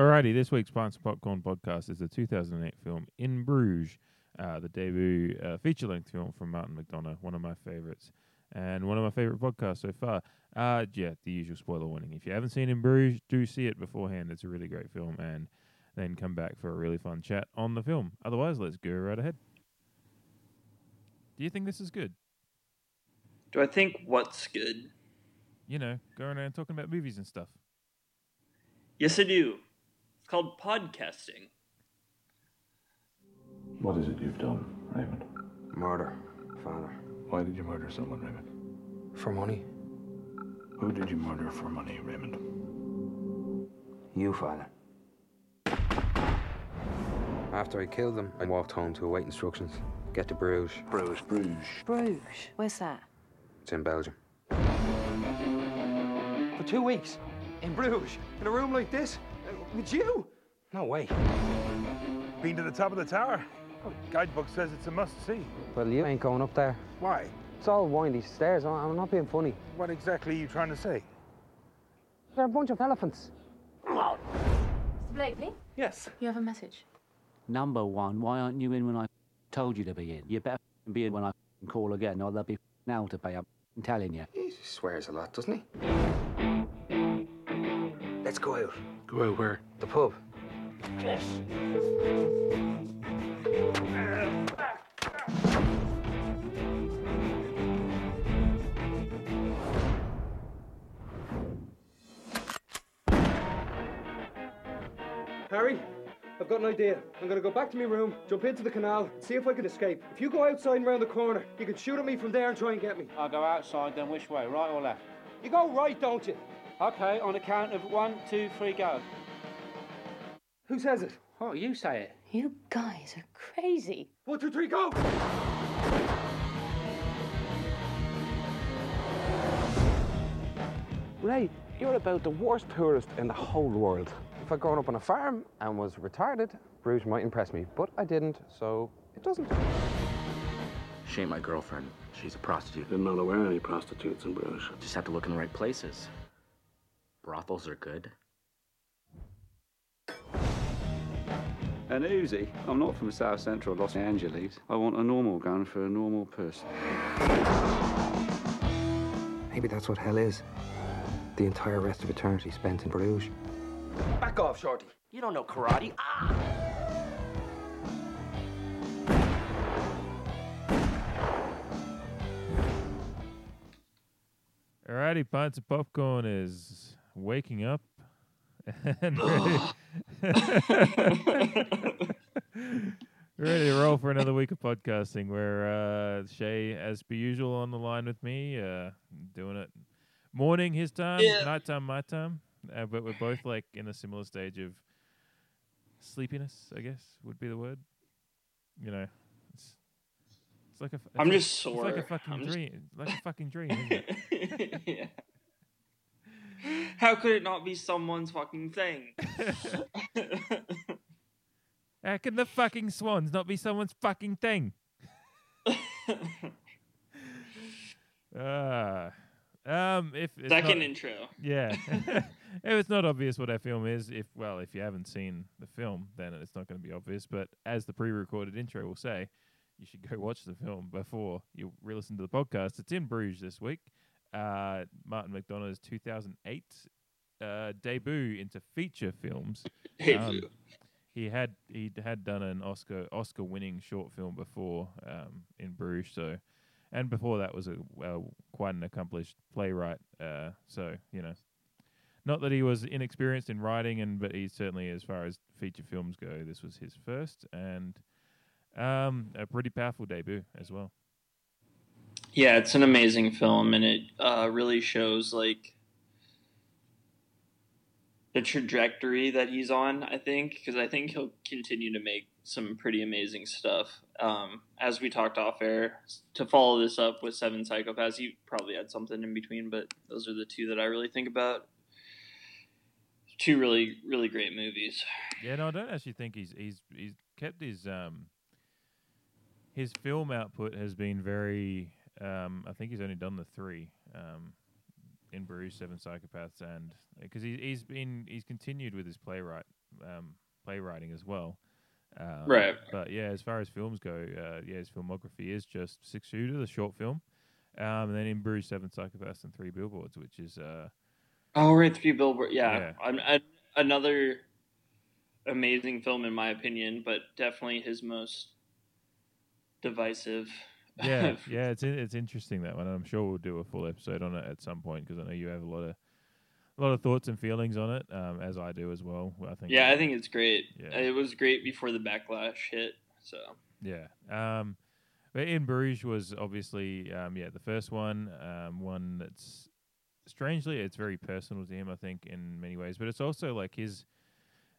Alrighty, this week's Pints and Popcorn podcast is the 2008 film In Bruges, uh, the debut uh, feature length film from Martin McDonagh, one of my favorites, and one of my favorite podcasts so far. Uh, yeah, the usual spoiler warning. If you haven't seen In Bruges, do see it beforehand. It's a really great film, and then come back for a really fun chat on the film. Otherwise, let's go right ahead. Do you think this is good? Do I think what's good? You know, going around talking about movies and stuff. Yes, I do. It's called podcasting. What is it you've done, Raymond? Murder, Father. Why did you murder someone, Raymond? For money? Who did you murder for money, Raymond? You, Father. After I killed them, I walked home to await instructions. Get to Bruges. Bruges. Bruges. Bruges. Where's that? It's in Belgium. For two weeks? In Bruges? In a room like this? With you? No way. Been to the top of the tower? Oh, guidebook says it's a must-see. Well, you ain't going up there. Why? It's all windy stairs. I- I'm not being funny. What exactly are you trying to say? They're a bunch of elephants. Mr. Blakely, Yes. you have a message. Number one, why aren't you in when I told you to be in? You better be in when I call again, or there'll be now to pay. I'm telling you. He swears a lot, doesn't he? Let's go out. Go out where? The pub. Yes. Harry, I've got an idea. I'm gonna go back to my room, jump into the canal, see if I can escape. If you go outside and round the corner, you can shoot at me from there and try and get me. I'll go outside, then which way, right or left? You go right, don't you? Okay, on the count of one, two, three, go. Who says it? Oh, you say it. You guys are crazy. One, two, three, go! Ray, you're about the worst tourist in the whole world. If I'd grown up on a farm and was retarded, Bruges might impress me, but I didn't, so it doesn't. She ain't my girlfriend. She's a prostitute. Didn't know there were any prostitutes in Bruges. Just have to look in the right places. Brothels are good. An Uzi? I'm not from South Central Los Angeles. I want a normal gun for a normal person. Maybe that's what hell is. The entire rest of eternity spent in Bruges. Back off, Shorty. You don't know karate. Ah! Alrighty, Pints and Popcorn is waking up and ready, ready to roll for another week of podcasting. Where uh, Shay, as per usual, on the line with me, uh, doing it morning his time, Yeah. nighttime my time. Uh, but we're both like in a similar stage of sleepiness. I guess would be the word. You know, it's it's like a. it's I'm like- just It's like a fucking I'm just- dream. Like a fucking dream. Isn't it? yeah. How could it not be someone's fucking thing? How can the fucking swans not be someone's fucking thing? Ah, um, if it's Second not, intro. yeah, if it's not obvious what our film is, if well, if you haven't seen the film, then it's not going to be obvious. But as the pre-recorded intro will say, you should go watch the film before you re-listen to the podcast. It's in Bruges this week. Uh, Martin McDonagh's 2008 uh, debut into feature films. Debut. he had he had done an Oscar Oscar winning short film before um, in Bruges, so and before that was a uh, quite an accomplished playwright. Uh, so you know, not that he was inexperienced in writing, and but he certainly, as far as feature films go, this was his first and um, a pretty powerful debut as well. Yeah, it's an amazing film, and it uh, really shows like the trajectory that he's on. I think because I think he'll continue to make some pretty amazing stuff. Um, as we talked off air, to follow this up with Seven Psychopaths, he probably had something in between, but those are the two that I really think about. Two really, really great movies. Yeah, no, I don't actually think he's he's he's kept his um his film output has been very um I think he's only done the three. Um in Bruges, Seven Psychopaths, and because he, he's been he's continued with his playwright um, playwriting as well. Um, Right. But yeah, as far as films go, uh, yeah, his filmography is just Six Shooter, the short film, um, and then in Bruges, Seven Psychopaths, and Three Billboards, which is uh, Oh, right, Three Billboard. Yeah, Yeah. An- an- another amazing film in my opinion, but definitely his most divisive. Yeah, yeah, it's it's interesting that one. I'm sure we'll do a full episode on it at some point because I know you have a lot of a lot of thoughts and feelings on it, um, as I do as well. I think. yeah, I think it's great. Yeah. It was great before the backlash hit. So Yeah. Um, but in Bruges was obviously um, yeah the first one, um, one that's strangely it's very personal to him. I think in many ways, but it's also like his.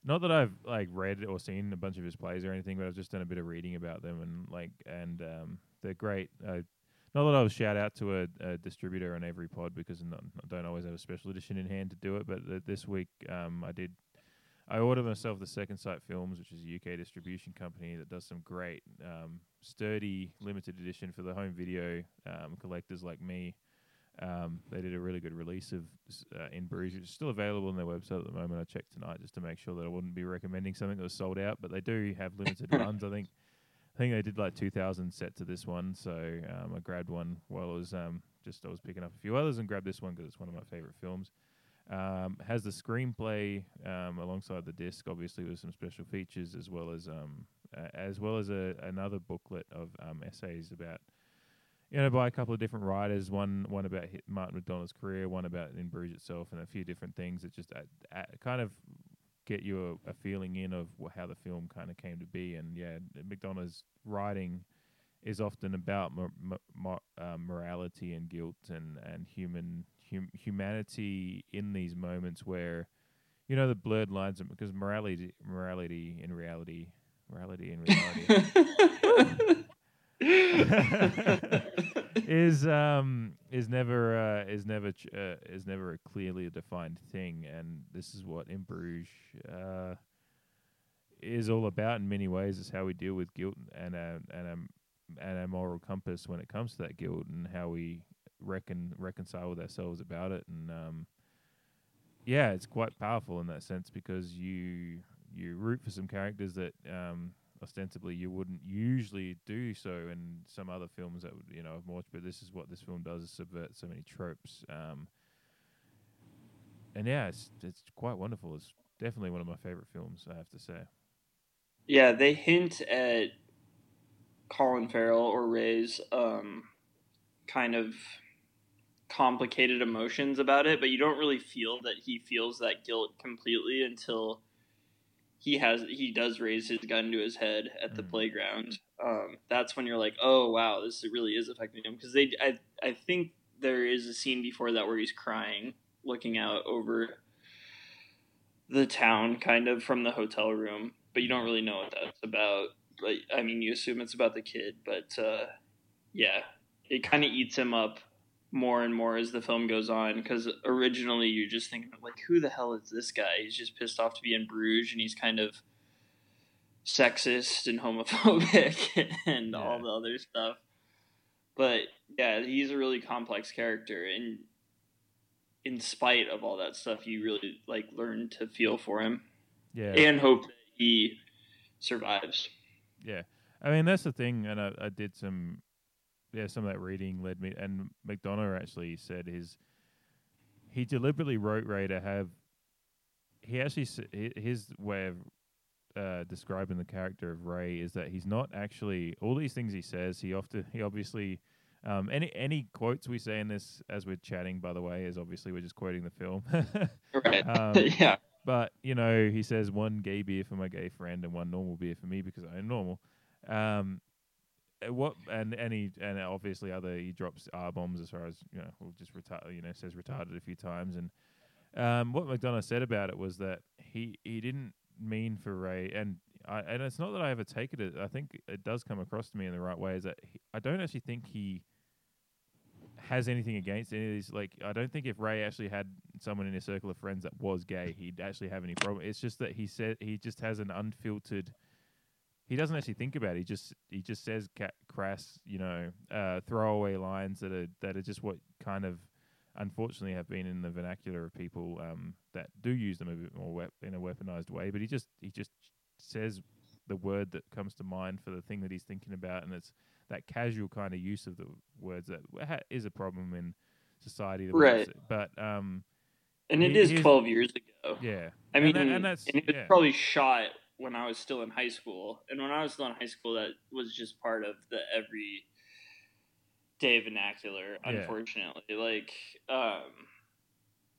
Not that I've like read or seen a bunch of his plays or anything, but I've just done a bit of reading about them and like and um, they're great. Uh, not that I'll shout out to a, a distributor on every pod because not, I don't always have a special edition in hand to do it. But th- this week um, I did I ordered myself the Second Sight Films, which is a UK distribution company that does some great, um, sturdy limited edition for the home video um, collectors like me. Um, they did a really good release of uh, In Bruges, which is still available on their website at the moment. I checked tonight just to make sure that I wouldn't be recommending something that was sold out, but they do have limited runs. I think I think they did like 2,000 set to this one, so um, I grabbed one while I was um, just I was picking up a few others and grabbed this one because it's one of my favorite films. Um, has the screenplay um, alongside the disc, obviously with some special features, as well as uh, as well as a, another booklet of um, essays about you know by a couple of different writers. One one about Martin McDonagh's career, one about In Bruges itself, and a few different things that just add, add, kind of get you a, a feeling in of how the film kind of came to be. And yeah, McDonagh's writing is often about mor- mo- mo- uh, morality and guilt and and human hum- humanity in these moments where you know the blurred lines because morality morality in reality morality in reality is um is never uh, is never ch- uh, is never a clearly defined thing and this is what in Bruges uh, is all about in many ways is how we deal with guilt and a, and a, and a moral compass when it comes to that guilt and how we reckon reconcile with ourselves about it. And um yeah it's quite powerful in that sense because you you root for some characters that um ostensibly you wouldn't usually do so in some other films that you know I've watched but this is what this film does is subvert so many tropes um and yeah it's it's quite wonderful. It's definitely one of my favorite films I have to say. Yeah, they hint at Colin Farrell or Ray's um, kind of complicated emotions about it, but you don't really feel that he feels that guilt completely until he has he does raise his gun to his head at the playground. Um, that's when you're like, oh wow, this really is affecting him because they I I think there is a scene before that where he's crying, looking out over the town, kind of from the hotel room, but you don't really know what that's about. But I mean, you assume it's about the kid, but uh, yeah, it kind of eats him up more and more as the film goes on because originally you're just thinking like who the hell is this guy? He's just pissed off to be in bruges and he's kind of sexist and homophobic and all the other stuff. But yeah he's a really complex character and in spite of all that stuff you really like learn to feel for him. Yeah. and hope that he survives. Yeah, I mean that's the thing, and I, I did some, yeah, some of that reading led me, and McDonagh actually said his, he deliberately wrote Ray to have, he actually his way of uh, describing the character of Ray is that he's not actually all these things he says. He often he obviously. Um, any any quotes we say in this as we're chatting, by the way, is obviously we're just quoting the film. Right. Um, Yeah. But you know, he says one gay beer for my gay friend and one normal beer for me because I'm normal. Um, what and he and obviously other he drops R bombs as far as you know, just you know says retarded a few times and um, what McDonagh said about it was that he he didn't mean for Ray and I and it's not that I ever take it I think it does come across to me in the right way is that he, I don't actually think he has anything against any of these. Like, I don't think if Ray actually had someone in his circle of friends that was gay, he'd actually have any problem. It's just that he said he just has an unfiltered. He doesn't actually think about it. He just he just says ca- crass, you know, uh, throwaway lines that are that are just what kind of unfortunately have been in the vernacular of people um, that do use them a bit more wep- in a weaponized way. But he just he just says the word that comes to mind for the thing that he's thinking about, and it's that casual kind of use of the words that ha- is a problem in society. that Right. But um, And it he- is 12 years ago. Yeah, I And mean, that- and, and it was yeah. probably shot when I was still in high school. And when I was still in high school, that was just part of the every day vernacular, Yeah. unfortunately. Like, um,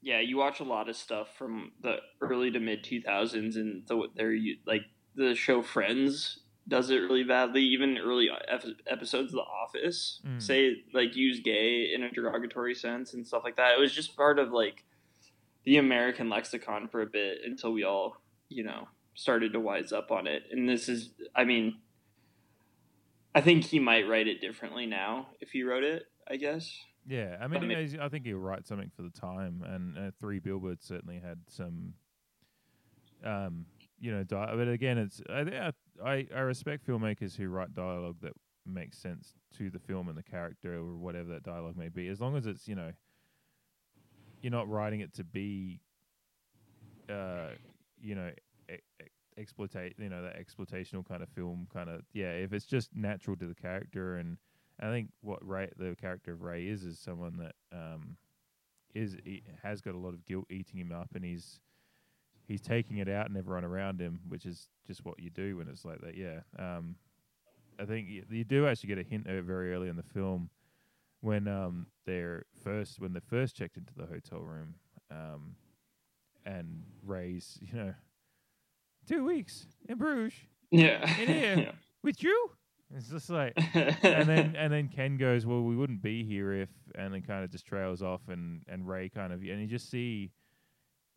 yeah, you watch a lot of stuff from the early to mid 2000s, and the, they're like the show Friends does it really badly. Even early ep- episodes of The Office Mm. say like use gay in a derogatory sense and stuff like that. It was just part of like the American lexicon for a bit until we all, you know, started to wise up on it. And this is, I mean, I think he might write it differently now if he wrote it. I guess. Yeah, I mean, I mean- I think he'll write something for the time, and uh, Three Billboards certainly had some, um, you know, di- but again, it's I, I I respect filmmakers who write dialogue that makes sense to the film and the character or whatever that dialogue may be, as long as it's you know, you're not writing it to be, uh, you know, exploitate, you know, that exploitational kind of film kind of yeah. If it's just natural to the character and I think what Ray, the character of Ray, is is someone that um, is has got a lot of guilt eating him up, and he's he's taking it out on everyone around him, which is just what you do when it's like that. Yeah, um, I think you, you do actually get a hint of it very early in the film when um, they're first when they're first checked into the hotel room, um, and Ray's you know two weeks in Bruges, Yeah. in here Yeah. with you. It's just like, and then and then Ken goes, "Well, we wouldn't be here if," and then kind of just trails off, and and Ray kind of, and you just see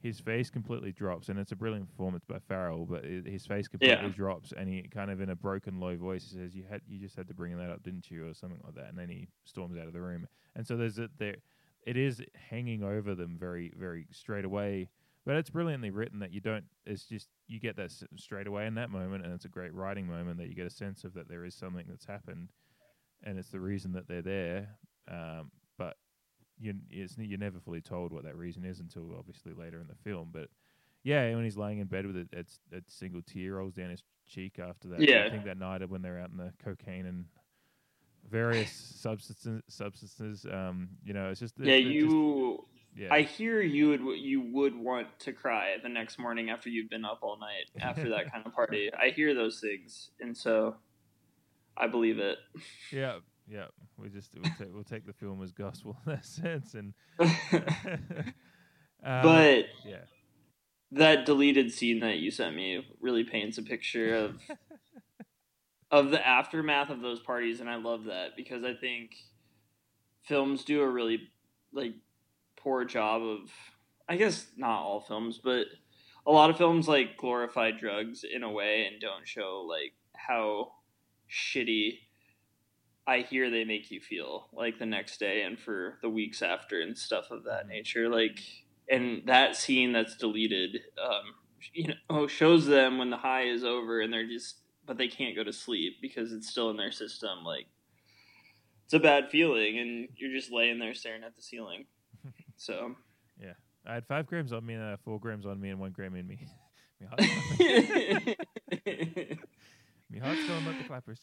his face completely drops, and it's a brilliant performance by Farrell, but i his face completely Yeah. drops, and he kind of in a broken, low voice he says, "You had, you just had to bring that up, didn't you?" or something like that, and then he storms out of the room, and so there's a there, it is hanging over them very, very straight away. But it's brilliantly written that you don't. It's just you get that straight away in that moment, and it's a great writing moment that you get a sense of that there is something that's happened, and it's the reason that they're there. Um, but you, it's you're never fully told what that reason is until obviously later in the film. But yeah, when he's laying in bed with it, it's a single tear rolls down his cheek after that. Yeah, I think that night when they're out in the cocaine and various substances, substances. Um, you know, it's just yeah, it's just- you. Yeah. I hear you would you would want to cry the next morning after you've been up all night after that kind of party. I hear those things, and so I believe it. Yeah, yeah. We just we'll, ta- we'll take the film as gospel in that sense, and uh, but yeah, that deleted scene that you sent me really paints a picture of of the aftermath of those parties, and I love that because I think films do a really like poor job of. I guess not all films, but a lot of films like glorify drugs in a way and don't show like how shitty I hear they make you feel like the next day and for the weeks after and stuff of that nature. Like, and that scene that's deleted, um, you know, shows them when the high is over and they're just, but they can't go to sleep because it's still in their system. Like, it's a bad feeling, and you're just laying there staring at the ceiling. So, yeah. I had five grams on me, and uh, four grams on me, and one gram in me. me heart's me going like the clappers.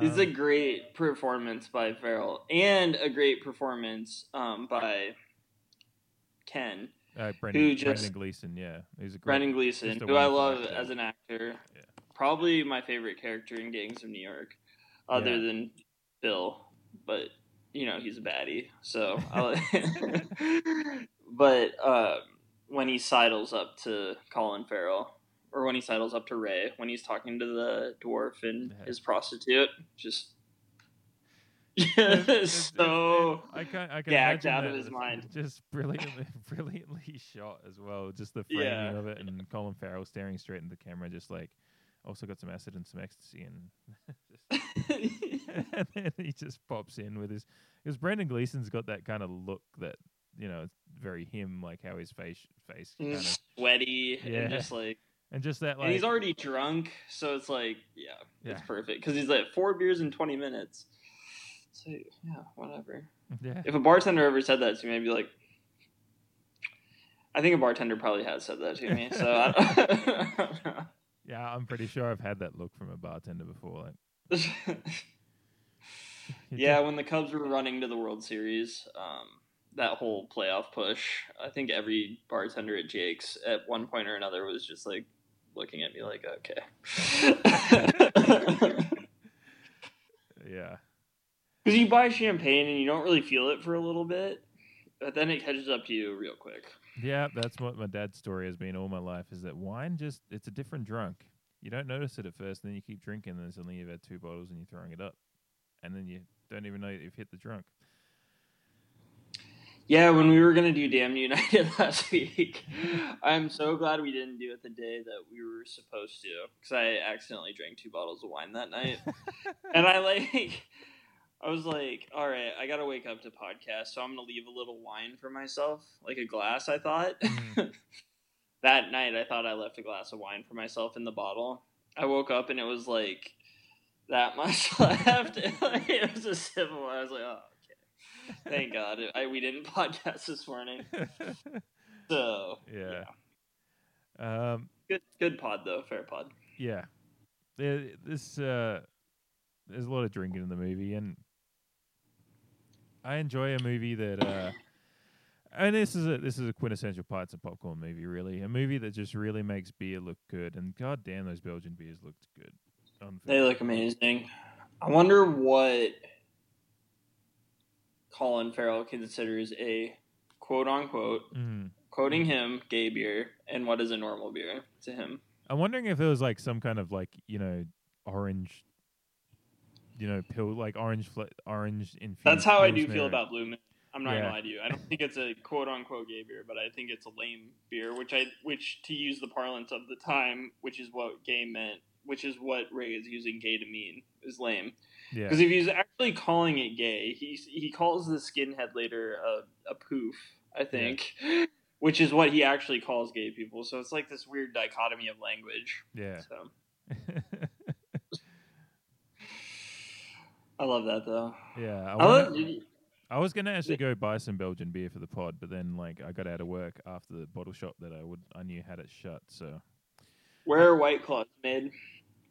it's a Um, great performance by Farrell and a great performance um, by Ken. uh, Brendan, who just Brendan Gleeson, yeah, he's a great, Brendan Gleeson, who I love actor. as an actor. Probably my favorite character in Gangs of New York, other Yeah. than Bill. But you know he's a baddie, so. I'll but um, when he sidles up to Colin Farrell, or when he sidles up to Ray, when he's talking to the dwarf and his prostitute, just. so I can I can gagged out of his mind. Just brilliantly, brilliantly shot as well. Just the framing Yeah. of it, and Colin Farrell staring straight into the camera, just like also got some acid and some ecstasy, and, and then he just pops in with his because Brendan Gleeson's got that kind of look that you know it's very him, like how his face face kind of sweaty Yeah. and just like and just that like and he's already drunk, so it's like, yeah, it's perfect because he's like four beers in twenty minutes. So yeah, whatever. Yeah. If a bartender ever said that to me, I'd be like, I think a bartender probably has said that to me. So I Yeah, I'm pretty sure I've had that look from a bartender before. Like, yeah, when the Cubs were running to the World Series, um, that whole playoff push, I think every bartender at Jake's at one point or another was just like looking at me like, okay. yeah. Because you buy champagne and you don't really feel it for a little bit, but then it catches up to you real quick. Yeah, that's what my dad's story has been all my life is that wine just it's a different drunk. You don't notice it at first, and then you keep drinking, and then suddenly you've had two bottles and you're throwing it up. And then you don't even know you've hit the drunk. Yeah, when we were gonna do Damn United last week, I'm so glad we didn't do it the day that we were supposed to, because I accidentally drank two bottles of wine that night, and I like, I was like, all right, I gotta wake up to podcast, so I'm gonna leave a little wine for myself, like a glass. I thought that night, I thought I left a glass of wine for myself in the bottle. I woke up and it was like that much left. it was a simple. I was like, oh. Okay, thank God I, we didn't podcast this morning. So yeah. yeah. Um, good, good pod though. Fair pod. Yeah. This uh, there's a lot of drinking in the movie, and I enjoy a movie that. Uh, and this is a this is a quintessential Pirates and Popcorn movie, really. A movie that just really makes beer look good, and god damn, those Belgian beers looked good. They look amazing. I wonder what Colin Farrell considers a quote unquote mm-hmm. quoting him gay beer and what is a normal beer to him. I'm wondering if it was like some kind of like you know orange, you know pill like orange fl- orange infused. That's how I do feel about Blue Moon. I'm not Yeah. gonna lie to you. I don't think it's a quote unquote gay beer, but I think it's a lame beer, which I which to use the parlance of the time, which is what gay meant, which is what Ray is using gay to mean, is lame. Yeah. Because if he's actually calling it gay, he he calls the skinhead later a, a poof, I think, which is what he actually calls gay people. So it's like this weird dichotomy of language. Yeah. So I love that though. Yeah, I, I wanna- I was gonna actually go buy some Belgian beer for the pod, but then like I got out of work after the bottle shop that I would I knew had it shut. So Where are White Claws made?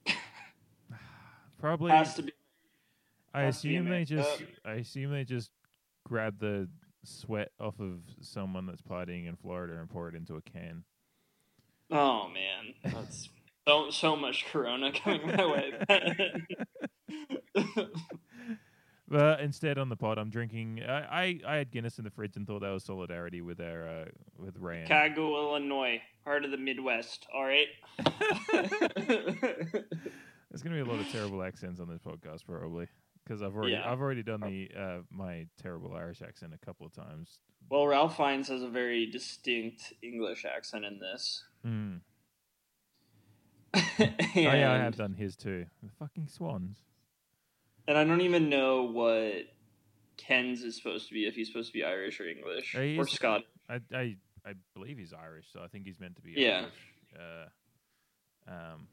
probably Has to be. I to assume they just I assume they just grab the sweat off of someone that's partying in Florida and pour it into a can. Oh man, that's so so much Corona coming my way. But instead, on the pod, I'm drinking. I, I, I had Guinness in the fridge and thought that was solidarity with our uh, with Ray. and- Chicago, Illinois, heart of the Midwest. All right. There's gonna be a lot of terrible accents on this podcast, probably, because I've already Yeah. I've already done the uh, my terrible Irish accent a couple of times. well, Ralph Fiennes has a very distinct English accent in this. Mm. Oh yeah, I have done his too. The fucking swans. And I don't even know what Ken's is supposed to be. If he's supposed to be Irish or English or is- Scottish. I, I I believe he's Irish, so I think he's meant to be Yeah. Irish. Uh, um,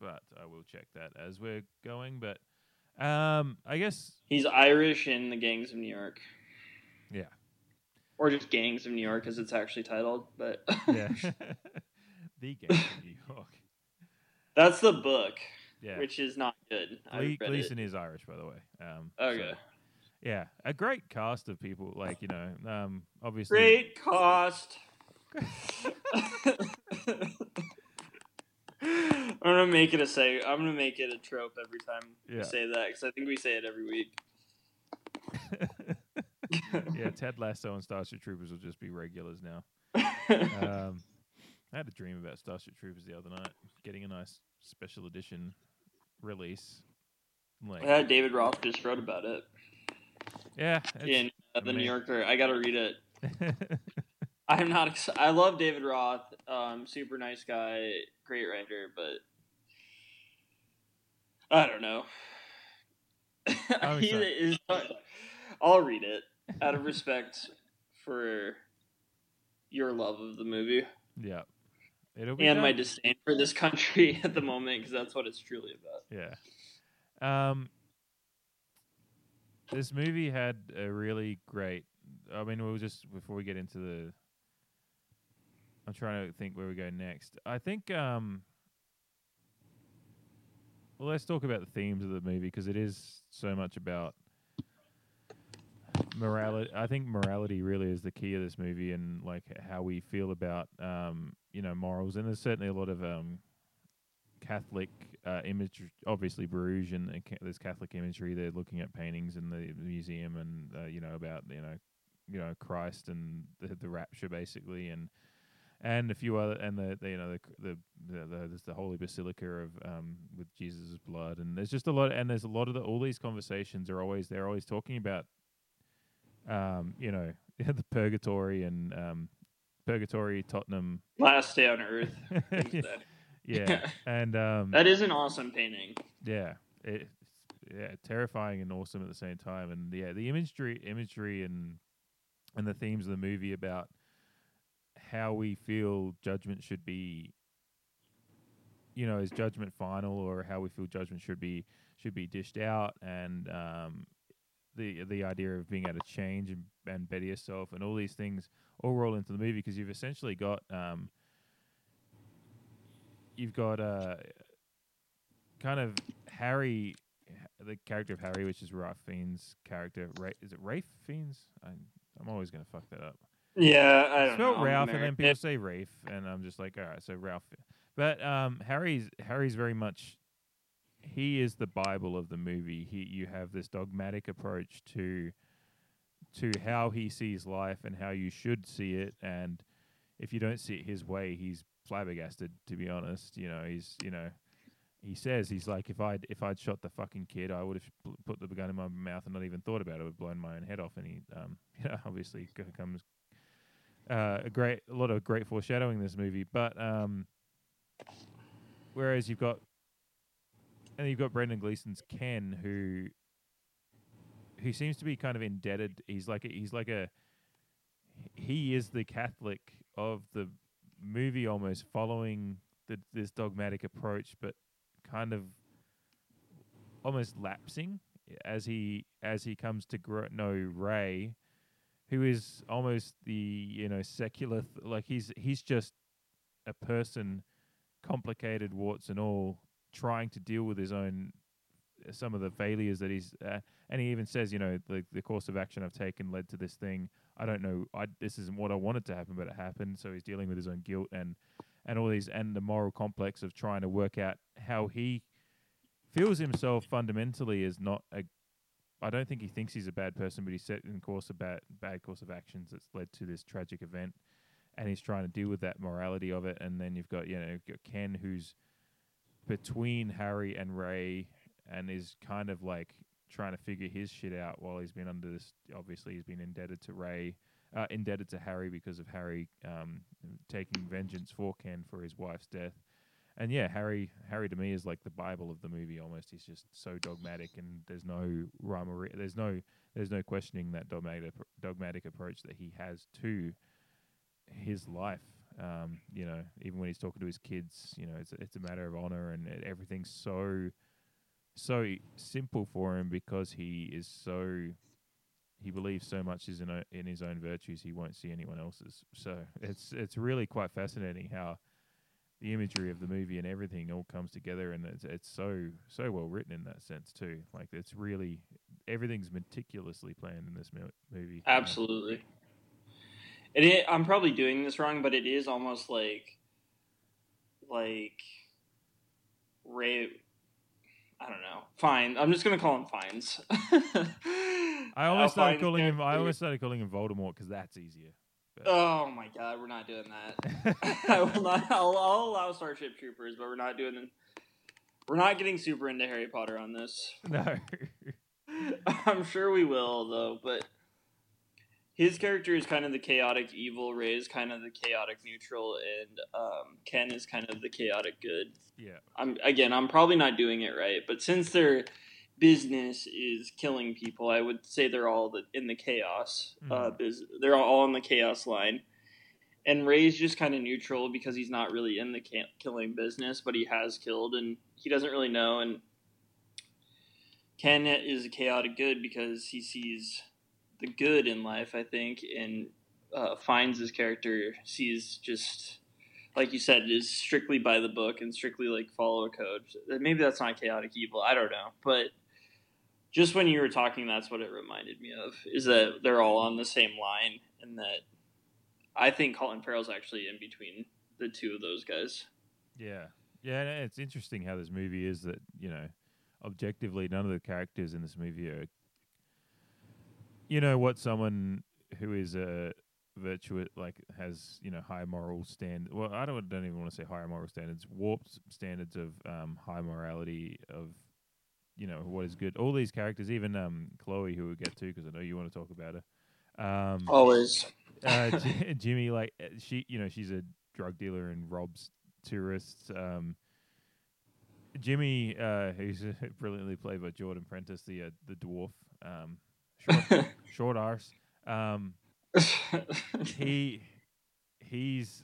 but I will check that as we're going. But um, I guess He's Irish in the Gangs of New York, yeah, or just Gangs of New York, as it's actually titled. But yeah. the game of New York. that's the book, Yeah. which is not good. I Gle- read Gleeson it. is Irish, by the way. Um, Okay. so, yeah, a great cast of people. Like you know, um, obviously Great cast. I'm gonna make it a say. I'm gonna make it a trope every time Yeah. we say that because I think we say it every week. yeah, Ted Lasso and Starship Troopers will just be regulars now. um, I had a dream about Starship Troopers the other night, getting a nice special edition release. Like, David Roth just wrote about it yeah, in uh, the New Yorker. I gotta read it. I'm not. Ex- I love David Roth. Um, super nice guy, great writer, but I don't know. I'm he is. I'll read it out of respect for your love of the movie yeah, it'll be and my disdain for this country at the moment because that's what it's truly about. Yeah. Um. this movie had a really great. I mean, we'll just before we get into the. I'm trying to think where we go next. I think. um Well, let's talk about the themes of the movie because it is so much about morality. I think morality really is the key of this movie, and like how we feel about um you know morals. And there's certainly a lot of um Catholic uh, imagery, obviously Bruges, and uh, there's Catholic imagery. They're looking at paintings in the museum, and uh, you know about you know, you know Christ and the, the rapture, basically, and and a few other, and the, the you know the the, the, the there's the Holy Basilica of um with Jesus' blood, and there's just a lot, and there's a lot of the all these conversations are always they're always talking about, um you know the purgatory and um purgatory Tottenham Last Day on Earth. things like that. yeah, and um, that is an awesome painting. yeah, it, yeah, terrifying and awesome at the same time, and yeah, the imagery, imagery, and and the themes of the movie about how we feel judgment should be. You know, is judgment final, or how we feel judgment should be should be dished out, and um, the the idea of being able to change and, and better yourself, and all these things all roll into the movie because you've essentially got um, you've got uh, kind of Harry, the character of Harry, which is Ralph Fiennes' character. Ra- is it Rafe Fiennes? I, I'm always gonna fuck that up. Yeah, I don't know. Ralph, and then people say Rafe, and I'm just like, all right, so Ralph. But um, Harry's Harry's very much he is the Bible of the movie. He you have this dogmatic approach to to how he sees life and how you should see it, and if you don't see it his way, he's flabbergasted. To be honest, you know, he's you know. He says he's like if I'd if I'd shot the fucking kid, I would have put the gun in my mouth and not even thought about it. I would have blown my own head off. And he, um, you know, obviously comes uh, a great, a lot of great foreshadowing in this movie. But um, whereas you've got, and you've got Brendan Gleeson's Ken, who, who seems to be kind of indebted. He's like a, he's like a, he is the Catholic of the movie, almost following the, this dogmatic approach, but kind of almost lapsing as he as he comes to gro- know Ray, who is almost the you know secular th- like he's he's just a person, complicated warts and all, trying to deal with his own some of the failures that he's uh, and he even says you know the the course of action I've taken led to this thing. I don't know. I this isn't what I wanted to happen, but it happened. So he's dealing with his own guilt and and all these and the moral complex of trying to work out how he feels himself fundamentally is not a I don't think he thinks he's a bad person, but he's set in course of bad bad course of actions that's led to this tragic event, and he's trying to deal with that morality of it. And then you've got you know you've got Ken who's between Harry and Ray, and is kind of like trying to figure his shit out while he's been under this. Obviously, he's been indebted to Ray, uh, indebted to Harry because of Harry um, taking vengeance for Ken for his wife's death. And yeah, Harry Harry to me is like the Bible of the movie almost. He's just so dogmatic, and there's no rhyme or re- there's no there's no questioning that dogmatic dogmatic approach that he has to his life. Um, you know, even when he's talking to his kids, you know, it's it's a matter of honor, and everything's so so simple for him because he is so he believes so much is in o- in his own virtues he won't see anyone else's. So it's it's really quite fascinating how the imagery of the movie and everything all comes together, and it's it's so so well written in that sense too. Like it's really everything's meticulously planned in this mo- movie. Absolutely. I'm probably doing this wrong, but it is almost like like Ray. I don't know. Fine. I'm just gonna call him Fiennes. I almost Uh, started calling him. I almost started calling him Voldemort because that's easier. But- Oh my god, we're not doing that. I will not. I'll, I'll allow Starship Troopers, but we're not doing. We're not getting super into Harry Potter on this. no. I'm sure we will though, but his character is kind of the chaotic evil, Ray is kind of the chaotic neutral, and um, Ken is kind of the chaotic good. yeah. I'm again, I'm probably not doing it right, but since their business is killing people, I would say they're all the, in the chaos. Uh, Mhm. biz, they're all in the chaos line, and Ray's just kind of neutral because he's not really in the killing business, but he has killed, and he doesn't really know. And Ken is a chaotic good because he sees the good in life, I think, and uh, finds his character sees just like you said is strictly by the book and strictly like follow a code. Maybe that's not chaotic evil. I don't know, but just when you were talking, that's what it reminded me of. Is that they're all on the same line, and that I think Colin Farrell's actually in between the two of those guys. Yeah, yeah. It's interesting how this movie is that you know, objectively, none of the characters in this movie are, you know, what someone who is a virtuous like has you know high moral stand. Well, I don't don't even want to say higher moral standards. Warped standards of um, high morality of you know what is good. All these characters, even um, Chloe, who we'll get to because I know you want to talk about her. Um, Always. uh, J- Jimmy, like uh, she, you know, she's a drug dealer and robs tourists. Um, Jimmy, uh, who's brilliantly played by Jordan Prentice, the uh, the dwarf, um, short, short arse. Um, he he's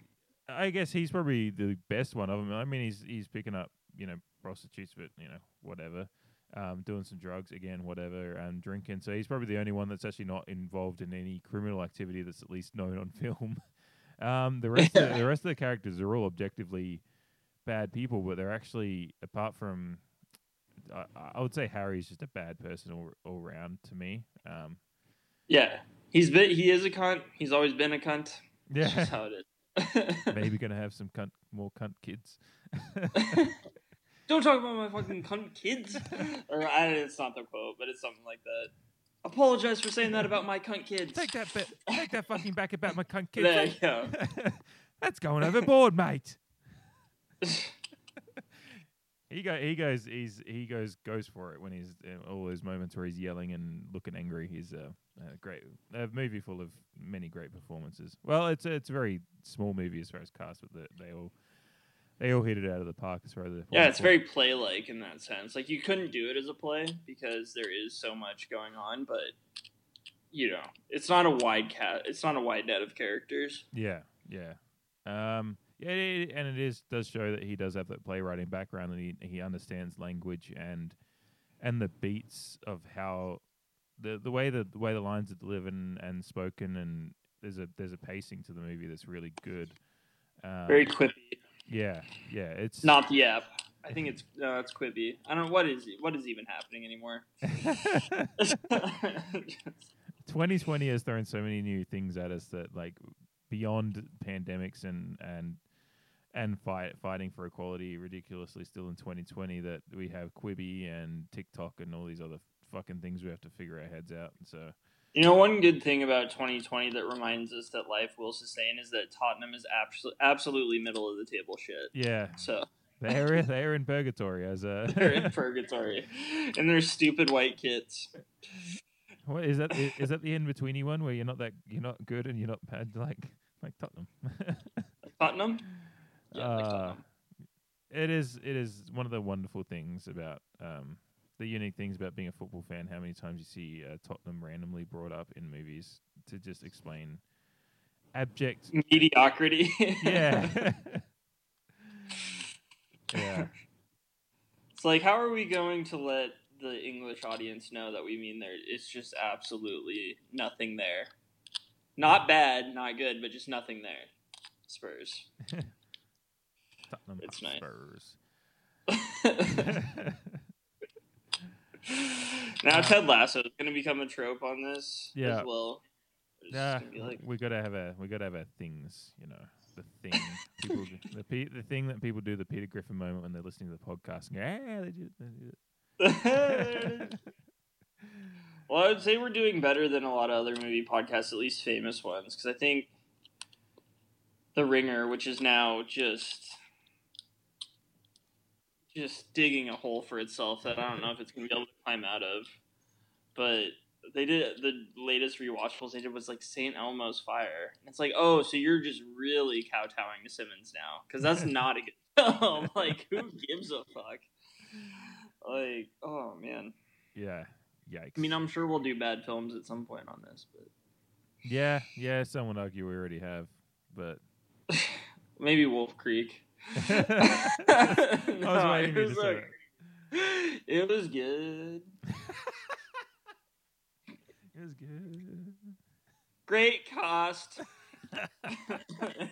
I guess he's probably the best one of them. I mean, he's he's picking up you know prostitutes, but you know whatever, um, doing some drugs again, whatever, and drinking. So he's probably the only one that's actually not involved in any criminal activity that's at least known on film. Um, the rest of, the rest of the characters are all objectively bad people, but they're actually apart from. I, I would say Harry's just a bad person all, all round to me. Um, Yeah, he's been he is a cunt. He's always been a cunt. That's Yeah. just how it is. maybe gonna have some cunt, more cunt kids. Don't talk about my fucking cunt kids. or I, it's not the quote, but it's something like that. Apologize for saying that about my cunt kids. Take that bit. Take that fucking back about my cunt kids. There you go. That's going overboard, mate. He go. He goes. He's. He goes. Goes for it when he's in all those moments where he's yelling and looking angry. He's a, a great. A movie full of many great performances. Well, it's a, it's a very small movie as far as cast, but they, they all they all hit it out of the park as far as the Yeah, it's very play like in that sense. Like you couldn't do it as a play because there is so much going on, but you know, it's not a wide cat. It's not a wide net of characters. Yeah, yeah, um, yeah, it, and it is does show that he does have that playwriting background and he he understands language and and the beats of how the the way that the way the lines are delivered and, and spoken and there's a there's a pacing to the movie that's really good. Um, Very quippy. Yeah, yeah, it's Not the app. I think it's no, it's Quibi. I don't know what is what is even happening anymore. 2020 has thrown so many new things at us that like beyond pandemics and and and fight fighting for equality ridiculously still in 2020 that we have Quibi and TikTok and all these other fucking things we have to figure our heads out. And so You know, one good thing about 2020 that reminds us that life will sustain is that Tottenham is abso- absolutely middle of the table shit. yeah, So they're they're in purgatory as a they're in purgatory, and they're stupid white kits. what is that? i- Is that the in betweeny one where you're not that you're not good and you're not bad like like Tottenham? Tottenham. Yeah, Uh, it is it is one of the wonderful things about um, the unique things about being a football fan. How many times you see uh, Tottenham randomly brought up in movies to just explain abject mediocrity. yeah, yeah. It's like, how are we going to let the English audience know that we mean there? It's just absolutely nothing there. Not bad, not good, but just nothing there. Spurs. Tottenham It's nice. Spurs. now Ted Lasso is going to become a trope on this Yeah. as well. Yeah, like, we gotta have a we gotta have our things, you know, the thing people the pe- the thing that people do the Peter Griffin moment when they're listening to the podcast and go, ah, they did, they did it." well, I would say we're doing better than a lot of other movie podcasts, at least famous ones, because I think The Ringer, which is now just just digging a hole for itself that I don't know if it's gonna be able to climb out of, but they did the latest rewatchables they did was like Saint Elmo's Fire. It's like, oh, so you're just really kowtowing to Simmons now because that's not a good film. like, who gives a fuck? Like, oh man. yeah, yikes. I mean, I'm sure we'll do bad films at some point on this, but Yeah, yeah. Someone argue we already have, but maybe Wolf Creek. I was No, waiting for you to say like- it was good. It was good. Great cost.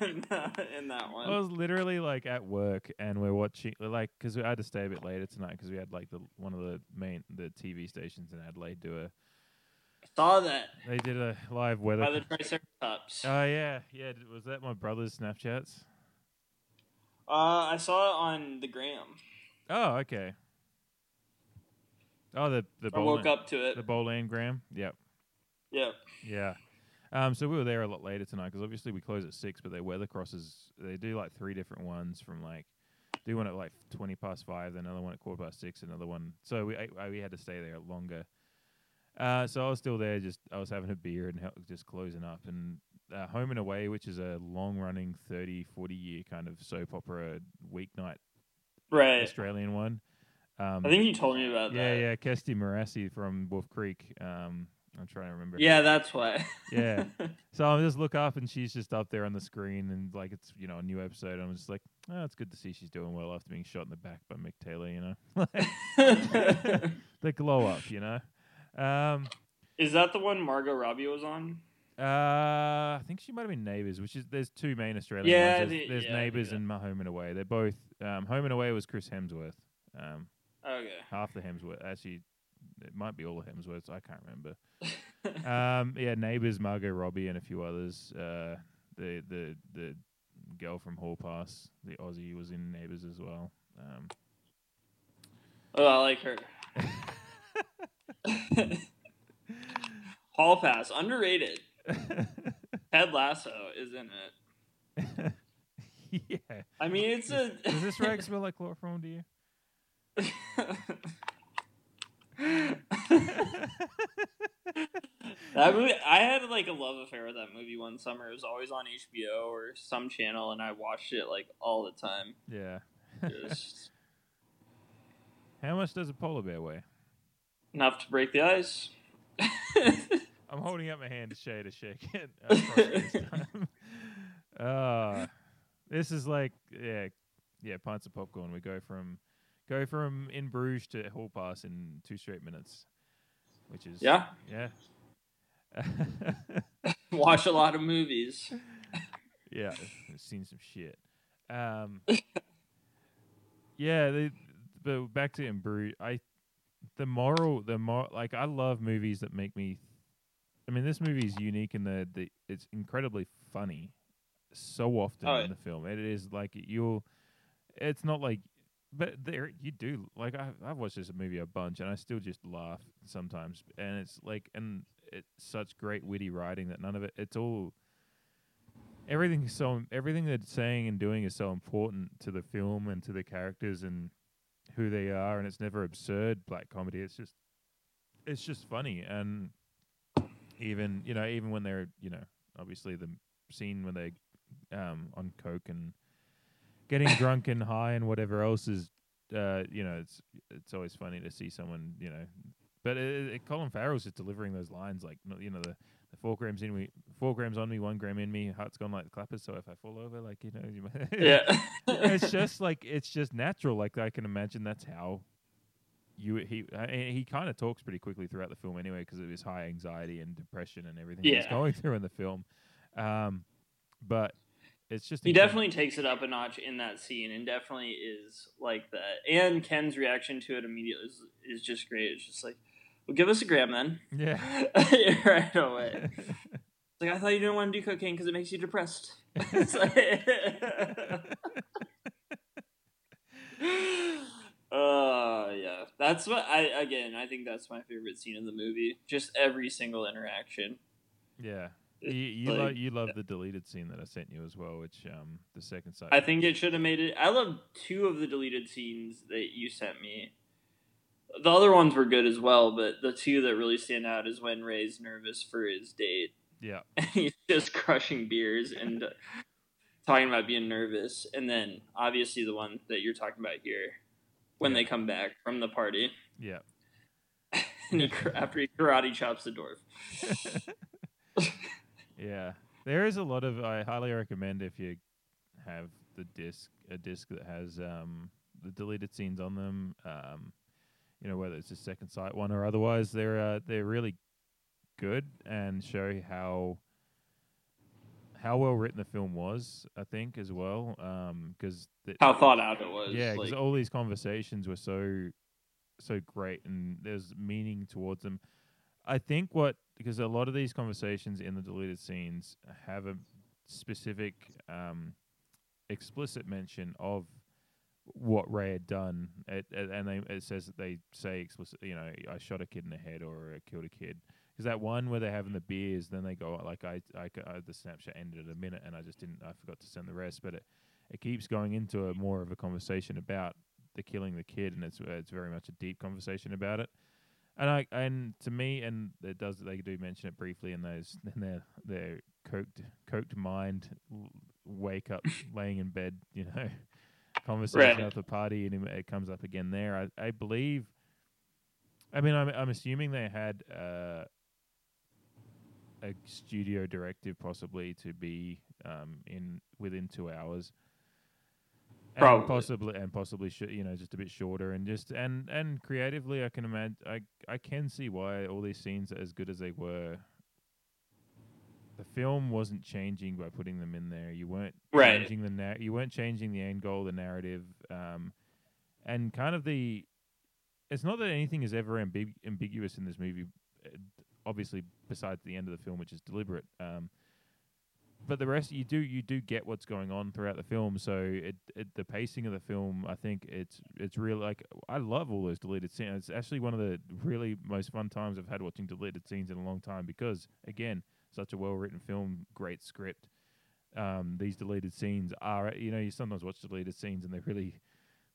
in, that, in that one. I was literally like at work and we're watching like because I had to stay a bit later tonight because we had like the one of the main the TV stations in Adelaide do a Saw that they did a live weather. by the Triceratops. oh yeah, yeah. Was that my brother's Snapchats? Uh, I saw it on the gram. Oh okay. Oh the the I woke Bolan- up to it. the Bolan Graham. Yep. Yep. Yeah. Um, so we were there a lot later tonight because obviously we close at six, but they weather crosses. They do like three different ones from like do one at like twenty past five, then another one at quarter past six, another one. So we I, we had to stay there longer. Uh, so I was still there, just I was having a beer and hel- just closing up. And uh, Home and Away, which is a long running 30, 40 year kind of soap opera weeknight Right. Australian one. Um, I think you told me about yeah, that. yeah, Kestie Morassi from Wolf Creek. Um, I'm trying to remember. Yeah, name. that's why. yeah. So I just look up and she's just up there on the screen and like it's you know a new episode. I'm just like, oh, it's good to see she's doing well after being shot in the back by Mick Taylor. You know, the glow up. You know. Um, Is that the one Margot Robbie was on? Uh, I think she might have been Neighbours, which is there's two main Australian Yeah, ones. the- There's, there's yeah, Neighbours and My Home and Away. They're both um, Home and Away was Chris Hemsworth. Um, Okay. half the Hemsworth. Actually, it might be all the Hemsworths. I can't remember. um, yeah, neighbors Margot Robbie and a few others. Uh, the the the girl from Hall Pass, the Aussie, was in Neighbors as well. Um, Oh, I like her. Hall Pass, underrated. Ted Lasso isn't it. yeah. I mean, it's a. Does this rag smell like chloroform to you? that movie, I had like a love affair with that movie one summer. It was always on HBO or some channel, and I watched it like all the time. Yeah. Just How much does a polar bear weigh? enough to break the ice. I'm holding up my hand to Shay to shake it. time. Uh, this is like yeah, yeah, pints of popcorn. We go from go from in Bruges to Hall Pass in two straight minutes, which is Yeah. yeah, Watch a lot of movies. yeah. I've seen some shit. Um, yeah, the, but back to in Bruges, I the moral, the more like I love movies that make me. I mean, this movie is unique in the, the it's incredibly funny, so often Oh, in the film. It is like you'll, it's not like, but there you do like I I've watched this movie a bunch and I still just laugh sometimes, and it's like and it's such great witty writing that none of it. It's all everything is so everything they're saying and doing is so important to the film and to the characters and who they are and it's never absurd black comedy it's just it's just funny and even you know even when they're you know obviously the scene when they um on coke and getting drunk and high and whatever else is uh you know it's it's always funny to see someone you know but it, it, Colin Farrell's just delivering those lines like you know the the four grams in me, four grams on me, one gram in me. Heart's gone like the clappers. So if I fall over, like you know, you might- Yeah. it's just like it's just natural. Like I can imagine that's how you he uh, he kind of talks pretty quickly throughout the film anyway because of his high anxiety and depression and everything he's going through in the film. Um, but it's just He incredible. definitely takes it up a notch in that scene, and definitely is like that. And Ken's reaction to it immediately is, is just great. It's just like, "Well, give us a gram then." Yeah. right away. It's like I thought you didn't want to do cocaine because it makes you depressed. Uh yeah, that's what I again. I think that's my favorite scene in the movie. Just every single interaction. yeah. You you, like- lo- you love the deleted scene that I sent you as well, which um the second side. I think it should have made it. I love two of the deleted scenes that you sent me. The other ones were good as well, but the two that really stand out is when Ray's nervous for his date. Yeah. And he's just crushing beers and talking about being nervous. And then obviously the one that you're talking about here when they come back from the party. Yeah. and he, after he karate chops the dwarf. Yeah, there is a lot of. I highly recommend if you have the disc, a disc that has um, the deleted scenes on them. Um, you know whether it's a second sight one or otherwise, they're uh, they're really good and show how how well written the film was. I think as well, because How thought out it was, Yeah, because like- all these conversations were so so great and there's meaning towards them. I think what because a lot of these conversations in the deleted scenes have a specific um, explicit mention of what Ray had done, it, it- and they, it says that they say explicit, you know, I shot a kid in the head or I killed a kid. Because that one where they're having the beers, then they go like I, I, I- the snapshot ended at a minute, and I just didn't, I forgot to send the rest. But it, it keeps going into a more of a conversation about the killing the kid, and it's it's very much a deep conversation about it. And I and to me, and it does they do mention it briefly in those in their their coked coked mind wake up laying in bed, you know, conversation Right. at the party, and it- it comes up again there. I I believe. I mean, I'm I'm assuming they had uh, a studio directive possibly to be um, in within two hours. And Probably. possibly and possibly sh- you know just a bit shorter and just and and creatively I can imagine I I can see why all these scenes are as good as they were. The film wasn't changing by putting them in there. You weren't Right. changing the na- you weren't changing the end goal, the narrative, um, and kind of the. It's not that anything is ever ambig- ambiguous in this movie. Obviously, besides the end of the film, which is deliberate. Um, but the rest you do you do get what's going on throughout the film so it, it the pacing of the film i think it's it's real like i love all those deleted scenes it's actually one of the really most fun times i've had watching deleted scenes in a long time because again such a well written film great script um, these deleted scenes are you know you sometimes watch deleted scenes and they're really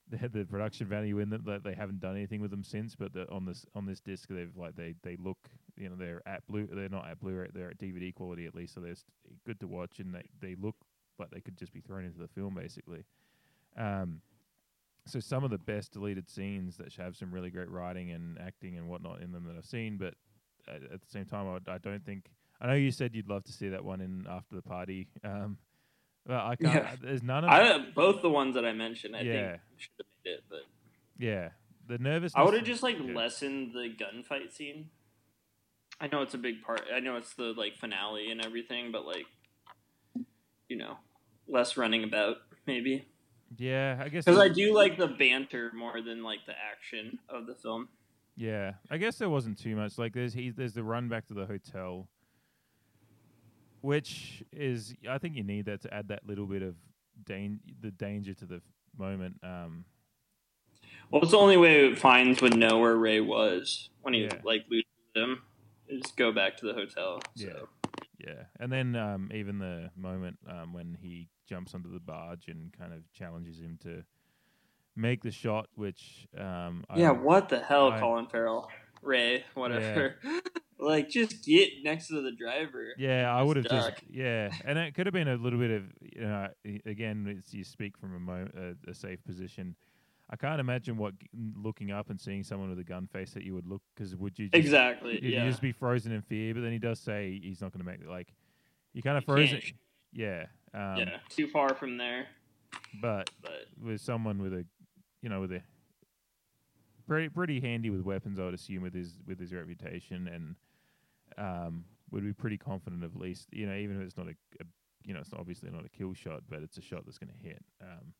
they had the production value in them that they haven't done anything with them since but the, on this on this disc they've like they they look you know they're at blue they're not at blu-ray they're at dvd quality at least so they're good to watch and they, they look like they could just be thrown into the film basically um so some of the best deleted scenes that have some really great writing and acting and whatnot in them that I've seen, but at, at the same time, I, I don't think. I know you said you'd love to see that one in after the party. Um, but I can't. Yeah. There's none of. I, both the ones that I mentioned, I Yeah. think should have made it, but yeah, the nervousness. I would have just like lessened the gunfight scene. I know it's a big part. I know it's the like finale and everything, but like, you know, less running about maybe. Yeah, I guess Because I do like the banter more than like the action of the film. Yeah, I guess there wasn't too much. Like there's he there's the run back to the hotel, which is I think you need that to add that little bit of dan- the danger to the moment. Um, Well, it's the only way Fiennes would know where Ray was when he Yeah. like loses him. Just go back to the hotel. Yeah, yeah, and then um, even the moment um, when he jumps onto the barge and kind of challenges him to make the shot, which um, Yeah, I, what the hell, I- Colin Farrell, Ray, whatever. like, just get next to the driver. Yeah, I would have just yeah, and it could have been a little bit of you know again it's you speak from a, mo- a, a safe position. I can't imagine what looking up and seeing someone with a gun face that you would look because would you just, Exactly, You'd yeah. just be frozen in fear. But then he does say he's not going to make it. Like you kind of frozen. can't. Yeah, um, yeah, too far from there. but But with someone with a you know with a pretty pretty handy with weapons, I would assume with his with his reputation and um, would be pretty confident of least you know even if it's not a, a you know it's obviously not a kill shot, but it's a shot that's going to hit. Um,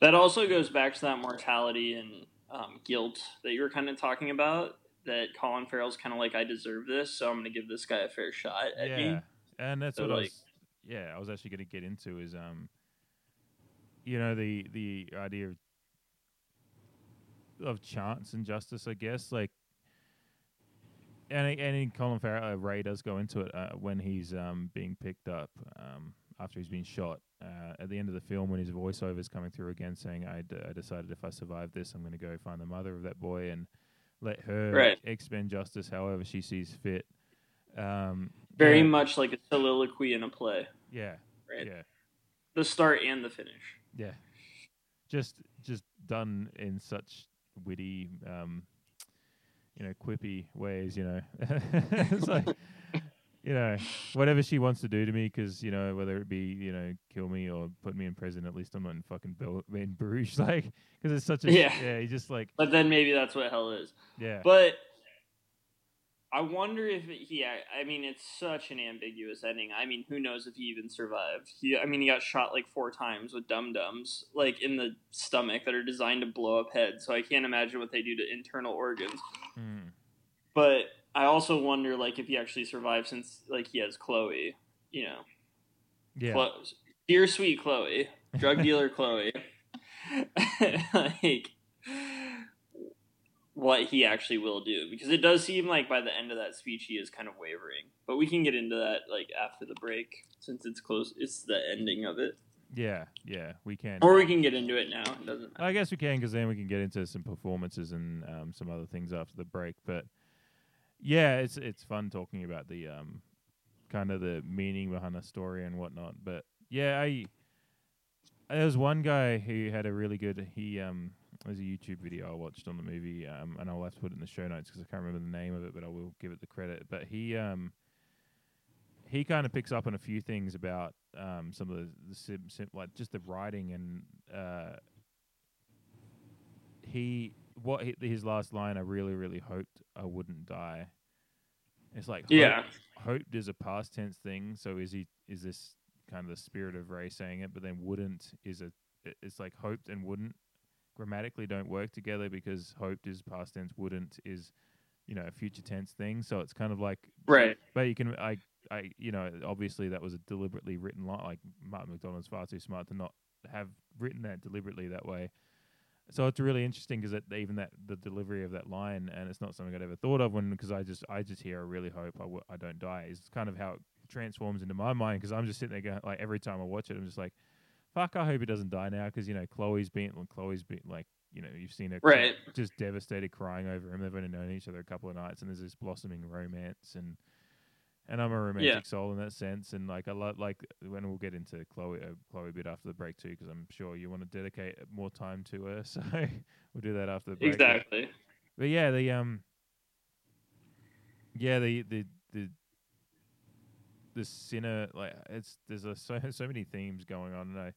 that also goes back to that mortality and um, guilt that you were kind of talking about. That Colin Farrell's kind of like, I deserve this, so I'm going to give this guy a fair shot at yeah, me. and that's So, what I was. Yeah, I was actually going to get into is um, you know the the idea of of chance and justice, I guess. Like, and and in Colin Farrell, uh, Ray does go into it uh, when he's um being picked up um after he's been shot. Uh, at the end of the film, when his voiceover is coming through again, saying, I, d- I decided if I survive this, I'm going to go find the mother of that boy and let her Right. expend justice however she sees fit." Um, Very much like a soliloquy in a play. Yeah. Right. Yeah. The start and the finish. Yeah. Just just done in such witty um you know, quippy ways, you know. it's like you know, whatever she wants to do to me, because you know, whether it be you know, kill me or put me in prison, at least I'm not in fucking Bel- in Bruges, like, because it's such a Yeah. yeah. He just like But then maybe that's what hell is. yeah, But I wonder if he. I mean, it's such an ambiguous ending. I mean, who knows if he even survived? He. I mean, he got shot like four times with dum dums, like in the stomach, that are designed to blow up heads. So I can't imagine what they do to internal organs. Mm. But I also wonder, like, if he actually survived, since like he has Chloe. You know, yeah, Chlo- dear sweet Chloe, drug dealer Chloe. like what he actually will do because it does seem like by the end of that speech he is kind of wavering but we can get into that like after the break since it's close it's the ending of it yeah, yeah. We can, or we can get into it now it doesn't matter I guess we can because then we can get into some performances and um, some other things after the break. But yeah, it's it's fun talking about the um, kind of the meaning behind the story and whatnot. But yeah, I there was one guy who had a really good. He um, there's a YouTube video I watched on the movie, um, and I'll have to put it in the show notes because I can't remember the name of it, but I will give it the credit. But he um, he kind of picks up on a few things about um, some of the, the sim, sim, like just the writing and uh, he what he, his last line I really really hoped I wouldn't die. It's like hope- Yeah. hoped is a past tense thing. So is he is this kind of the spirit of Ray saying it, but then wouldn't is a it- it's like hoped and wouldn't grammatically don't work together because hoped is past tense, wouldn't is you know a future tense thing. So it's kind of like Right. But you can I I you know obviously that was a deliberately written line. Like Martin McDonagh's far too smart to not have written that deliberately that way. So it's really interesting because even that the delivery of that line, and it's not something I'd ever thought of when because I just I just hear I really hope I w- I don't die is kind of how it transforms into my mind because I'm just sitting there going like every time I watch it I'm just like fuck I hope he doesn't die now because you know Chloe's been Chloe's been like you know you've seen her Right. just devastated crying over him. They've only known each other a couple of nights and there's this blossoming romance and and I'm a romantic soul in that sense and like I love like when we'll get into Chloe uh, Chloe a bit after the break too because I'm sure you want to dedicate more time to her so we'll do that after the break exactly. but yeah, the um, yeah, the the the the sinner like it's there's a, so so many themes going on. And I,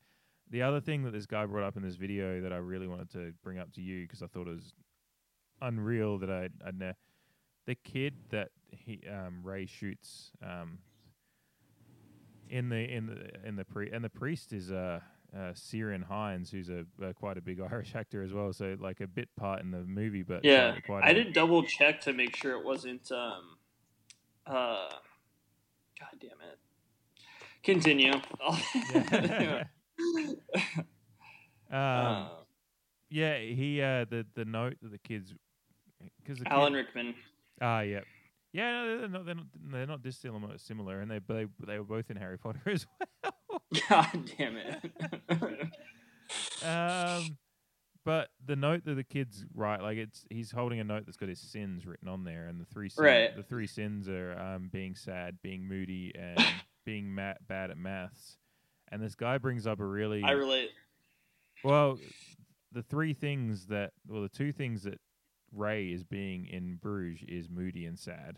the other thing that this guy brought up in this video that I really wanted to bring up to you because I thought it was unreal that I I ne- the kid that he um Ray shoots um in the in the in the pre and the priest is uh, uh Ciarán Hinds who's a uh, quite a big Irish actor as well so like a bit part in the movie but yeah i did double check to make sure it wasn't um uh god damn it. Continue. Um, Uh, yeah, he uh, the the note that the kids because the alan kid, rickman. Ah yeah. Yeah no, they're not they're not they're not dissimilar similar and they they they were both in Harry Potter as well. god damn it. Um, but the note that the kids write like it's he's holding a note that's got his sins written on there and the three sins, Right. the three sins are um being sad, being moody, and being ma- bad at maths. And this guy brings up a really i relate Well, the three things that, well, the two things that Ray is being in Bruges is moody and sad.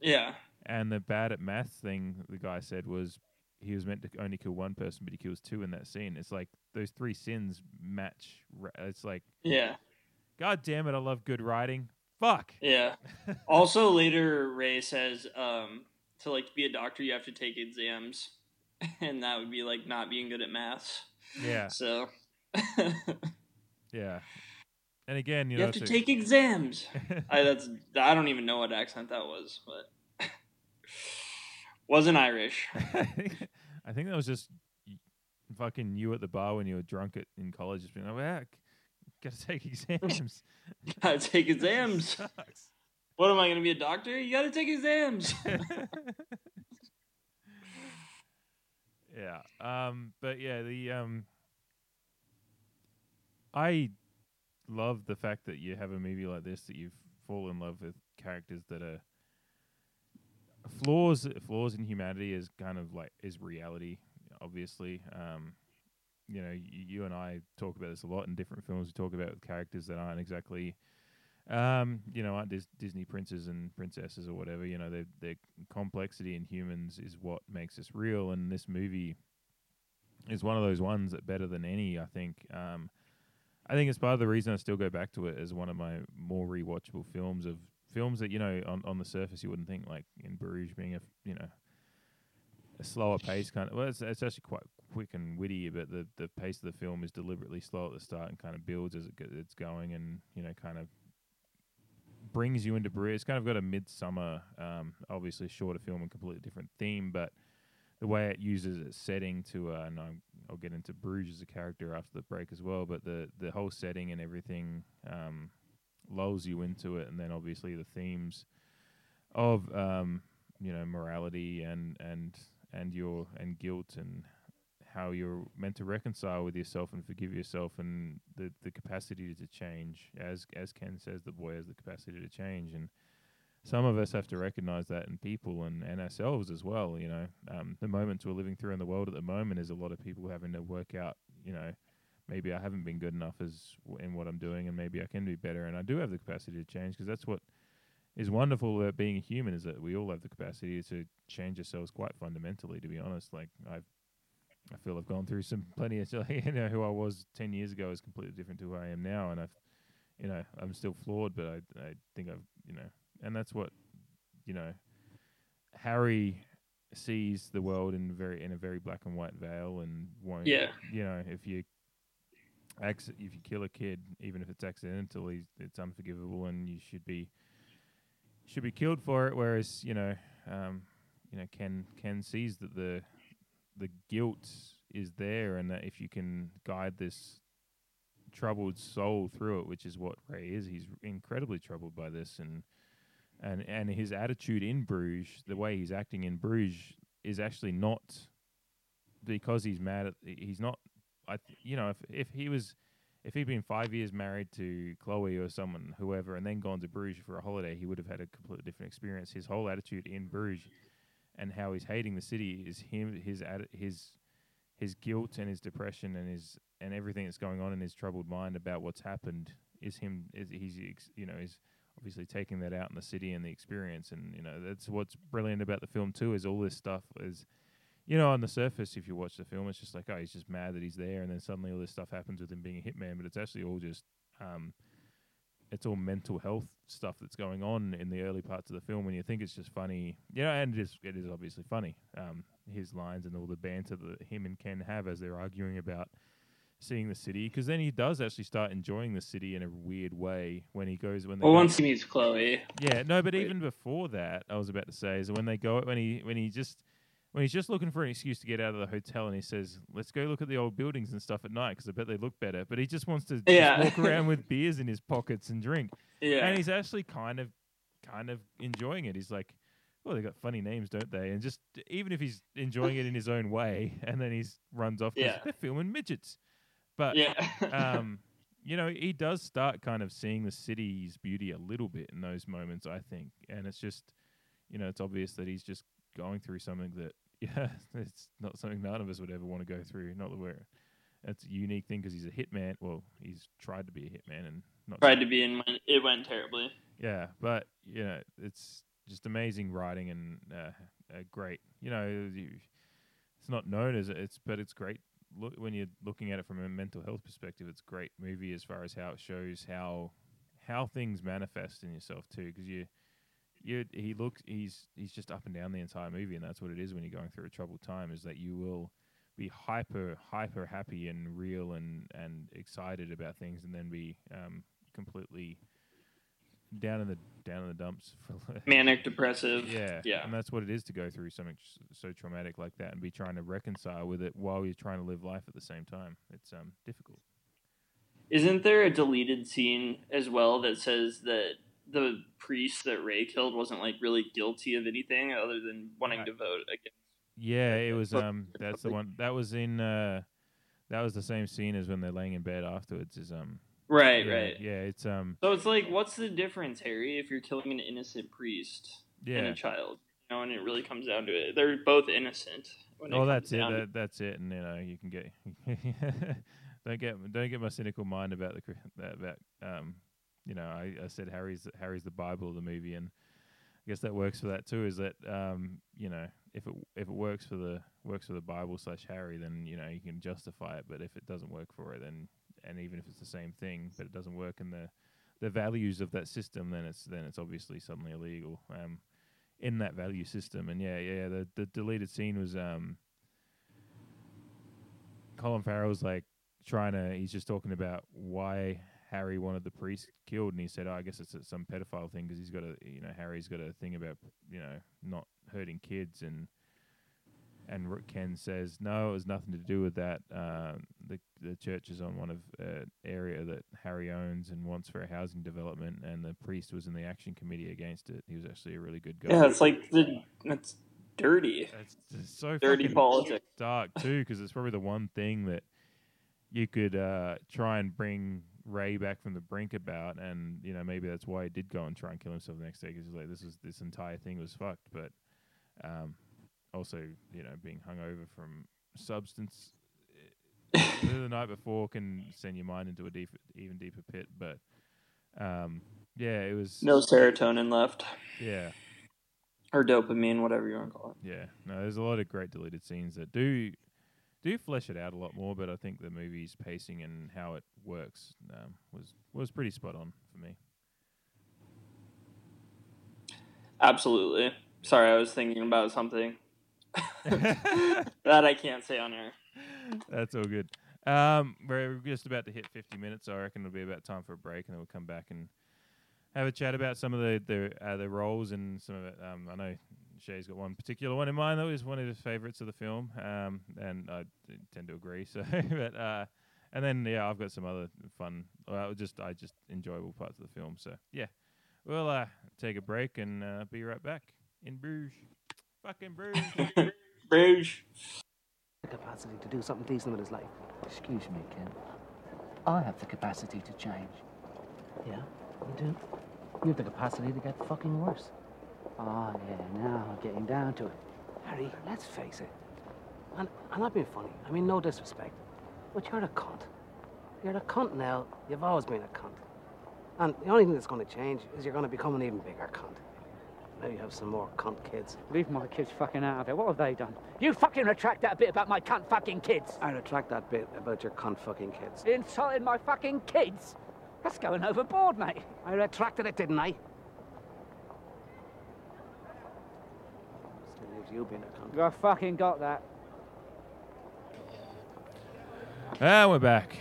yeah And the bad at maths thing, the guy said was he was meant to only kill one person, but he kills two in that scene. It's like those three sins match. It's like, yeah God damn it, I love good writing. Fuck. Yeah. also, later Ray says um, to like be a doctor, you have to take exams, and that would be like not being good at maths. Yeah. So Yeah. And again, you, you know, have to so- take exams. I that's I don't even know what accent that was, but wasn't Irish. I think that was just fucking you at the bar when you were drunk at, in college, just being like, well, gotta take exams. Gotta take exams. What am I to be a doctor? You got to take exams. yeah. Um. But yeah, the um. I love the fact that you have a movie like this that you've fall in love with characters that are flaws. Flaws in humanity is kind of like is reality. Obviously, um, you know, you, you and I talk about this a lot in different films. We talk about characters that aren't exactly um, you know, aren't Dis- Disney princes and princesses or whatever. You know, their complexity in humans is what makes us real, and this movie is one of those ones that better than any. I think. Um, I think it's part of the reason I still go back to it as one of my more rewatchable films of films that you know on on the surface you wouldn't think like in Bruges being a you know a slower pace kind of well it's, it's actually quite quick and witty but the the pace of the film is deliberately slow at the start and kind of builds as it go, it's going and you know kind of brings you into Bruges it's kind of got a Midsommar um obviously shorter film and completely different theme but the way it uses its setting to uh, and I'm, I'll get into Bruges as a character after the break as well but the the whole setting and everything um lulls you into it and then obviously the themes of um you know morality and and and your and guilt and how you're meant to reconcile with yourself and forgive yourself and the the capacity to change as as Ken says the boy has the capacity to change. And some of us have to recognize that in people and, and ourselves as well you know. Um, the moments we're living through in the world at the moment is a lot of people having to work out you know maybe I haven't been good enough as w- in what I'm doing and maybe I can be better and I do have the capacity to change because that's what is wonderful about being a human is that we all have the capacity to change ourselves quite fundamentally. To be honest, like I've, I feel I've gone through some plenty of you know who I was ten years ago is completely different to who I am now, and I've, you know, I'm still flawed, but I I think I've you know, and that's what, you know, Harry sees the world in very in a very black and white veil and won't Yeah. you know if you if you kill a kid even if it's accidentally it's unforgivable and you should be should be killed for it. Whereas you know, um, you know, Ken Ken sees that the the guilt is there, and that if you can guide this troubled soul through it, which is what Ray is, he's incredibly troubled by this, and and and his attitude in Bruges, the way he's acting in Bruges, is actually not because he's mad at. He's not. I you know if if he was if he'd been five years married to Chloe or someone, whoever, and then gone to Bruges for a holiday, he would have had a completely different experience. His whole attitude in Bruges and how he's hating the city is him, his his his guilt and his depression and his and everything that's going on in his troubled mind about what's happened is him. Is he's you know he's obviously taking that out in the city and the experience, and you know that's what's brilliant about the film too. Is all this stuff is you know, on the surface, if you watch the film, it's just like, oh, he's just mad that he's there, and then suddenly all this stuff happens with him being a hitman. But it's actually all just, um, it's all mental health stuff that's going on in the early parts of the film. When you think it's just funny, you know, and it is, it is obviously funny. Um, his lines and all the banter that him and Ken have as they're arguing about seeing the city, because then he does actually start enjoying the city in a weird way when he goes when Well, go- once he meets Chloe. yeah, no, but even before that, I was about to say is when they go when he when he just when he's just looking for an excuse to get out of the hotel and he says, "Let's go look at the old buildings and stuff at night because I bet they look better." But he just wants to Yeah. just walk around with beers in his pockets and drink. Yeah. and he's actually kind of kind of enjoying it. He's like, "Well, they got funny names, don't they?" And just even if he's enjoying it in his own way, and then he's runs off because Yeah. they're filming midgets. But Yeah. um, you know, he does start kind of seeing the city's beauty a little bit in those moments, I think. And it's just, you know, it's obvious that he's just going through something that, yeah, it's not something none of us would ever want to go through. Not that we're, it's a unique thing because he's a hitman. Well, he's tried to be a hitman and not Tried to be in when it went terribly. yeah, but you know, it's just amazing writing and uh, a great. You know, you, it's not known as it's, but it's great. Look, when you're looking at it from a mental health perspective, it's a great movie as far as how it shows how how things manifest in yourself too. Because you, you, he looks, he's he's just up and down the entire movie, and that's what it is when you're going through a troubled time. Is that you will be hyper hyper happy and real and and excited about things, and then be um, completely down in the down in the dumps for Manic depressive. Yeah, Yeah. and that's what it is to go through something so traumatic like that and be trying to reconcile with it while you're trying to live life at the same time. It's um difficult. Isn't there a deleted scene as well that says that the priest that Ray killed wasn't like really guilty of anything other than wanting to vote against? Yeah, it was um that's the one that was in uh that was the same scene as when they're laying in bed afterwards is um Right, yeah, right. Yeah, it's um So it's like, what's the difference, Harry, if you're killing an innocent priest and a child? You know, and it really comes down to it. They're both innocent. Oh, that's it. That, that's it. And you know, you can get don't get don't get my cynical mind about the that about um you know, I, I said Harry's Harry's the Bible of the movie, and I guess that works for that too. Is that um, you know, if it if it works for the works for the Bible slash Harry, then you know you can justify it. But if it doesn't work for it, then and even if it's the same thing, but it doesn't work in the the values of that system, then it's then it's obviously suddenly illegal. Um, in that value system, and yeah, yeah, the the deleted scene was um. Colin Farrell's like trying to. He's just talking about why Harry wanted the priest killed, and he said, oh, "I guess it's some pedophile thing because he's got a, you know, Harry's got a thing about, you know, not hurting kids." And and Ken says, "No, it was nothing to do with that. Um, the the church is on one of uh, area that Harry owns and wants for a housing development, and the priest was in the action committee against it. He was actually a really good guy. Yeah, it's like the it's dirty. It's just so dirty politics. dark too, because it's probably the one thing that you could uh, try and bring Ray back from the brink about, and you know maybe that's why he did go and try and kill himself the next day, because he's like, this was this entire thing was fucked. But um, also, you know, being hungover from substance the night before can send your mind into a deep, even deeper pit. But um, yeah, it was No serotonin left. Yeah. Or dopamine, whatever you want to call it. Yeah, no, there's a lot of great deleted scenes that do do flesh it out a lot more, but I think the movie's pacing and how it works um, was was pretty spot on for me. Absolutely. Sorry, I was thinking about something that I can't say on air. That's all good. Um, we're just about to hit 50 minutes, so I reckon it'll be about time for a break, and then we'll come back and have a chat about some of the the, uh, the roles and some of it. Um, I know Shay's got one particular one in mind that was one of his favourites of the film, um, and I tend to agree. So, but uh, and then yeah, I've got some other fun, well, just I just enjoyable parts of the film. So yeah, we'll uh, take a break and uh, be right back in Bruges. Fucking Bruges. Bruges. The capacity to do something decent with his life. Excuse me, Ken. I have the capacity to change. Yeah, you do. You have the capacity to get fucking worse. Ah, yeah, now I'm getting down to it. Harry, let's face it. And I'm not being funny. I mean, no disrespect. But you're a cunt. You're a cunt now. You've always been a cunt. And the only thing that's going to change is you're going to become an even bigger cunt. Now you have some more cunt kids. Leave my kids fucking out of it. What have they done? You fucking retract that bit about my cunt fucking kids. I retract that bit about your cunt fucking kids. Insulting my fucking kids? That's going overboard, mate. I retracted it, didn't I? Still leaves you being a cunt. I fucking got that. Ah, we're back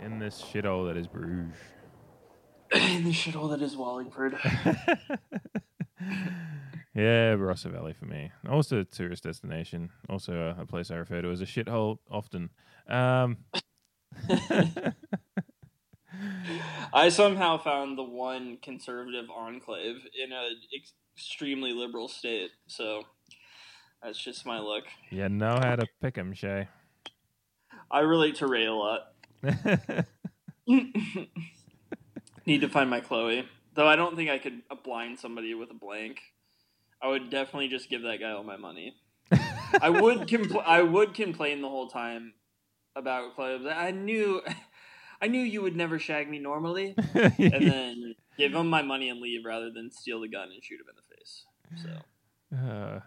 in this shithole that is Bruges. In the shithole that is Wallingford. Yeah, Barossa Valley for me. Also a tourist destination. Also a, a place I refer to as a shithole often. Um, I somehow found the one conservative enclave in an ex- extremely liberal state. So that's just my look. you know how to pick 'em, Shay. I relate to Ray a lot. Need to find my Chloe. Though I don't think I could uh, blind somebody with a blank. I would definitely just give that guy all my money. I would compl- I would complain the whole time about Chloe. I knew I knew you would never shag me normally. and then give him my money and leave rather than steal the gun and shoot him in the face. So Uh,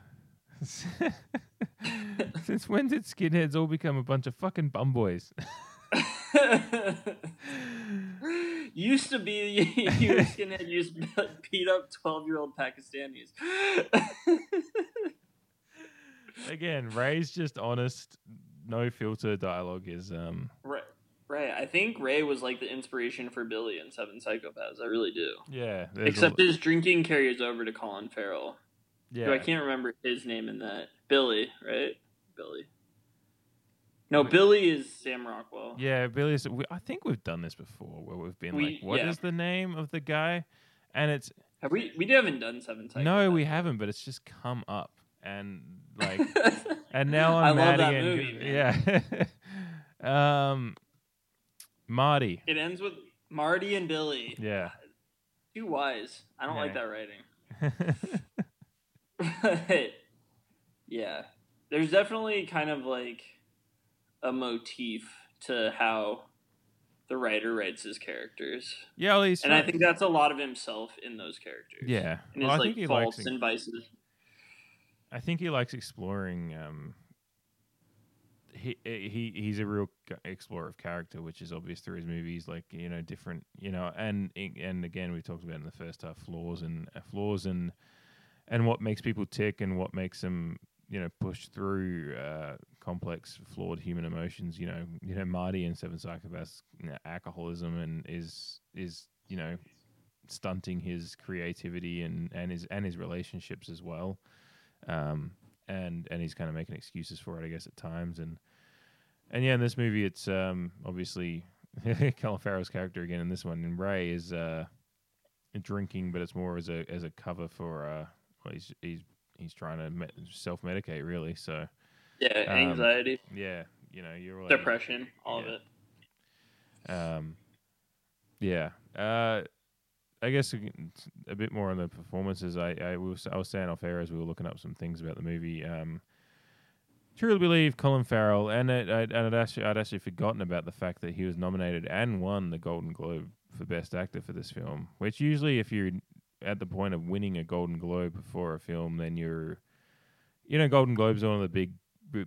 since when did skinheads all become a bunch of fucking bumboys? used to be you were skinhead used to beat up twelve year old Pakistanis. Again, Ray's just honest, no filter dialogue is um Ray, Ray, I think Ray was like the inspiration for Billy in Seven Psychopaths. I really do. Yeah, Except l- his drinking carries over to Colin Farrell. Who Yeah. I can't remember his name in that. Billy, right? Billy. No, Billy is Sam Rockwell. Yeah, Billy. is- we- I think we've done this before, where we've been We- like, "What is yeah. the name of the guy?" And it's Have we? We haven't done Seven Psychopaths. no, we haven't, but it's just come up, and like, and now I I'm love mad that again. movie, 'cause- Yeah. um, Marty. It ends with Marty and Billy. Yeah. Too wise. I don't like that writing. Yeah. There's definitely kind of like a motif to how the writer writes his characters. Yeah, well, he's and I think that's a lot of himself in those characters. Yeah. and Well, his I think like he likes faults it. and vices. I think he likes exploring. Um, he he he's a real explorer of character, which is obvious through his movies. Like you know, different you know, and and again, we talked about in the first half flaws and uh, flaws and and what makes people tick and what makes them you know push through uh, complex, flawed human emotions. You know, you know, Marty and Seven Psychopaths, you know, alcoholism and is is you know stunting his creativity and and his and his relationships as well um, and and he's kind of making excuses for it, I guess, at times. And and yeah, in this movie, it's um, obviously Colin Farrell's character again in this one. And Ray is uh, drinking, but it's more as a as a cover for uh, he's he's he's trying to me- self medicate really. So Yeah, um, anxiety. yeah, you know, you're like, Depression, all yeah. of it. Um, yeah. Uh, I guess a bit more on the performances. I I was I was saying off air as we were looking up some things about the movie. Um, truly believe Colin Farrell, and it, I, and I'd actually I'd actually forgotten about the fact that he was nominated and won the Golden Globe for Best Actor for this film. Which usually, if you're at the point of winning a Golden Globe for a film, then you're, you know, Golden Globes are one of the big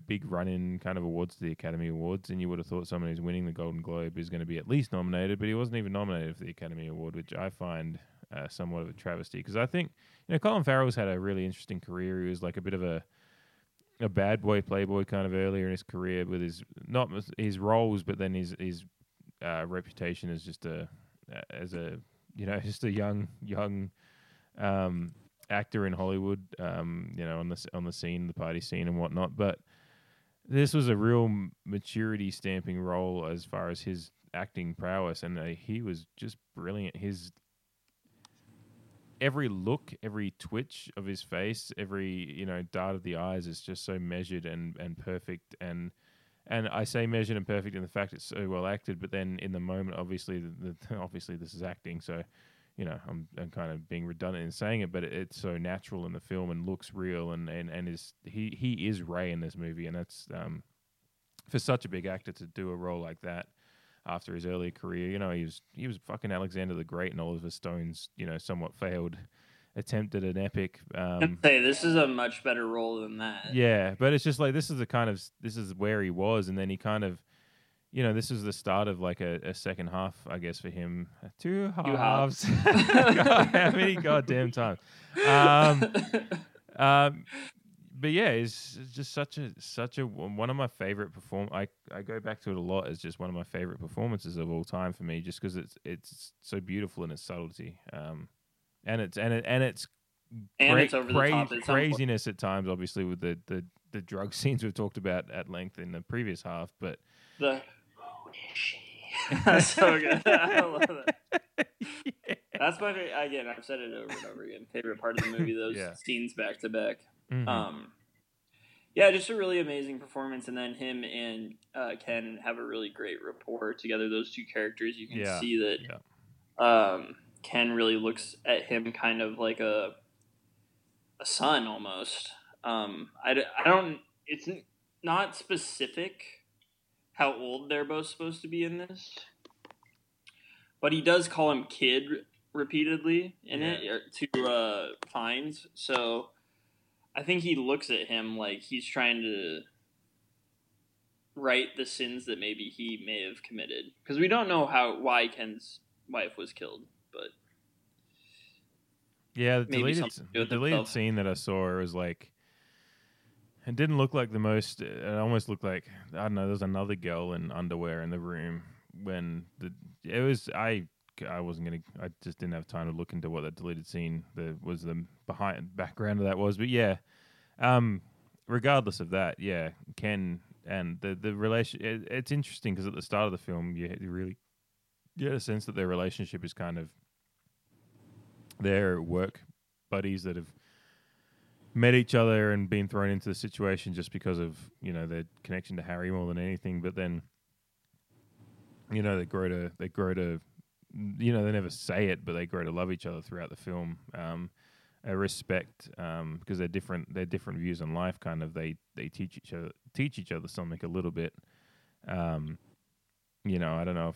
big run-in kind of awards to the Academy Awards, and you would have thought someone who's winning the Golden Globe is going to be at least nominated, but he wasn't even nominated for the Academy Award, which I find uh, somewhat of a travesty because I think you know Colin Farrell's had a really interesting career. He was like a bit of a a bad boy playboy kind of earlier in his career with his not his roles, but then his his uh, reputation as just a as a you know just a young young um, actor in Hollywood, um, you know on the on the scene, the party scene and whatnot. But this was a real maturity stamping role as far as his acting prowess, and uh, he was just brilliant. His every look, every twitch of his face, every you know dart of the eyes is just so measured and and perfect. And and I say measured and perfect in the fact it's so well acted, but then in the moment, obviously, the, the, obviously this is acting, so you know I'm I'm kind of being redundant in saying it, but it, it's so natural in the film and looks real, and and and is he he is Ray in this movie, and that's um for such a big actor to do a role like that after his early career. You know, he was he was fucking Alexander the Great and Oliver Stone's you know somewhat failed attempt at an epic. Um, say this is a much better role than that. yeah, but it's just like this is the kind of this is where he was, and then he kind of. You know, this is the start of like a, a second half, I guess, for him. Two Two halves. halves. God, how many goddamn times? Um, um, but yeah, it's it's just such a such a one of my favorite perform. I I go back to it a lot as just one of my favorite performances of all time for me, just because it's it's so beautiful in its subtlety, um, and it's and it and it's And cra- it's over the top at some point. craziness at times, obviously with the the the drug scenes we've talked about at length in the previous half, but The That's so good. I love that. That's my favorite. Again, I've said it over and over again. Favorite part of the movie, those Yeah. scenes back to back. Mhm. Um, yeah, just a really amazing performance, and then him and uh, Ken have a really great rapport together. Those two characters, you can Yeah, see that um, Ken really looks at him kind of like a a son almost. Um, I, I don't. It's not specific how old they're both supposed to be in this, but he does call him kid repeatedly in it er, to uh, Fiennes. So I think he looks at him like he's trying to right the sins that maybe he may have committed because we don't know how why Ken's wife was killed, but Yeah, the deleted, something to do the deleted scene that I saw was like, it didn't look like the most. It almost looked like I don't know. There's another girl in underwear in the room when the it was. I I wasn't gonna. I just didn't have time to look into what that deleted scene the was the behind background of that was. But yeah, um, regardless of that, yeah, Ken and the the relation. It, it's interesting because at the start of the film, you, you really get a sense that their relationship is kind of their work buddies that have met each other and been thrown into the situation just because of you know their connection to Harry more than anything. But then, you know, they grow to they grow to, you know, they never say it, but they grow to love each other throughout the film. Um, a respect um, because they're different. They're different views on life. Kind of they they teach each other teach each other something a little bit. Um, you know, I don't know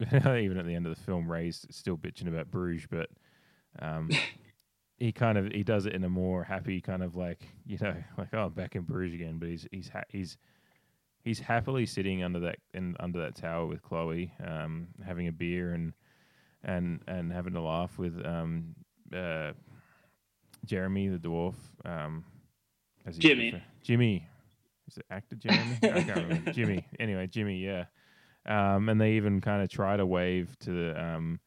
if even at the end of the film, Ray's still bitching about Bruges, but um, he kind of he does it in a more happy kind of like you know like oh I'm back in Bruges again, but he's he's ha- he's he's happily sitting under that in under that tower with Chloe, um, having a beer and and and having a laugh with um, uh, Jeremy the dwarf. Um, as he's Jimmy. refer- Jimmy. Is it actor Jeremy? I can't remember. Jimmy. Anyway, Jimmy. Yeah. Um, and they even kind of try to wave to the um,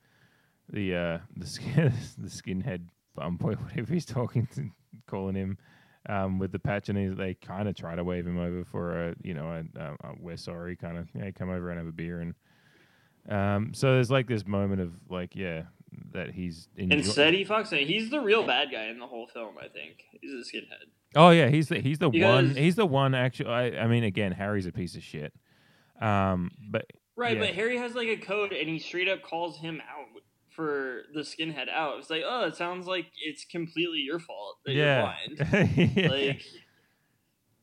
the uh, the skin the skinhead bum boy, whatever he's talking to, calling him. Um, with the patch, and he's, they kind of try to wave him over for a, you know, a, a, a we're sorry kind of, yeah, come over and have a beer, and um, so there's like this moment of like, yeah, that he's enjoy- Instead, he fucks it. He's the real bad guy in the whole film. I think he's a skinhead. Oh yeah, he's the he's the one. He's the one. Actually, I, I mean, again, Harry's a piece of shit. Um, but Right, yeah. but Harry has like a code, and he straight up calls him out for the skinhead out. It's like, oh, it sounds like it's completely your fault that Yeah. you're blind. like,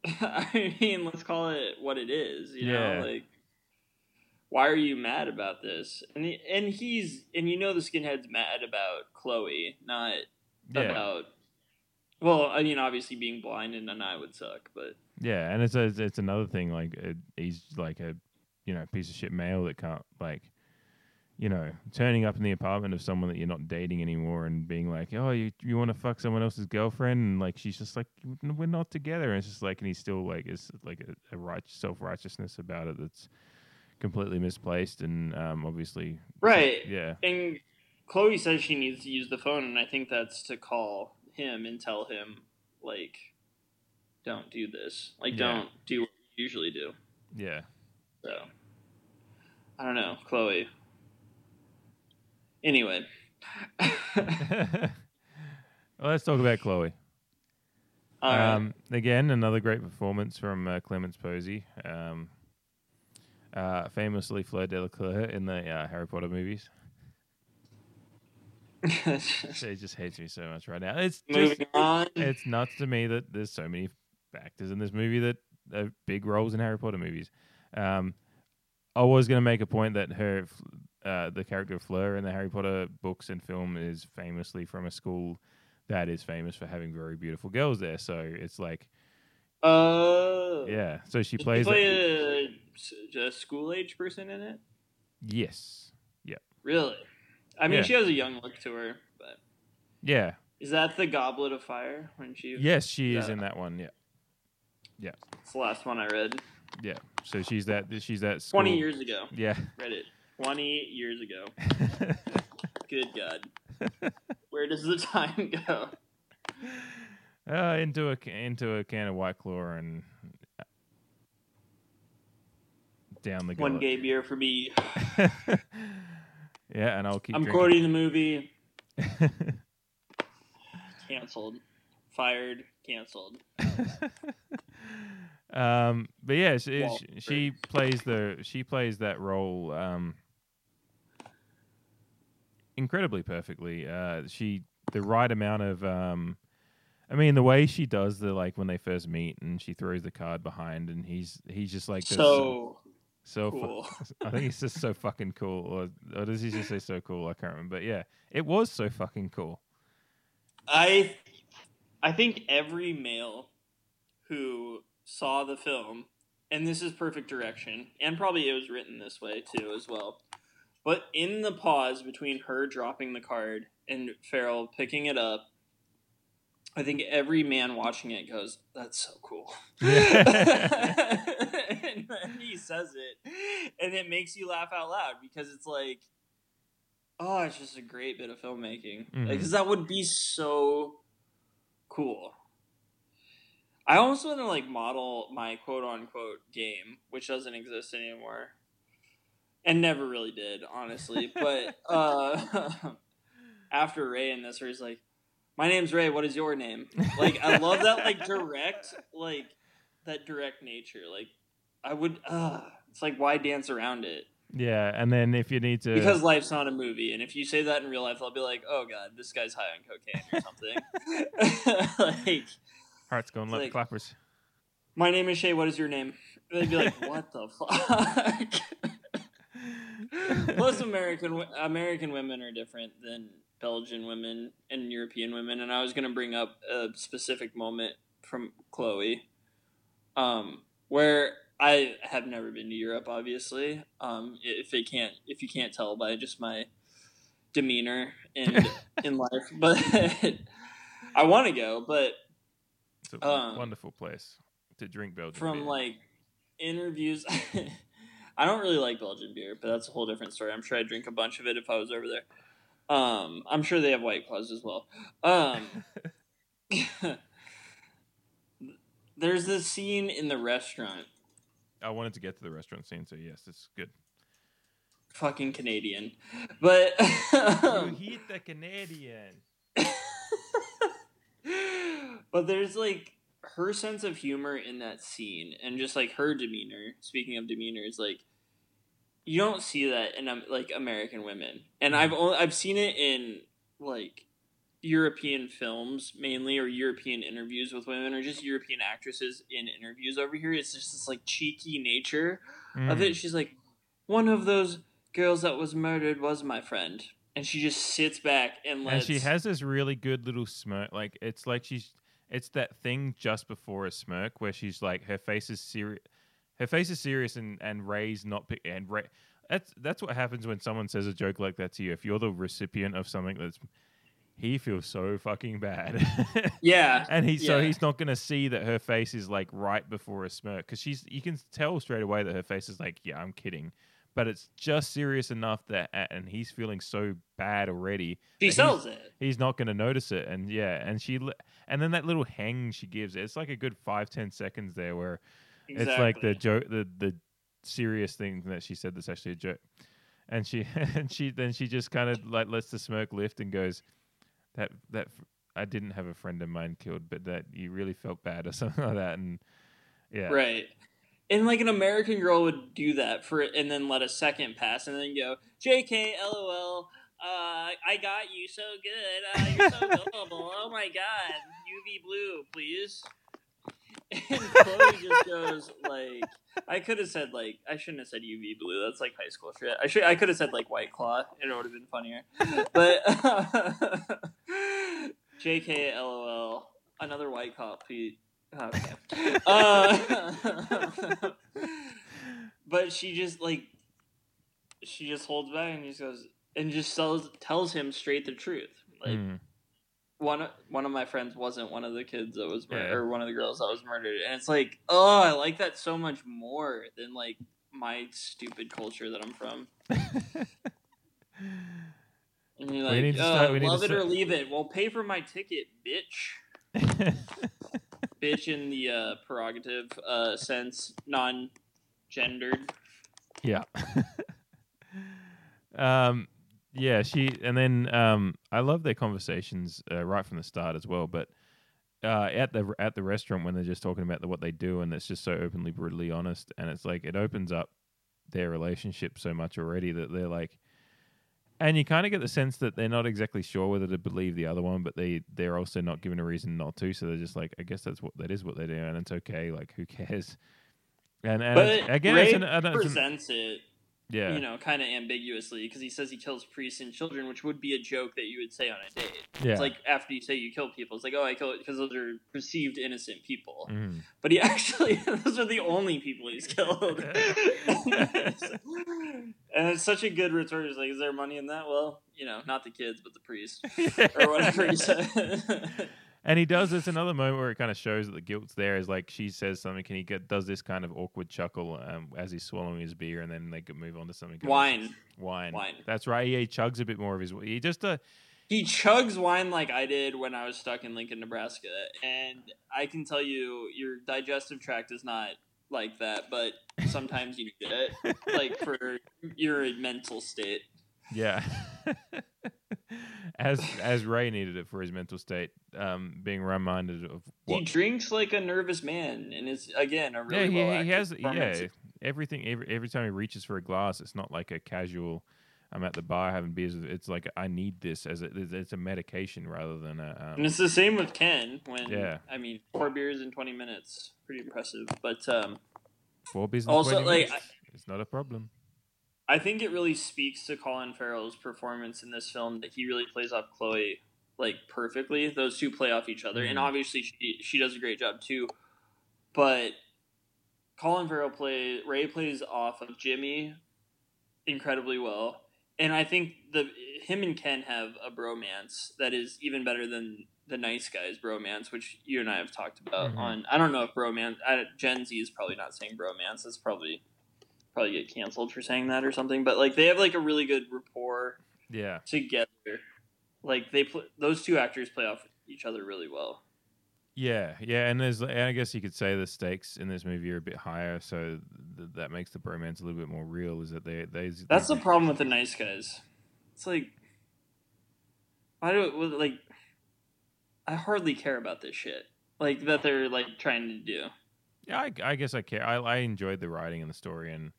I mean, let's call it what it is. You Yeah. know, like, why are you mad about this? And he, and he's and you know the skinhead's mad about Chloe, not Yeah. about. Well, I mean, obviously being blind and an eye would suck, but Yeah, and it's a, it's another thing. Like uh, he's like a you know piece of shit male that can't like you know turning up in the apartment of someone that you're not dating anymore and being like, oh, you you want to fuck someone else's girlfriend, and like she's just like, we're not together, and it's just like, and he's still like, it's like a, a right self righteousness about it that's completely misplaced, and um, obviously, Right. yeah, And Chloe says she needs to use the phone, and I think that's to call him and tell him, like, don't do this. Like, Yeah. don't do what you usually do. yeah. So, I don't know, Chloe. Anyway, well, let's talk about Chloe. Right. um, again, another great performance from uh, Poésy, um, uh, famously Fleur Delacour in the uh, Harry Potter movies. she just hates me so much right now. It's just, It's nuts to me that there's so many actors in this movie that have big roles in Harry Potter movies. Um, I was going to make a point that her, uh, the character of Fleur in the Harry Potter books and film is famously from a school that is famous for having very beautiful girls there. So it's like, uh, yeah. So she did plays. play a, a school age person in it. yes. Yeah. Really? I mean, Yeah. she has a young look to her, but Yeah. is that the Goblet of Fire when she? Yes, she is that- in that one. Yeah. Yeah. It's the last one I read. Yeah. So she's that. She's that. Twenty years ago. Yeah. Read it. Twenty years ago. Good God. Where does the time go? Uh, into a into a can of White Claw and uh, down the game. One gullet. gay beer for me. Yeah, and I'll keep. I'm drinking. quoting the movie. Cancelled. Fired. Cancelled. Um, but yeah, she, Wall- she, she plays the she plays that role um, incredibly perfectly. Uh, she the right amount of um, I mean the way she does the like when they first meet and she throws the card behind and he's he's just like this- So so fu- I think he's just so fucking cool, or or does he just say so cool? I can't remember. But yeah, it was so fucking cool. I I think every male who saw the film, and this is perfect direction, and probably it was written this way too as well. But in the pause between her dropping the card and Farrell picking it up, I think every man watching it goes, "That's so cool," and then he says it, and it makes you laugh out loud because it's like, oh, it's just a great bit of filmmaking. Mm-hmm. Because that would be so cool. I almost want to like model my quote unquote game, which doesn't exist anymore, and never really did, honestly. but uh, after Ray in this, where he's like, "My name's Ray. What is your name?" Like, I love that like direct, like that direct nature. Like, I would. Uh, it's like why dance around it? Yeah, and then if you need to, Because life's not a movie, and if you say that in real life, I'll be like, "Oh God, this guy's high on cocaine or something." like, heart's going left like- clappers. my name is Shay. What is your name? They'd be like, "What the fuck?" Plus, American American women are different than Belgian women and European women, and I was gonna bring up a specific moment from Chloe, um, where I have never been to Europe. Obviously, um, if it can't, if you can't tell by just my demeanor in in life, but I want to go. But It's a Um, wonderful place to drink Belgian from beer. like interviews. I don't really like Belgian beer, but that's a whole different story. I'm sure I'd drink a bunch of it if I was over there. Um, I'm sure they have White Claws as well. Um, there's this scene in the restaurant, I wanted to get to the restaurant scene, so yes, it's good. fucking Canadian, but you hit the Canadian. but there's like her sense of humor in that scene and just like her demeanor speaking of demeanor is like you don't see that in um, like american women and i've only i've seen it in like european films mainly or european interviews with women or just european actresses in interviews over here it's just this like cheeky nature of Mm. it she's like one of those girls that was murdered was my friend and she just sits back and And lets she has this really good little smirk. Like it's like she's it's that thing just before a smirk where she's like her face is serious. Her face is serious and and Ray's not pick and Ray. That's that's what happens when someone says a joke like that to you. If you're the recipient of something that's he feels so fucking bad. Yeah, and he so he's not gonna see that her face is like right before a smirk because she's you can tell straight away that her face is like yeah I'm kidding, but it's just serious enough that and he's feeling so bad already. She sells he's- it. He's not gonna notice it, and yeah, and she and then that little hang she gives it's like a good five ten seconds there where it's like the joke the the serious thing that she said that's actually a joke, and she and she then she just kind of like lets the smirk lift and goes that that I didn't have a friend of mine killed, but that you really felt bad or something like that, and yeah, Right. And like an American girl would do that for and then let a second pass and then go, JK, LOL, uh, I got you so good. Uh, you're so gullible. Oh my god. UV blue, please. And Chloe just goes like I could have said like I shouldn't have said UV blue. That's like high school shit. I should I could have said like white claw. It would have been funnier. But JK LOL. Another white claw, Pete. Okay. Uh, but she just like she just holds back and just goes and just tells tells him straight the truth. Like Mm. One of- one of my friends wasn't one of the kids that was mur- Yeah. or one of the girls that was murdered, and it's like, oh, I like that so much more than like my stupid culture that I'm from. And you're We need to start- we need to love it or leave it. Well, pay for my ticket, bitch. bitch in the uh, prerogative uh, sense, non-gendered. Yeah. um yeah, she and then um I love their conversations uh, right from the start as well, but uh at the at the restaurant when they're just talking about the, what they do and it's just so openly brutally honest and it's like it opens up their relationship so much already that they're like and you kind of get the sense that they're not exactly sure whether to believe the other one, but they they're also not given a reason not to. So they're just like, I guess that's what that is what they're doing, and it's okay. Like, who cares? And, and But again, Ray it's an, I don't- it's an- presents it, yeah, you know, kind of ambiguously because he says he kills priests and children, which would be a joke that you would say on a date. Yeah. It's like after you say you kill people, it's like, oh, I kill it because those are perceived innocent people. Mhm. But he actually, those are the only people he's killed. and it's such a good retort. He's like, is there money in that? Well, you know, not the kids, but the priest. or whatever he said. And he does this another moment where it kind of shows that the guilt's there. Is like she says something, and he get, does this kind of awkward chuckle um, as he's swallowing his beer, and then they could move on to something. else. Wine. wine, Wine. That's right. Yeah, he chugs a bit more of his. He just uh, he chugs wine like I did when I was stuck in Lincoln, Nebraska, and I can tell you, your digestive tract is not like that, but sometimes you need it, like for your mental state. yeah. as as Ray needed it for his mental state, um, being reminded of He drinks like a nervous man, and is again a really yeah, well he, he has yeah everything every every time he reaches for a glass, it's not like a casual. I'm at the bar having beers. It's like I need this as a it's- a medication rather than a. Um, And it's the same with Ken. When Yeah. I mean, four beers in twenty minutes, pretty impressive. But um, four beers. in also, 20 like, minutes. it's not a problem. I think it really speaks to Colin Farrell's performance in this film that he really plays off Chloe like perfectly. Those two play off each other, and Mhm. obviously she she does a great job too. But Colin Farrell plays Ray plays off of Jimmy incredibly well, and I think the him and Ken have a bromance that is even better than the Nice Guys bromance, which you and I have talked about. Mhm. On I don't know if bromance I, Gen Z is probably not saying bromance. It's probably probably get canceled for saying that or something. But like they have like a really good rapport Yeah. together. Like they pl- those two actors play off each other really well. Yeah, yeah, and there's, and I guess you could say the stakes in this movie are a bit higher, so th- that makes the bromance a little bit more real. Is that they, they That's the problem with the nice guys. It's like, why do it like? I hardly care about this shit. Like that they're like trying to do. Yeah, I, I guess I care. I, I enjoyed the writing and the story, and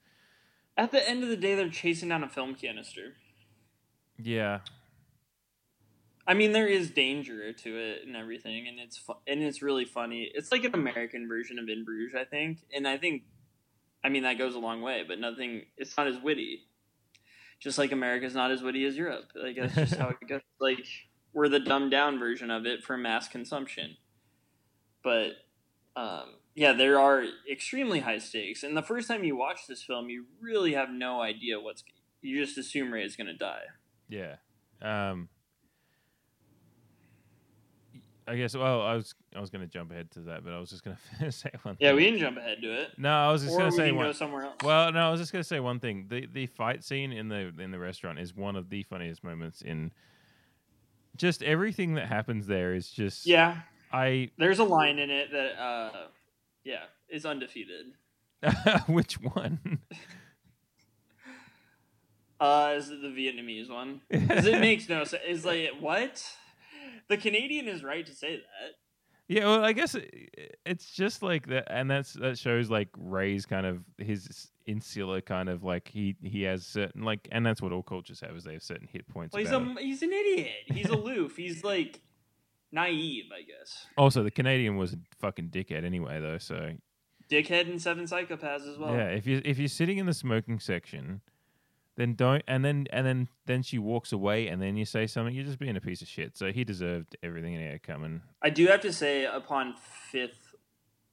At the end of the day, they're chasing down a film canister. yeah, I mean, there is danger to it and everything, and it's fu- and it's really funny. It's like an American version of In Bruges, I think, and I think, I mean, that goes a long way. But nothing, it's not as witty. Just like America's not as witty as Europe. Like that's just how it goes. Like we're the dumbed down version of it for mass consumption. But um, yeah, there are extremely high stakes, and the first time you watch this film, you really have no idea what's. You just assume Ray is going to die. yeah. Um, I guess. Well, I was I was going to jump ahead to that, but I was just going to say one. Yeah, thing. we can jump ahead to it. No, I was just going to say one. go somewhere else. Well, no, I was just going to say one thing. The the fight scene in the in the restaurant is one of the funniest moments in. Just everything that happens there is just Yeah, I there's a line in it that, uh, yeah, is undefeated. which one? Uh, is it the Vietnamese one? Because it makes no sense. It's like what? The Canadian is right to say that. Yeah, well, I guess it, it's just like that, and that's that shows like Ray's kind of his insular kind of like he he has certain like, and that's what all cultures have is they have certain hit points. Well, he's a he's an idiot. He's aloof. he's like naive, I guess. Also, the Canadian was a fucking dickhead anyway, though. So Dickhead and Seven Psychopaths as well. yeah, if you if you're sitting in the smoking section, then don't, and then and then then she walks away, and then you say something, you're just being a piece of shit. So he deserved everything in air coming. I do have to say, upon fifth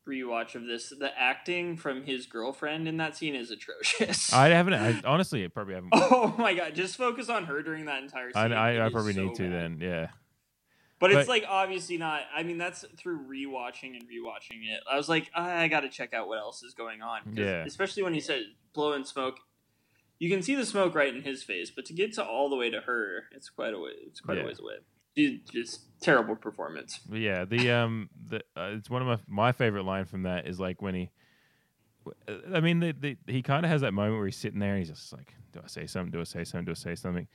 rewatch of this, the acting from his girlfriend in that scene is atrocious. I haven't. I, honestly, I probably haven't. oh my god! Just focus on her during that entire I, scene. It I, I probably so need to bad. then. Yeah. But, But- it's like obviously not. I mean, that's through rewatching and rewatching it. I was like, I, I got to check out what else is going on. Yeah. Especially when he said blowing smoke. You can see the smoke right in his face, but to get to all the way to her, it's quite a way. It's quite Yeah. a ways away. Dude, just terrible performance. Yeah, the um, the uh, it's one of my my favorite line from that is like when he, I mean, the, the he kind of has that moment where he's sitting there and he's just like, do I say something? Do I say something? Do I say something?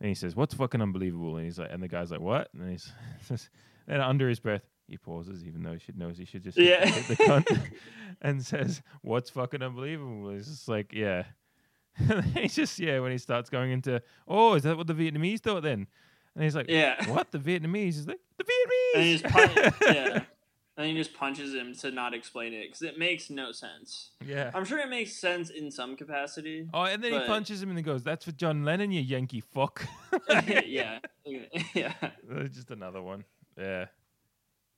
And he says, "What's fucking unbelievable?" And he's like, and the guy's like, "What?" And he's, and under his breath, he pauses, even though he should knows he should just Yeah. hit the cunt, and says, "What's fucking unbelievable?" It's just like, yeah. And then he's just yeah when he starts going into, oh, is that what the Vietnamese thought then? And he's like, Yeah. what the Vietnamese? He's like, the Vietnamese. And he just pun- yeah. And he just punches him to not explain it because it makes no sense. Yeah. I'm sure it makes sense in some capacity. Oh, and then he punches him and he goes, "That's for John Lennon, you Yankee fuck." yeah, yeah, Uh, Just another one. Yeah.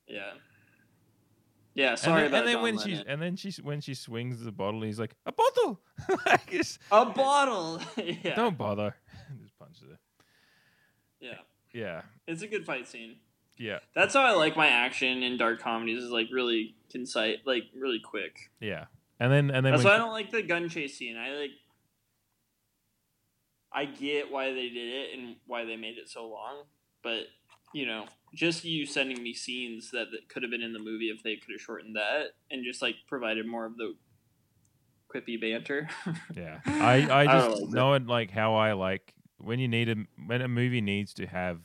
yeah. Yeah, sorry and then, about and then John when Lennon. she and then she when she swings the bottle, he's like, "A bottle." Like, A bottle. yeah. Don't bother. Just punches her. Yeah. Yeah. It's a good fight scene. Yeah. That's how I like my action in dark comedies is like really concise, like really quick. Yeah. And then and then That's why I don't like the gun chase scene. I like I get why they did it and why they made it so long, but you know, just you sending me scenes that, that could have been in the movie if they could have shortened that and just like provided more of the quippy banter. Yeah, I, I just that. know it like how I like when you need a when a movie needs to have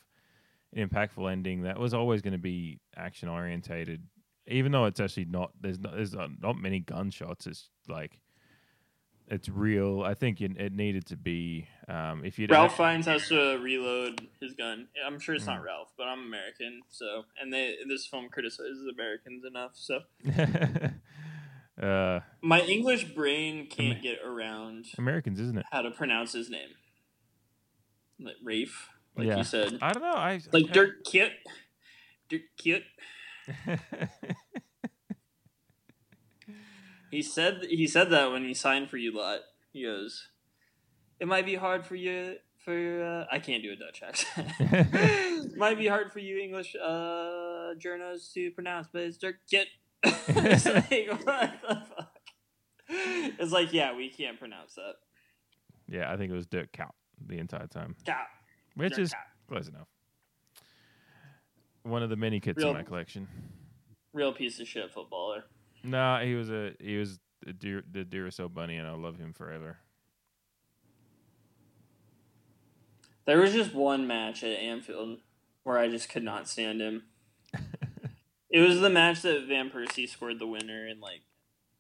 an impactful ending. That was always going to be action orientated, even though it's actually not. There's not there's not, not many gunshots. It's like it's real. I think it, it needed to be. Um, if you Ralph Fiennes has to reload his gun. I'm sure it's not Mm. Ralph, but I'm American, so and they this film criticizes Americans enough, so Uh, My English brain can't get around Americans, isn't it? how to pronounce his name. Like Rafe, like yeah. you said. I don't know. I like I- Dirk Kit. Dirk Kit. He said he said that when he signed for you lot. He goes, "It might be hard for you for uh, I can't do a Dutch accent. it might be hard for you English uh, journos to pronounce, but it's Dirk Kit." it's like what the fuck? It's like yeah, we can't pronounce that. yeah, I think it was Dirk Cout the entire time, Cat. Which is close enough. One of the many kits Real- in my collection. Real piece of shit footballer. No, he was a he was the, Dur- the Duracell bunny, and I'll love him forever. There was just one match at Anfield where I just could not stand him. it was the match that Van Persie scored the winner in like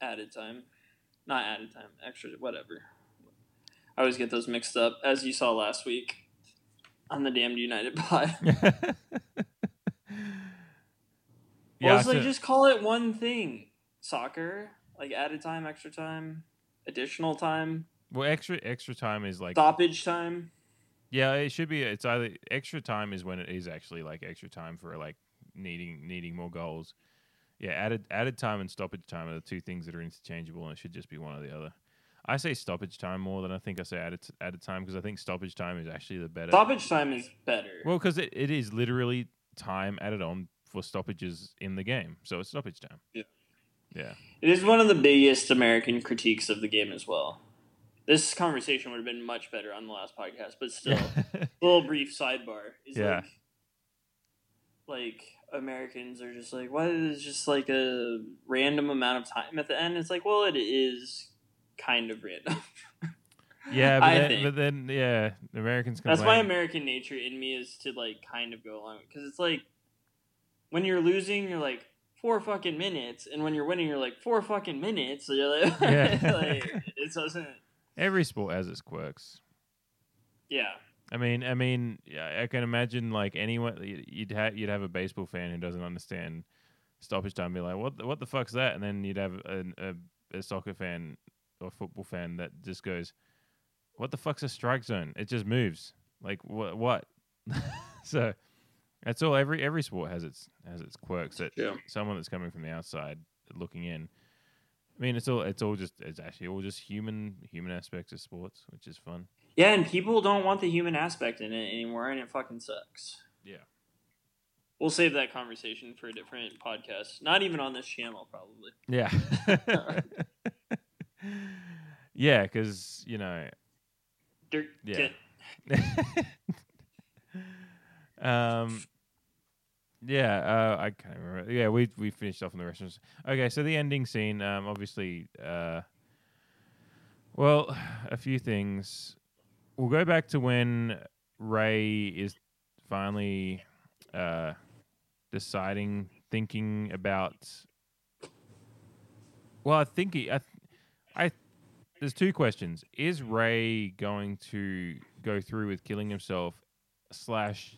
added time. Not added time, extra whatever. I always get those mixed up, as you saw last week on the damned United pod. Yeah, well, like so- just call it one thing. Soccer, like added time, extra time, additional time, Well, extra extra time is like stoppage time. Yeah, it should be. It's either extra time is when it is actually like extra time for like needing needing more goals. Yeah, added added time and stoppage time are the two things that are interchangeable, and it should just be one or the other. I say stoppage time more than I think I say added added time because I think stoppage time is actually the better. Stoppage time is better. Well, because it, it is literally time added on for stoppages in the game, so it's stoppage time. Yeah. Yeah. It is one of the biggest American critiques of the game as well. This conversation would have been much better on the last podcast, but still, a little brief sidebar is Yeah. like, like Americans are just like, what is just like a random amount of time at the end? It's like, well, it is kind of random. Yeah, but I then, think. but then yeah, Americans That's complain. my American nature in me is to like kind of go along because it's like when you're losing, you're like four fucking minutes, and when you're winning, you're like four fucking minutes. So you're like, Yeah. like it doesn't. Every sport has its quirks. Yeah, I mean, I mean, I can imagine like anyone you'd have you'd have a baseball fan who doesn't understand stoppage time, be like, "What the, what the fuck's that?" And then you'd have a, a, a soccer fan or football fan that just goes, "What the fuck's a strike zone? It just moves. Like what? What?" so that's all. Every every sport has its has its quirks that Yeah. someone that's coming from the outside looking in. I mean, it's all it's all just it's actually all just human human aspects of sports, which is fun. yeah, and people don't want the human aspect in it anymore, and it fucking sucks. Yeah. We'll save that conversation for a different podcast. Not even on this channel, probably. Yeah. yeah, because you know. Dirt. Yeah. Um. Yeah, uh, I can't remember. Yeah, we we finished off in the restaurants. Okay, so the ending scene, um, obviously, uh, well, a few things. We'll go back to when Ray is finally uh, deciding, thinking about. Well, I think he, I, I, there's two questions. Is Ray going to go through with killing himself? Slash,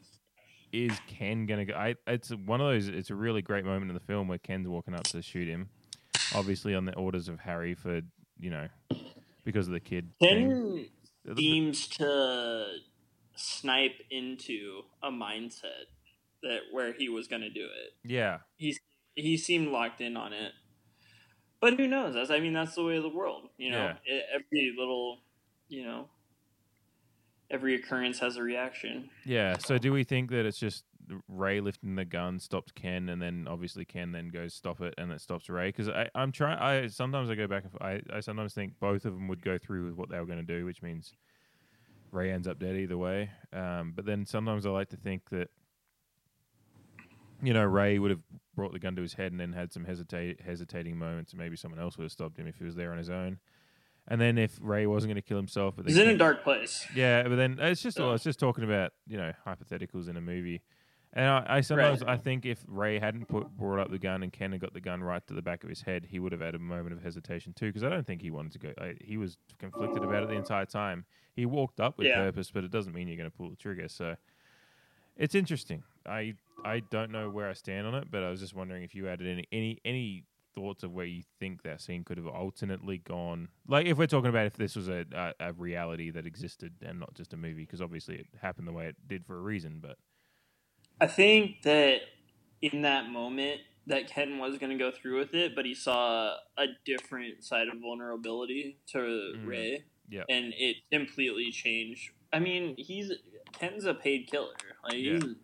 is Ken gonna go? I, it's one of those. It's a really great moment in the film where Ken's walking up to shoot him, obviously on the orders of Harry for you know because of the kid. thing. Ken seems to snipe into a mindset that where he was going to do it. Yeah, He's he seemed locked in on it, but who knows? That's I mean that's the way of the world. You know, Yeah. Every little, you know, every occurrence has a reaction. yeah. So do we think that it's just Ray lifting the gun stops Ken, and then obviously Ken then goes stop it, and it stops Ray? Because I'm trying. I sometimes I go back and I sometimes think both of them would go through with what they were going to do, which means Ray ends up dead either way. Um, but then sometimes I like to think that you know Ray would have brought the gun to his head and then had some hesitate hesitating moments, and maybe someone else would have stopped him if he was there on his own. And then if Ray wasn't going to kill himself, but He's in a dark place. yeah, but then it's just Yeah. it's just talking about you know hypotheticals in a movie, and I, I sometimes I think if Ray hadn't put brought up the gun and Ken had got the gun right to the back of his head, he would have had a moment of hesitation too. Because I don't think he wanted to go. I, he was conflicted about it the entire time. He walked up with Yeah. purpose, but it doesn't mean you're going to pull the trigger. So it's interesting. I I don't know where I stand on it, but I was just wondering if you added any any any thoughts of where you think that scene could have alternately gone? Like, if we're talking about if this was a a, a reality that existed and not just a movie, because obviously it happened the way it did for a reason. But I think that in that moment that Ken was going to go through with it, but he saw a different side of vulnerability to Mhm. Ray, yeah, and it completely changed. I mean, he's Ken's a paid killer. Like Yeah. he's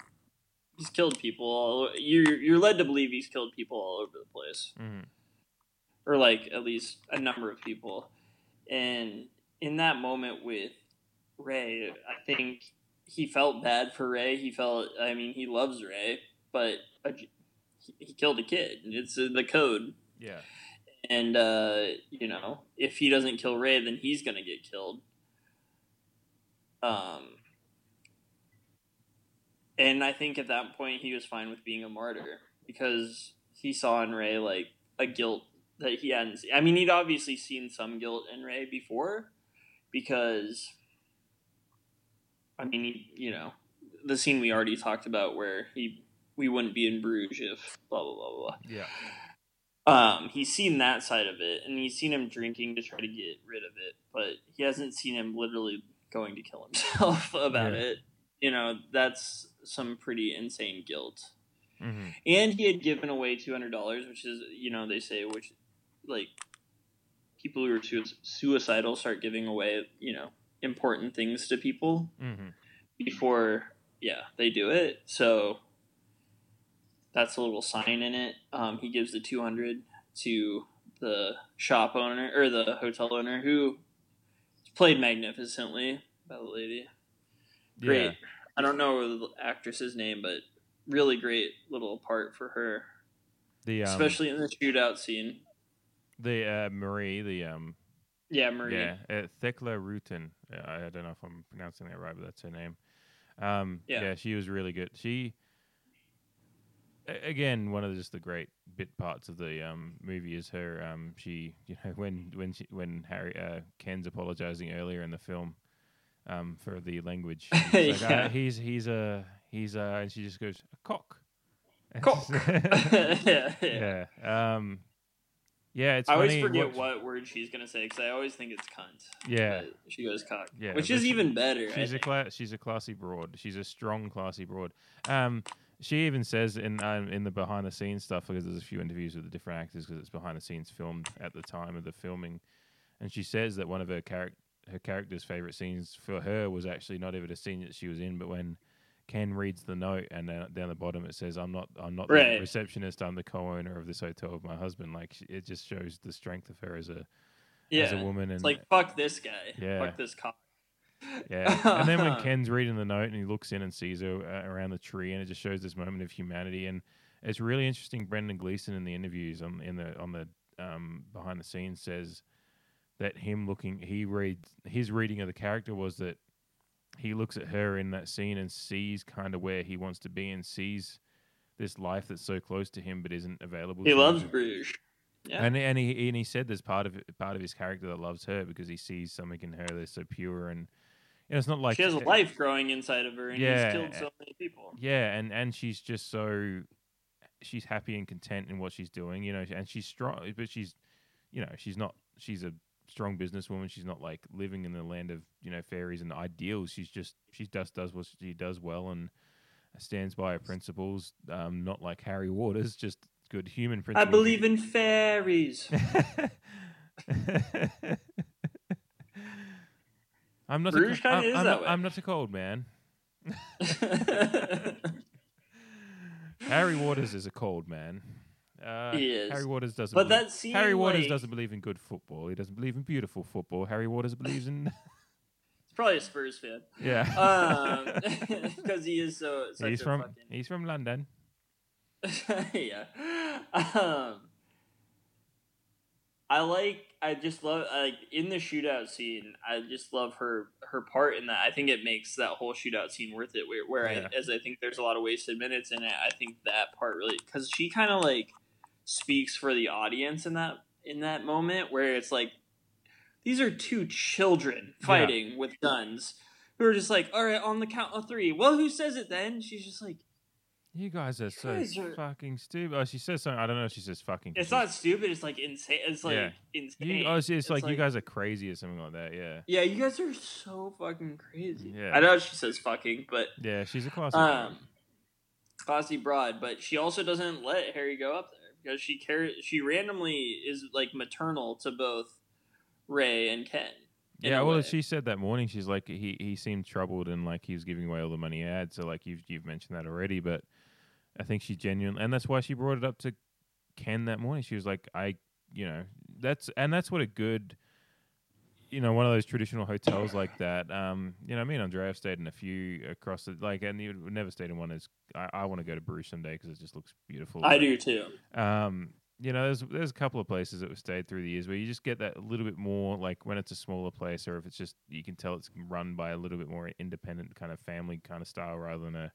he's killed people. All, you're you're led to believe he's killed people all over the place, Mhm. or like at least a number of people. And in that moment with Ray, I think he felt bad for Ray. He felt, I mean, he loves Ray, but a, he- he killed a kid. It's in the code. yeah, And, uh, you know, if he doesn't kill Ray, then he's going to get killed. Um, and I think at that point he was fine with being a martyr because he saw in Ray like a guilt that he hadn't seen. I mean, he'd obviously seen some guilt in Ray before because, I mean, he, you know, the scene we already talked about where he we wouldn't be in Bruges if blah blah blah blah. yeah, Um, he's seen that side of it, and he's seen him drinking to try to get rid of it, but he hasn't seen him literally going to kill himself about Yeah. it. You know, that's some pretty insane guilt. hmm And he had given away two hundred dollars, which is, you know, they say which, like, people who are sui- suicidal start giving away, you know, important things to people hmm before yeah they do it. So that's a little sign in it. Um, he gives the 200 to the shop owner or the hotel owner who played magnificently by the lady. Great. Yeah. I don't know the actress's name but really great little part for her The um, especially in the shootout scene the uh, Marie, the um, yeah marie Yeah, uh, Thekla Reuten. I I don't know if I'm pronouncing that right, but that's her name. Um, Yeah. yeah. she was really good. She, again, one of the, just the great bit parts of the um, movie is her. Um, she, you know, when when she, when Harry uh, Ken's apologizing earlier in the film um, for the language, she's like, Yeah. "Ah, he's he's a he's a, and she just goes a cock. Cock. yeah, yeah. Um, yeah, it's I always forget watch- what word she's gonna say because I always think it's cunt. Yeah. but she goes cock, Yeah, which is even better. She's a cla- she's a classy broad. She's a strong, classy broad. Um, she even says in um, in the behind the scenes stuff because there's a few interviews with the different actors because it's behind the scenes filmed at the time of the filming, and she says that one of her character her character's favorite scenes for her was actually not even a scene that she was in, but when Ken reads the note and then down the bottom it says, "I'm not I'm not the receptionist. I'm the co-owner of this hotel with my husband." Like it just shows the strength of her as a yeah, as a woman and it's like fuck this guy, Yeah. fuck this cop. Yeah, and then when Ken's reading the note and he looks in and sees her uh, around the tree, and it just shows this moment of humanity, and it's really interesting. Brendan Gleeson in the interviews on in the on the um, behind the scenes says that him looking, he reads his reading of the character was that he looks at her in that scene and sees kind of where he wants to be and sees this life that's so close to him but isn't available. He him. loves Bruges. Yeah, And and he and he said there's part of part of his character that loves her because he sees something in her that's so pure and you know, it's not like she has a life growing inside of her, and Yeah. he's killed so many people. yeah, and and she's just so she's happy and content in what she's doing, you know, and she's strong, but she's you know she's not she's a strong businesswoman. She's not like living in the land of you know fairies and ideals. She's just she just does what she does well and stands by her principles. Um, not like Harry Waters, just good human principles. I believe in fairies. I'm not. Bruges a, I'm, I'm not. I'm not a cold man. Harry Waters is a cold man. Uh, He is. Harry Waters doesn't. But believe, that scene, Harry Waters like- doesn't believe in good football. He doesn't believe in beautiful football. Harry Waters believes in. He's probably a Spurs fan. yeah. because he is so. Such he's a from. fucking- He's from London. yeah. Um, I like. I just love like in the shootout scene. I just love her her part in that. I think it makes that whole shootout scene worth it. Where, where Yeah. I as I think there's a lot of wasted minutes in it. I think that part really because she kind of like speaks for the audience in that in that moment where it's like these are two children fighting with guns who are just like all right on the count of three. Well, who says it then? She's just like You guys are so guys are- fucking stupid. Oh, she says something. I don't know if she says fucking. It's not stupid. It's like insane. It's like Yeah. insane. You, oh, it's, it's like, you guys are crazy or something like that. Yeah. Yeah, you guys are so fucking crazy. Yeah. I know she says fucking, but Yeah, she's a classy, um, classy broad. But she also doesn't let Harry go up there because she cares. She randomly is like maternal to both Ray and Ken. yeah, well, way. she said that morning. She's like, he he seemed troubled and like he was giving away all the money he had. So like you've you've mentioned that already, but I think she genuinely, and that's why she brought it up to Ken that morning. She was like, I, you know, that's and that's what a good, you know, one of those traditional hotels like that. Um, you know, me and Andrea have stayed in a few across the like, and you never stayed in one. As I, I want to go to Bruges someday because it just looks beautiful. I but- do too. um, you know, there's there's a couple of places that we've stayed through the years where you just get that a little bit more like when it's a smaller place or if it's just you can tell it's run by a little bit more independent kind of family kind of style rather than a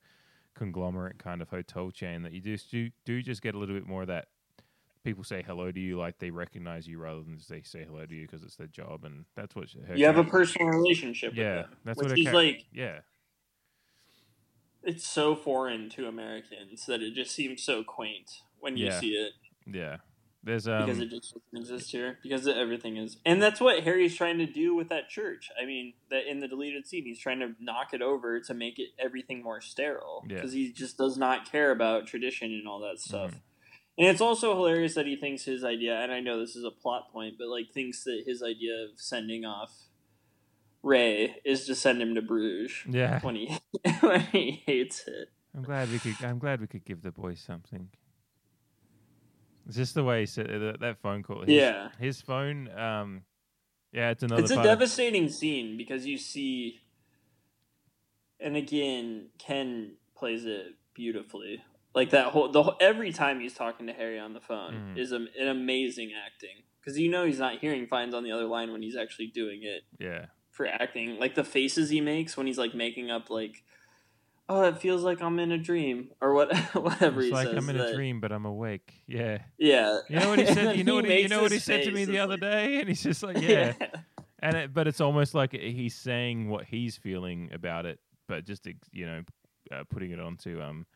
conglomerate kind of hotel chain that you just do do just get a little bit more of that people say hello to you like they recognize you rather than they say hello to you because it's their job and that's what You have a personal relationship. yeah with them, that's what her is like. yeah It's so foreign to Americans that it just seems so quaint when you Yeah. see it. yeah there's um because it just doesn't exist here because everything is and that's what harry's trying to do with that church i mean that in the deleted scene he's trying to knock it over to make it everything more sterile Yeah. because he just does not care about tradition and all that stuff Mm-hmm. and it's also hilarious that he thinks his idea and i know this is a plot point but like thinks that his idea of sending off ray is to send him to bruges Yeah. when he when he hates it I'm glad we could. I'm glad we could give the boy something. It's just the way he said that, that phone call. His, Yeah. his phone. Um, yeah, it's another. it's a of- devastating scene because you see and again ken plays it beautifully like that whole the whole, every time he's talking to harry on the phone Mhm. is am- an amazing acting because you know he's not hearing Fiennes on the other line when he's actually doing it yeah, for acting like the faces he makes when he's like making up like oh it feels like i'm in a dream or what whatever it's he like says I'm in a dream, but I'm awake. Yeah, yeah You know what he said? You know what he, you know what he said to me the other like- day, and he's just like, yeah. And it, but it's almost like he's saying what he's feeling about it, but just you know, uh, putting it onto um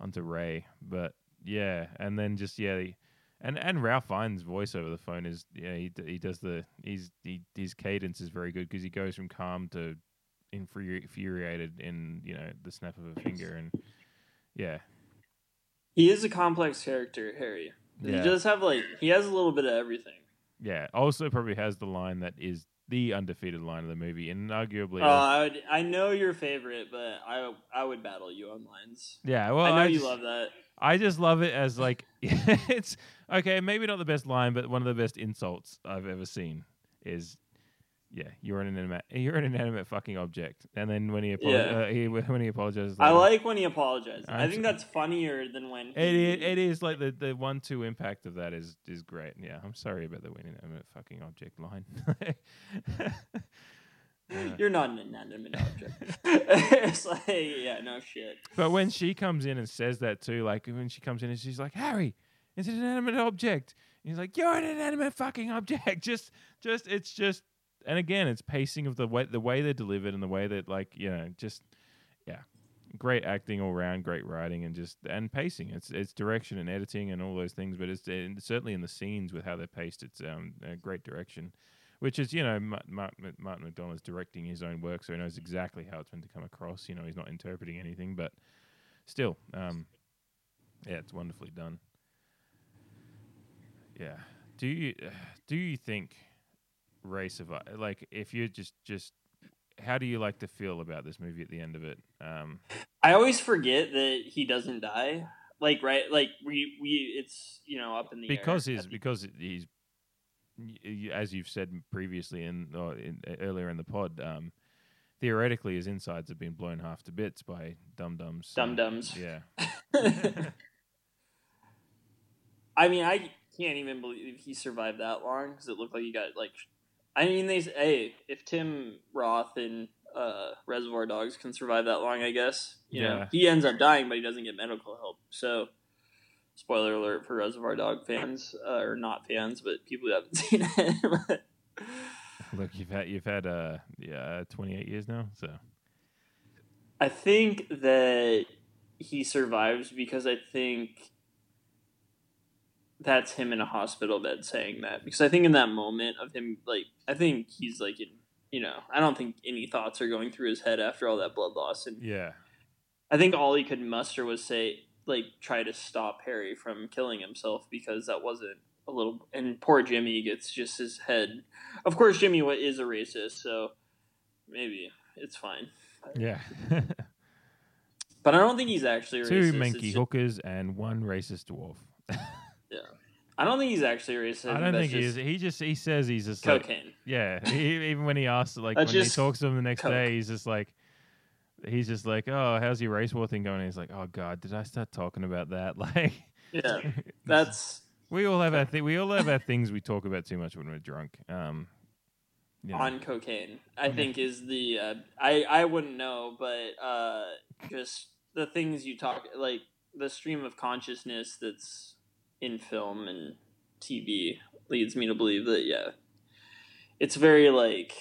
onto Ray. But yeah, and then just yeah, and and Ralph Fiennes' voice over the phone is yeah he he does the he's he, his cadence is very good because he goes from calm to infuri- infuriated in you know the snap of a finger and yeah he is a complex character harry Yeah. he does have like he has a little bit of everything yeah also probably has the line that is the undefeated line of the movie and arguably Oh, I would. I know your favorite, but I I would battle you on lines. Yeah, well, I know I you just- love that. I just love it as like it's okay, maybe not the best line, but one of the best insults I've ever seen is yeah, you're an inanimate, you're an inanimate fucking object. And then when he, apolo- Yeah. uh, he when he apologizes, I like when he apologizes. I think that's funnier than when it he, is, it is like the, the one two impact of that is is great. Yeah, I'm sorry about the inanimate fucking object line. Yeah. You're not an inanimate object. it's like yeah, no shit. But when she comes in and says that too, like when she comes in and she's like, Harry, it's an inanimate object. And he's like, You're an inanimate fucking object. Just just it's just and again, it's pacing of the way the way they're delivered and the way that like, you know, just yeah. Great acting all around, great writing and just and pacing. It's it's direction and editing and all those things, but it's certainly in the scenes with how they're paced, it's um a great direction. Which is, you know, Martin, McDonagh's directing his own work, so he knows exactly how it's meant to come across. You know, he's not interpreting anything, but still, um, yeah, it's wonderfully done. Yeah. Do you do you think Ray survive? Like, if you just just how do you like to feel about this movie at the end of it? Um, I always forget that he doesn't die. Like right, like we we it's you know up in the because air. he's because he's as you've said previously in, or in earlier in the pod. Um, theoretically, his insides have been blown half to bits by dum dums. Dum Dums. Yeah. I mean, I can't even believe he survived that long because it looked like he got like. I mean, they hey, if Tim Roth and uh, Reservoir Dogs can survive that long, I guess you know Yeah. he ends up dying, but he doesn't get medical help. So, spoiler alert for Reservoir Dog fans uh, or not fans, but people who haven't seen it. Look, you've had you've had uh yeah twenty eight years now, so I think that he survives because I think that's him in a hospital bed saying that because I think in that moment of him like I think he's like in you know I don't think any thoughts are going through his head after all that blood loss and Yeah. I think all he could muster was say like try to stop Harry from killing himself because that wasn't a little and poor Jimmy gets just his head of course Jimmy is a racist so maybe it's fine Yeah. but I don't think he's actually a Two racist menky just- hookers and one racist dwarf. yeah I don't think he's actually a racist I don't that's think he is. He just he says he's just like- Cocaine. yeah. He, even when he asks, like That's when he talks to him the next coke. day, he's just like, he's just like, oh, how's your race war thing going? And he's like, oh god, did I start talking about that? Like, Yeah, that's we all have our thi- we all have our things we talk about too much when we're drunk. Um, you know. on cocaine i think is the uh, i i wouldn't know but uh just the things you talk like the stream of consciousness that's in film and tv leads me to believe that yeah it's very like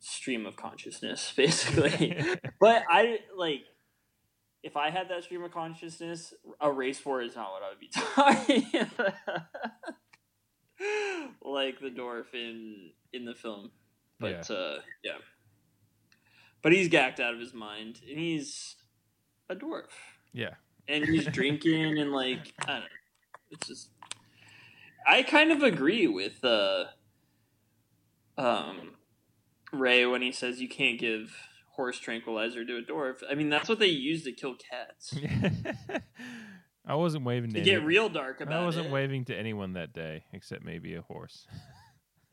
stream of consciousness basically but i like if i had that stream of consciousness a race war is not what i would be talking about like the dwarf in in the film. But Yeah. uh yeah. But he's gacked out of his mind and he's a dwarf. Yeah. And he's drinking and like I don't know. It's just I kind of agree with uh um Ray when he says you can't give horse tranquilizer to a dwarf. I mean that's what they use to kill cats. I wasn't waving To to get real dark I wasn't it. waving to anyone that day except maybe a horse.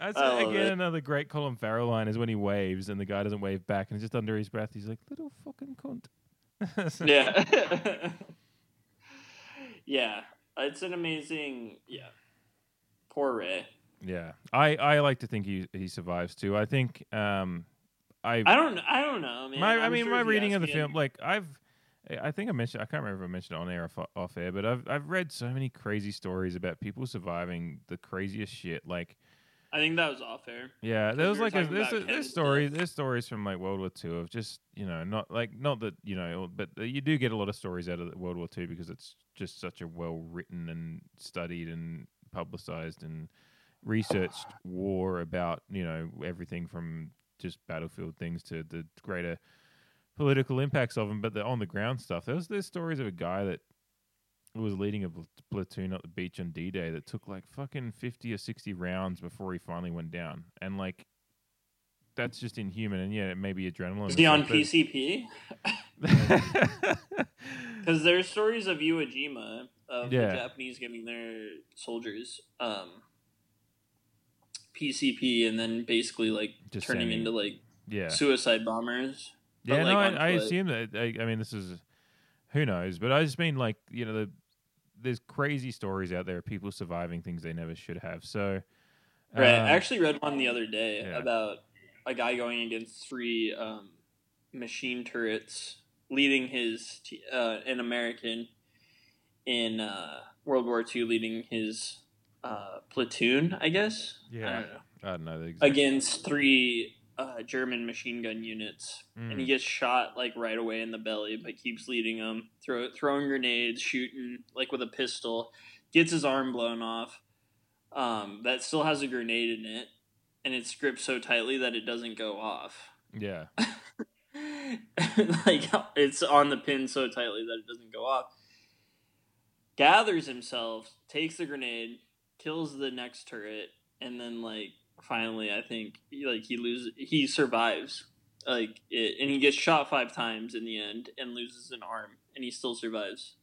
That's I again it. another great Colin Farrell line is when he waves and the guy doesn't wave back and just under his breath he's like little fucking cunt. yeah. yeah. It's an amazing yeah. Poor Ray. Yeah, I, I like to think he he survives too. I think um, I I don't I don't know, man. my I mean sure my reading of the film like I've I think I mentioned I can't remember if I mentioned it on air or off, off air, but I've I've read so many crazy stories about people surviving the craziest shit. Like I think that was off air. yeah, there was we like a, about a, stories there's stories from like World War Two of just you know not like not that you know but you do get a lot of stories out of World War Two because it's just such a well written and studied and publicized and researched war about you know everything from just battlefield things to the greater political impacts of them, but the on the ground stuff. There's there's stories of a guy that was leading a platoon at the beach on D Day that took like fucking fifty or sixty rounds before he finally went down, and like that's just inhuman. And yeah, it may be adrenaline. Is he on PCP? Because there's stories of Iwo Jima of Yeah. the Japanese giving their soldiers um, PCP and then basically like Just turning sending- into like Yeah. suicide bombers. Yeah, like, no, on I, I assume that. I, I mean, this is who knows, but I just mean like you know, the, there's crazy stories out there of people surviving things they never should have. So, Right. um, I actually read one the other day yeah. about a guy going against three um, machine turrets, leading his t- uh, an American in uh, World War II, leading his uh, platoon. I guess. I yeah, don't know. I don't know. Against three uh, German machine gun units, and he Mm. gets shot like right away in the belly, but keeps leading them, throw, throwing grenades, shooting like with a pistol, gets his arm blown off. Um, that still has a grenade in it, and it's gripped so tightly that it doesn't go off. Yeah, like it's on the pin so tightly that it doesn't go off. Gathers himself, takes the grenade, kills the next turret, and then like finally, I think he, like he loses, he survives. Like it, and he gets shot five times in the end and loses an arm, and he still survives.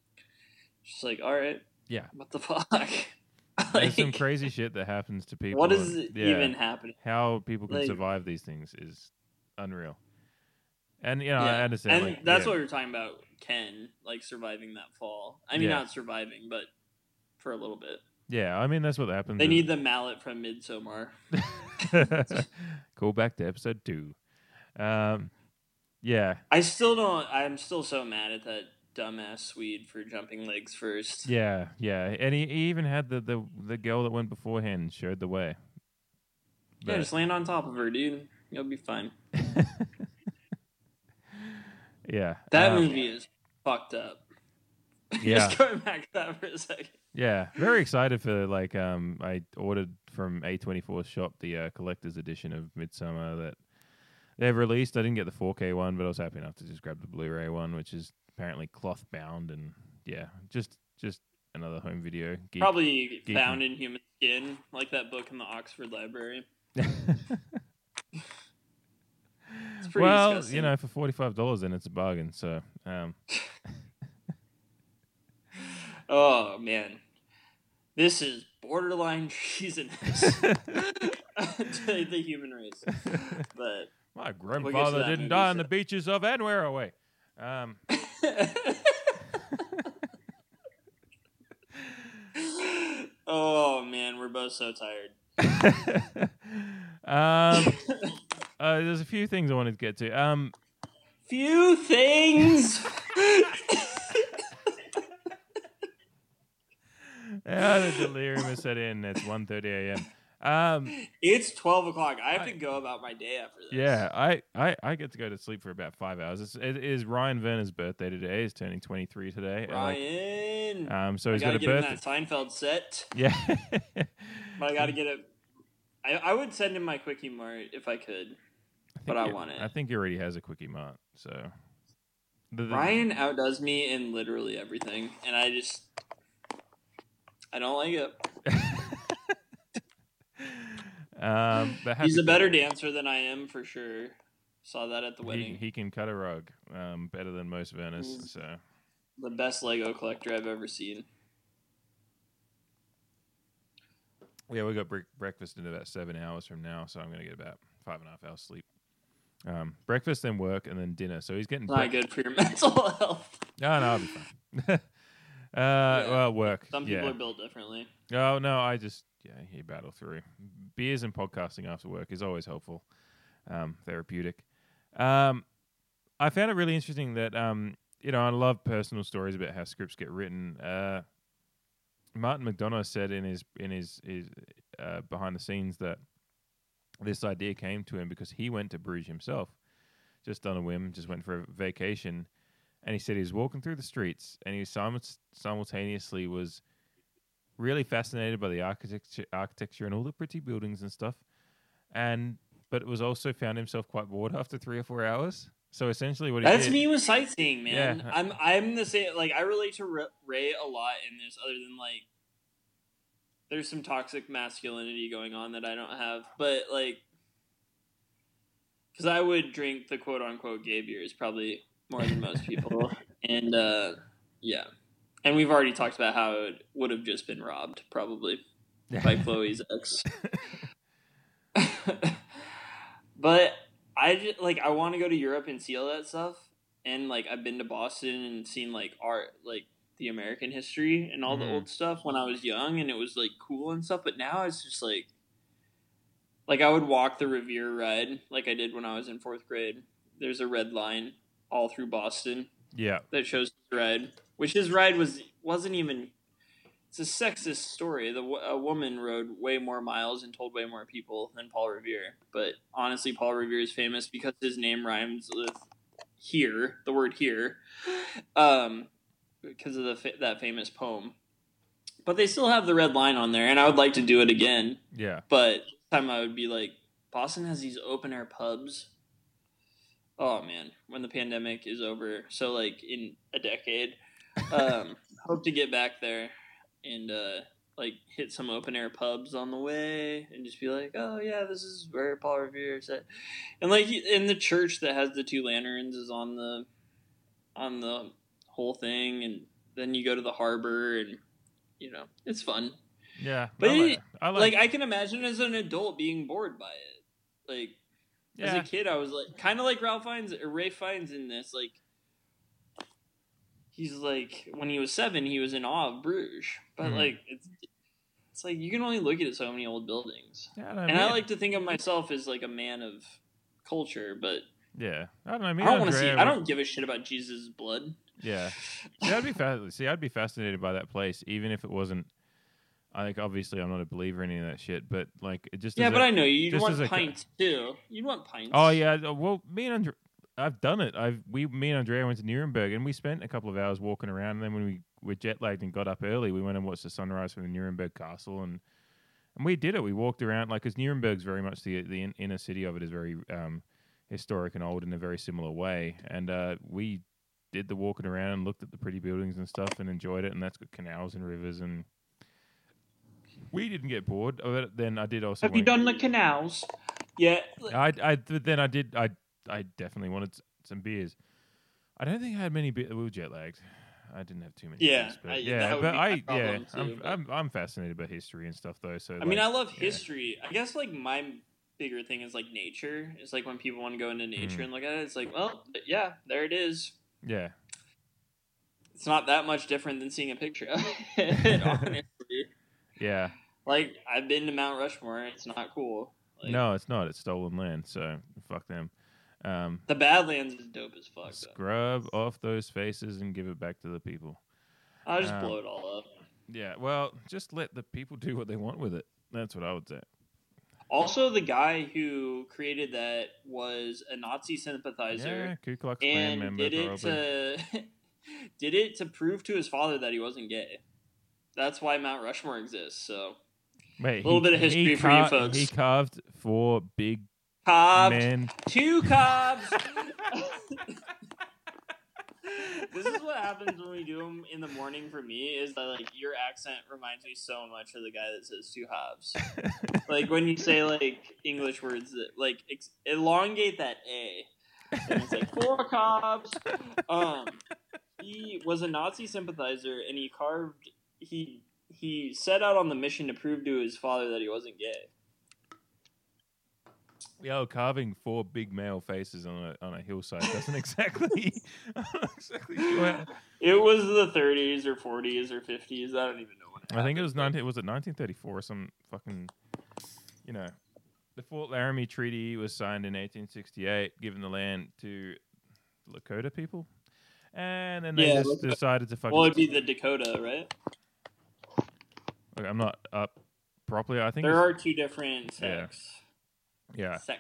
Just like, all right, yeah. what the fuck? There's some crazy shit that happens to people. What is and- yeah, even happening? How people can Like- survive these things is unreal. And you know, yeah, I understand. and like, that's yeah. what we are talking about. Ken like surviving that fall. I mean, Yeah. not surviving, but for a little bit. Yeah, I mean that's what happens. They need the mallet from Midsommar. Call back to episode two. Um, yeah, I still don't. I'm still so mad at that dumbass Swede for jumping legs first. yeah, yeah, and he, he even had the, the the girl that went beforehand and showed the way. Yeah, just land on top of her, dude. You'll be fine. Yeah. That um, movie is fucked up. Yeah. Just going back to that for a second. Yeah, very excited for like um I ordered from A24's shop the uh, collector's edition of Midsommar that they've released. I didn't get the 4K one, but I was happy enough to just grab the Blu-ray one, which is apparently cloth bound and yeah, just just another home video. Geek, Probably geeking. found in human skin, like that book in the Oxford Library. It's pretty well, disgusting. you know, for forty five dollars, then it's a bargain. So, um, Oh man, this is borderline treasonous to the human race. But my we'll grandfather didn't movie die on the beaches of anywhere away. Um, oh man, we're both so tired. um, uh, there's a few things I wanted to get to. Um, Few things. Yeah, the delirium is set in. It's 1.30 a.m. Um, It's twelve o'clock. I have to go about my day after this. yeah, I, I, I get to go to sleep for about five hours. It's, it is Ryan Werner's birthday today. He's turning 23 today. and, like, Ryan. um, so I he's got a get him birthday. that Seinfeld set. Yeah. But I gotta get it. I, I would send him my quickie mart if I could, but I want it. I think he already has a quickie mart. So The- the- Ryan outdoes me in literally everything, and I just I don't like it. Um, He's a better dancer than I am for sure. Saw that at the wedding. he can cut a rug um, better than most Venice. Mm. So the best Lego collector I've ever seen. yeah, we got bre- breakfast in about seven hours from now. So I'm gonna get about five and a half hours sleep. Um, breakfast, then work, and then dinner. So he's getting Not bre- good for your mental health. No, no, I'll be fine. uh, well, work. Some people yeah. are built differently. Oh no, I just yeah, you battle through. Beers and podcasting after work is always helpful, um, therapeutic. Um, I found it really interesting that um, you know I love personal stories about how scripts get written. Uh, Martin McDonagh said in his in his his uh, behind the scenes that this idea came to him because he went to Bruges himself, just on a whim, just went for a vacation, and he said he was walking through the streets and he simu- simultaneously was really fascinated by the architecture, architecture and all the pretty buildings and stuff, and but it was also found himself quite bored after three or four hours. So essentially, what he That's did, me with sightseeing, man. Yeah. I'm I'm the same. Like I relate to Ray a lot in this, other than like there's some toxic masculinity going on that I don't have, but like because I would drink the quote unquote gay beers probably more than most people, and uh, yeah, and we've already talked about how it would have just been robbed probably by Chloe's ex. but I just like I want to go to Europe and see all that stuff. And like I've been to Boston and seen like art, like the American history and all Mhm. the old stuff when I was young, and it was like cool and stuff. But now it's just like, like I would walk the Revere Red, like I did when I was in fourth grade. There's a red line all through Boston yeah, that shows his ride, which his ride was wasn't even. It's a sexist story. The a woman rode way more miles and told way more people than Paul Revere. But honestly, Paul Revere is famous because his name rhymes with "here," the word "here," um, because of the fa- that famous poem. But they still have the red line on there, and I would like to do it again. yeah. But this time I would be like, Boston has these open air pubs. Oh man, when the pandemic is over, so like in a decade, um, hope to get back there and uh, like hit some open air pubs on the way and just be like, oh yeah, this is where Paul Revere said, and like in the church that has the two lanterns is on the on the whole thing, and then you go to the harbor and you know it's fun. Yeah, But I like, it- I like, like I can imagine as an adult being bored by it. Like as a kid, I was like kind of like Ralph Fiennes or Ray Fiennes in this. Like he's like when he was seven, he was in awe of Bruges, but Mhm. like it's it's like you can only look at so many old buildings. Yeah, I and I like to think of myself as like a man of culture, but yeah, I don't know. Me I don't want to see. I don't give a shit about Jesus' blood. Yeah, see, I'd be fa- see, I'd be fascinated by that place, even if it wasn't I think obviously I'm not a believer in any of that shit, but like it just Yeah, but a- I know you. Want as a pints too. You'd want pints. Oh yeah, uh, well me and Andre, I've done it. I've we me and Andrea went to Nuremberg and we spent a couple of hours walking around. And then when we were jet lagged and got up early, we went and watched the sunrise from the Nuremberg castle and and we did it. We walked around like because Nuremberg's very much the the in, inner city of it is very um, historic and old in a very similar way. And uh, we did the walking around and looked at the pretty buildings and stuff and enjoyed it. And that's got canals and rivers and we didn't get bored of it. Then I did also. Have you wanna- done the canals? Yeah. I, I, but then I did. I, I definitely wanted some beers. I don't think I had many beers. We were jet lagged. I didn't have too many. Yeah, beers, but I- yeah, but I yeah, too, I'm, but- I'm, I'm fascinated by history and stuff though. So I mean, I love yeah. history. I guess like my bigger thing is like nature. It's like when people want to go into nature Mhm. and look at it, it's like, well, yeah, there it is. Yeah, It's not that much different than seeing a picture of it, honestly. Yeah. Like I've been to Mount Rushmore. It's not cool. Like, no, it's not. It's stolen land. So fuck them. Um, The Badlands is dope as fuck. Though. scrub off those faces and give it back to the people. I'll just Um, blow it all up. Yeah. Well, just let the people do what they want with it. That's what I would say. Also, the guy who created that was a Nazi sympathizer. Yeah, Ku Klux Klan and member, did it probably. to did it to prove to his father that he wasn't gay. That's why Mount Rushmore exists. So Wait, a little he- bit of history for you folks. He carved four big Cobbed. men. two cobs. this is what happens when we do them in the morning for me. Is that like your accent reminds me so much of the guy that says two halves. like when you say like English words that like ex- elongate that a. And it's like four cobs. Um, he was a Nazi sympathizer, and he carved. He he set out on the mission to prove to his father that he wasn't gay. Yo, oh, carving four big male faces on a on a hillside doesn't exactly. Exactly sure. It was the 30s or 40s or 50s. I don't even know when. I think it was nineteen. Was it 1934 or some fucking? You know, the Fort Laramie Treaty was signed in 1868, giving the land to Lakota people, and then they Yeah, just decided to fucking. Well, it'd be the Dakota, right? Okay, I'm not up properly. I think There are two different Yeah. sects. Yeah. Sec.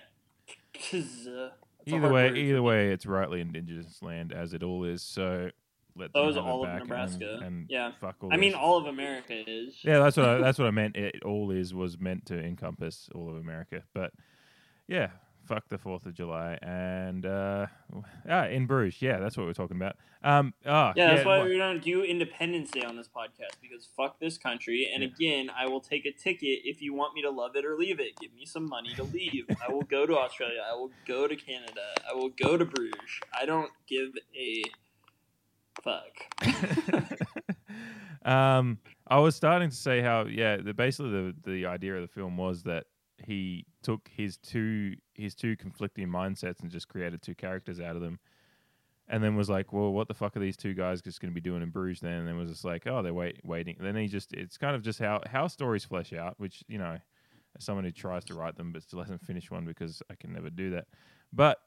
Either way, word. either way, it's rightly indigenous land as it all is. So let them Those have all of back and- Nebraska. And, yeah. fuck all I mean, all of America is. Yeah, that's what I, that's what I meant. It all is was meant to encompass all of America, but yeah, fuck the Fourth of July and uh, ah, in Bruges. Yeah, that's what we're talking about. Um, ah, Yeah, that's why we don't do Independence Day on this podcast because fuck this country. And again, I will take a ticket if you want me to love it or leave it. Give me some money to leave. I will go to Australia. I will go to Canada. I will go to Bruges. I don't give a fuck. um, I was starting to say how yeah, the basically the the idea of the film was that he took his two his two conflicting mindsets and just created two characters out of them. And then was like, well, what the fuck are these two guys just going to be doing in Bruges then? And then was just like, oh, they're wait, waiting. And then he just, it's kind of just how, how stories flesh out, which, you know, as someone who tries to write them but still hasn't finished one because I can never do that. But,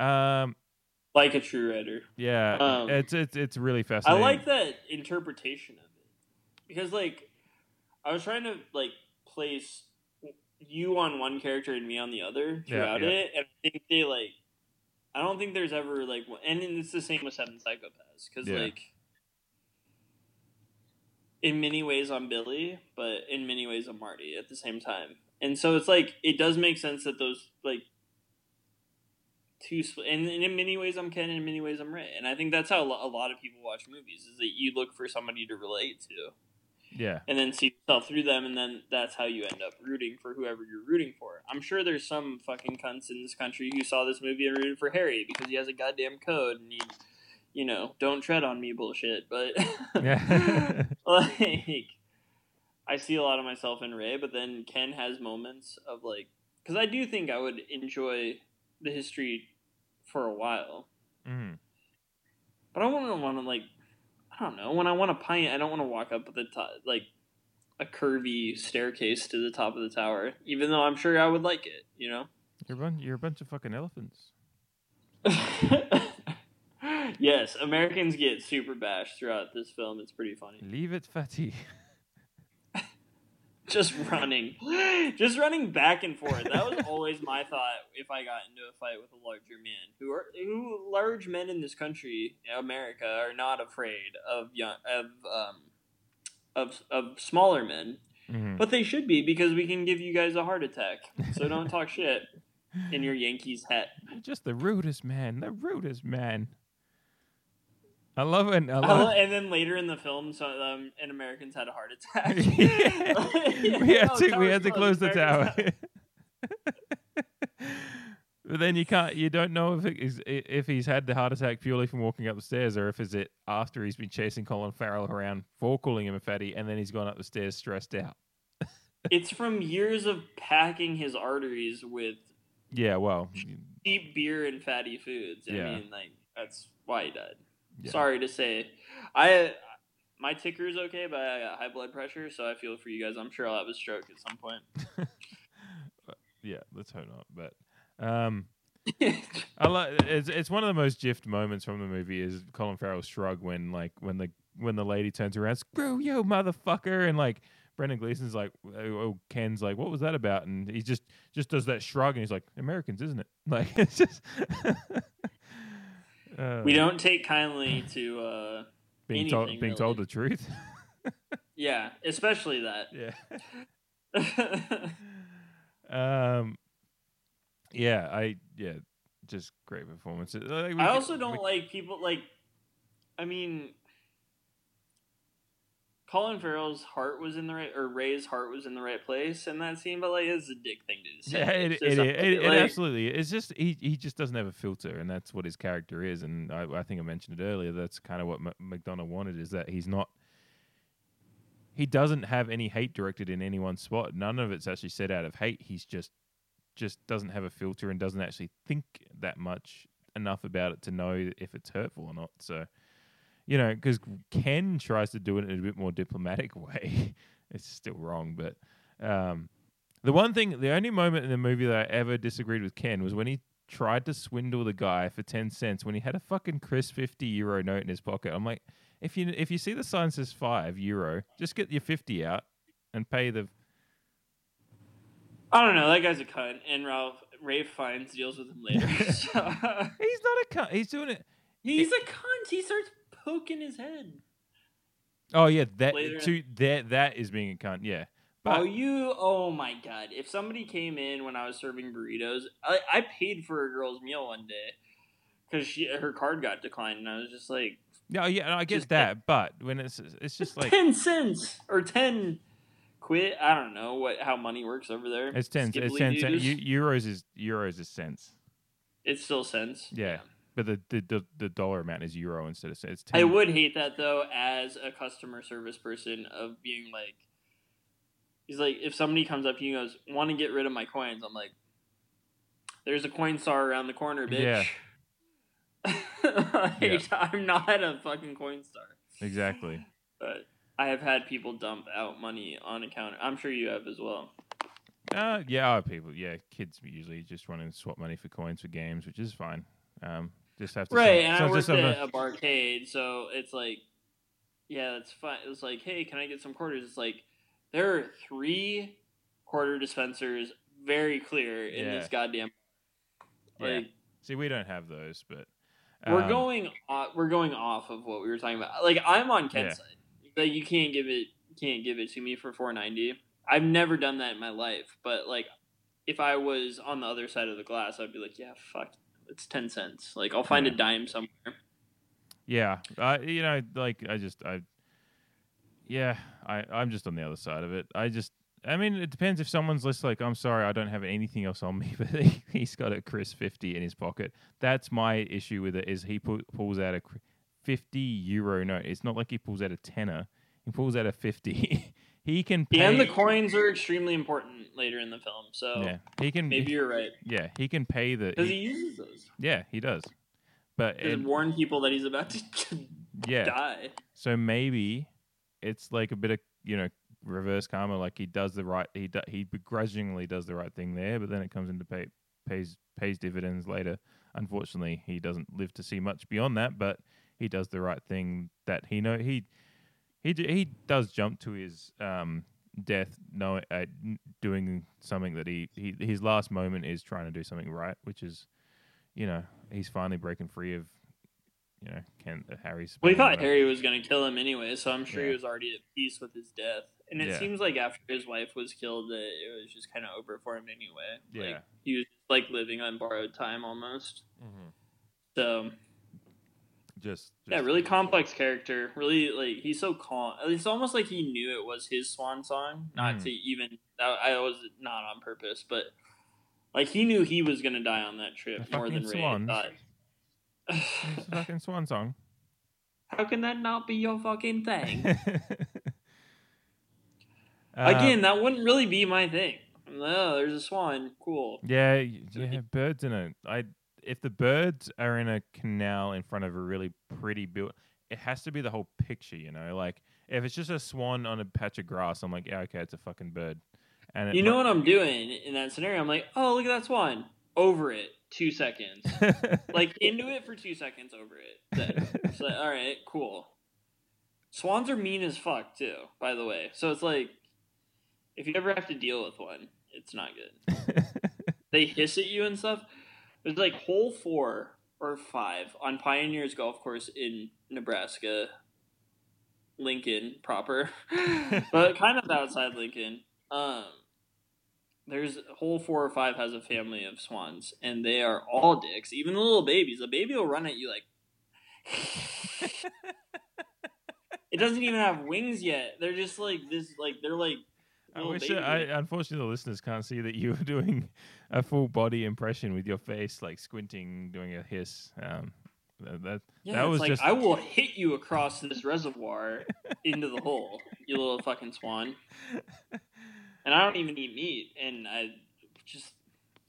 um, like a true writer. yeah, Um, it's, it's, it's really fascinating. I like that interpretation of it because, like, I was trying to like place you on one character and me on the other throughout yeah. it, and I think they like. I don't think there's ever like, and it's the same with Seven Psychopaths because Yeah. like. In many ways, I'm Billy, but in many ways, I'm Marty at the same time, and so it's like it does make sense that those like two and, and in many ways I'm Ken and in many ways I'm Ray and I think that's how a lot of people watch movies is that you look for somebody to relate to yeah. and then see yourself through them and then that's how you end up rooting for whoever you're rooting for I'm sure there's some fucking cunts in this country who saw this movie and rooted for Harry because he has a goddamn code and he you know don't tread on me bullshit but like I see a lot of myself in Ray but then Ken has moments of like because I do think I would enjoy the history for a while. Mhm. But I want to want to like I don't know when I want a pint I don't want to walk up the top like a curvy staircase to the top of the tower even though I'm sure I would like it you know You're a bunch, you're a bunch of fucking elephants. yes Americans get super bashed throughout this film it's pretty funny Leave it, fatty. just running, just running back and forth. That was always my thought if I got into a fight with a larger man. Who are who? Large men in this country, America, are not afraid of young of um of of smaller men, Mhm. but they should be because we can give you guys a heart attack. So don't talk shit in your Yankees hat. Just the rudest man, the rudest man. I love it. I love lo- and then later in the film, so um, an Americans had a heart attack. we had Oh, to we had to close the tower. but then you can't you don't know if it is, if he's had the heart attack purely from walking up the stairs or if is it after he's been chasing Colin Farrell around for calling him a fatty and then he's gone up the stairs stressed out. it's from years of packing his arteries with Yeah, well, cheap beer and fatty foods. I Yeah. mean, like that's why he died. Yeah. Sorry to say, I my ticker is okay, but I got high blood pressure, so I feel for you guys. I'm sure I'll have a stroke at some point. yeah, let's hope not. But um, I like it's it's one of the most jiffed moments from the movie is Colin Farrell's shrug when like when the when the lady turns around, screw you, motherfucker, and like Brendan Gleeson's like, oh, oh, Ken's like, what was that about? And he just just does that shrug and he's like, Americans, isn't it? Like it's just uh, we don't take kindly to uh, being told being really. told the truth. Yeah, especially that. Yeah. um, yeah, I yeah, just great performance. Uh, like, I could- also don't we- like people like. I mean, Colin Farrell's heart was in the right, or Ray's heart was in the right place in that scene, but like, it's a dick thing to say. Yeah, it, it, it, it like- absolutely it's just he he just doesn't have a filter and that's what his character is and I, I think I mentioned it earlier that's kind of what M- McDonagh wanted is that he's not he doesn't have any hate directed in any one spot. None of it's actually said out of hate. He's just just doesn't have a filter and doesn't actually think that much enough about it to know if it's hurtful or not so you know because Ken tries to do it in a bit more diplomatic way it's still wrong but um the one thing, the only moment in the movie that I ever disagreed with Ken was when he tried to swindle the guy for ten cents when he had a fucking crisp fifty euro note in his pocket. I'm like, if you if you see the sign says five euro, just get your fifty out and pay the. I don't know. That guy's a cunt, and Ralph Rafe Fiennes deals with him later. so- He's not a cunt. He's doing it. He's a cunt. He starts poking his head. Oh yeah, that Later. to that that is being a cunt. Yeah, but oh, you! Oh my god! If somebody came in when I was serving burritos, I, I paid for a girl's meal one day because she her card got declined, and I was just like, no, yeah, I get Just- that. But when it's it's just like ten cents or ten quid. I don't know what how money works over there. it's ten, it's ten cents. Euros is euros is cents. It's still cents. Yeah, but the, the the dollar amount is euro instead of. It's 10, I would hate that though, as a customer service person, of being like, he's like, if somebody comes up to you and goes, "Want to get rid of my coins?" I'm like, "There's a coin star around the corner, bitch." Yeah. Like, Yeah. I'm not a fucking coin star, exactly. but I have had people dump out money on a counter. I'm sure you have as well. Uh, yeah, people, yeah, kids usually just want to swap money for coins for games, which is fine. Um, just have to Right, and some- I worked at a barcade, so it's like, yeah, that's fine. It was like, hey, can I get some quarters? It's like, there are three quarter dispensers, very clear in Yeah. this goddamn. Yeah. Like, See, we don't have those, but we're um, going, off, we're going off of what we were talking about. Like, I'm on Ken's Yeah. side. Like, you can't give it, can't give it to me for four ninety. I've never done that in my life, but like, if I was on the other side of the glass, I'd be like, yeah, fuck, it's ten cents. Like, I'll find a dime somewhere. Yeah, I you know like I just I yeah I I'm just on the other side of it. I just I mean it depends if someone's just like I'm sorry I don't have anything else on me, but he, he's got a Chris fifty in his pocket. That's my issue with it is he pu- pulls out a fifty euro note. It's not like he pulls out a tenner. He pulls out a fifty. he can pay. And the coins are extremely important later in the film, so yeah, he can. maybe you're right. Yeah, he can pay the. Because he uses those yeah, he does. But warn people that he's about to yeah, die. So maybe it's like a bit of you know reverse karma. Like he does the right, he do, he begrudgingly does the right thing there, but then it comes into pay pays pays dividends later. Unfortunately, he doesn't live to see much beyond that, but he does the right thing that he know he he he does jump to his um death, no, uh, doing something that he, he his last moment is trying to do something right, which is, you know, he's finally breaking free of, you know, Ken uh, Harry's. Well, he thought. Harry was going to kill him anyway, so I'm sure he was already at peace with his death. And it Yeah. seems like after his wife was killed, that it was just kind of over for him anyway. Yeah. Like, he was like living on borrowed time almost. Mhm. So Just, yeah, really complex character. Really like he's so calm. It's almost like he knew it was his swan song. Not Mhm. to even I I was not on purpose, but like he knew he was gonna die on that trip The more than Ray swans. thought. It's fucking swan song. How can that not be your fucking thing? Uh, Again, that wouldn't really be my thing. No, there's a swan. Cool. Yeah, yeah, birds in a. I if the birds are in a canal in front of a really pretty build, it has to be the whole picture, you know. Like if it's just a swan on a patch of grass, I'm like, yeah, okay, it's a fucking bird. And You know mi- what I'm doing in that scenario? I'm like, oh, look at that swan. Over it. Two seconds. like into it for two seconds. Over it. It's like, all right, cool. Swans are mean as fuck too. By the way, so it's like, if you ever have to deal with one, it's not good. they hiss at you and stuff. There's like hole four or five on Pioneers Golf Course in Nebraska, Lincoln proper, but kind of outside Lincoln. Um, there's hole four or five has a family of swans, and they are all dicks. Even the little babies. A baby will run at you like. it doesn't even have wings yet. They're just like this. Like they're like. I little wish I, unfortunately the listeners can't see that you were doing a full body impression with your face, like squinting, doing a hiss. Um, that that, Yeah, that was like just I will hit you across this reservoir into the hole, you little fucking swan. And I don't even eat meat, and I just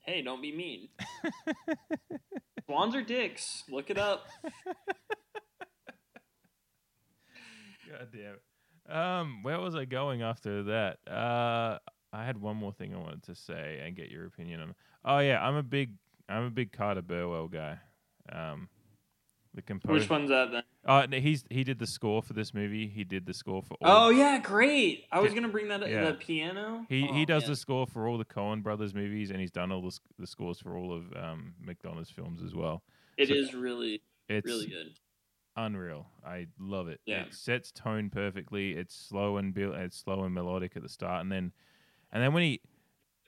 hey, don't be mean. Swans are dicks. Look it up. God damn it. Um, where was I going after that? Uh, I had one more thing I wanted to say and get your opinion on. Oh yeah, I'm a big, I'm a big Carter Burwell guy. Um, the composer. Which one's that then? Uh, no, he's he did the score for this movie. He did the score for. All Oh yeah, great. I was gonna bring that up. Yeah. The piano. He Oh, he does man. the score for all the Coen Brothers movies, and he's done all the, the scores for all of um, McDonagh's films as well. It So is really, it's really good. Unreal. I love it. Yeah. It sets tone perfectly. It's slow and build. It's slow and melodic at the start, and then, and then when he,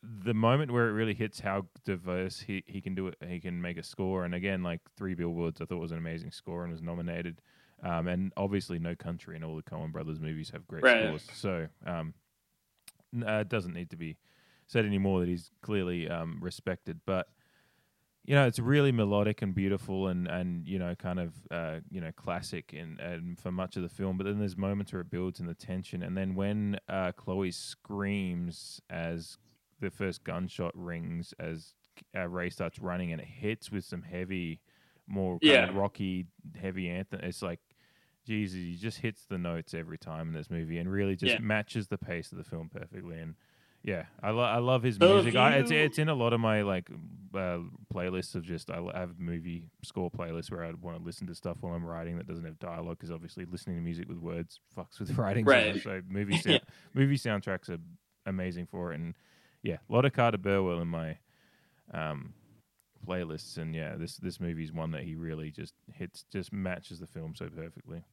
the moment where it really hits how diverse he, he can do it, he can make a score. And again, like Three Billboards, I thought was an amazing score and was nominated. Um, and obviously, No Country and all the Coen Brothers movies have great Right. scores. So um, uh, it doesn't need to be said anymore that he's clearly um, respected, but you know, it's really melodic and beautiful and, and you know, kind of, uh, you know, classic and, and for much of the film. But then there's moments where it builds in the tension. And then when uh, Chloe screams as the first gunshot rings, as uh, Ray starts running and it hits with some heavy, more kind of rocky, heavy anthem, it's like, Jesus, he just hits the notes every time in this movie and really just Yeah. matches the pace of the film perfectly. And yeah, I, lo- I love his So music. I, it's it's in a lot of my like uh, playlists of just I have movie score playlists where I want to listen to stuff while I'm writing that doesn't have dialogue because obviously listening to music with words fucks with writing. so Right. So movie sound, movie soundtracks are amazing for it, and yeah, a lot of Carter Burwell in my um, playlists, and yeah, this this movie is one that he really just hits, just matches the film so perfectly.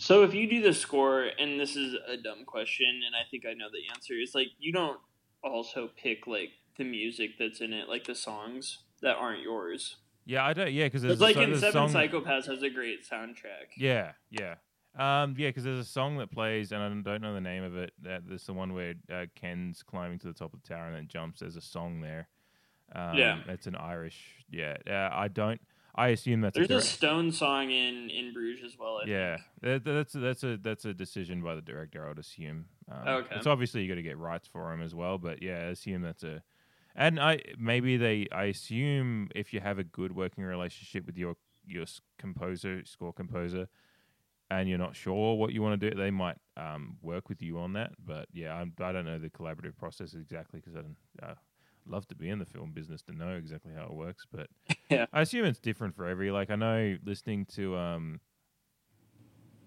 So if you do the score, and this is a dumb question, and I think I know the answer, is like you don't also pick like the music that's in it, like the songs that aren't yours. Yeah, I don't. Yeah, because It's like so- in Seven song, Psychopaths has a great soundtrack. Yeah, yeah. Um, yeah, because there's a song that plays, and I don't know the name of it. That there's the one where uh, Ken's climbing to the top of the tower and then jumps. There's a song there. Um, Yeah. it's an Irish. Yeah, uh, I don't. I assume that's There's a a Stone song in in Bruges as well. I yeah, that, that's a, that's a that's a decision by the director. I would assume. Um, Okay. It's obviously you got to get rights for him as well, but yeah, I assume that's a. And I maybe they I assume if you have a good working relationship with your your composer score composer, and you're not sure what you want to do, they might um, work with you on that. But yeah, I'm, I don't know the collaborative process exactly because I don't. Uh, love to be in the film business to know exactly how it works, but Yeah. I assume it's different for every. Like I know listening to um,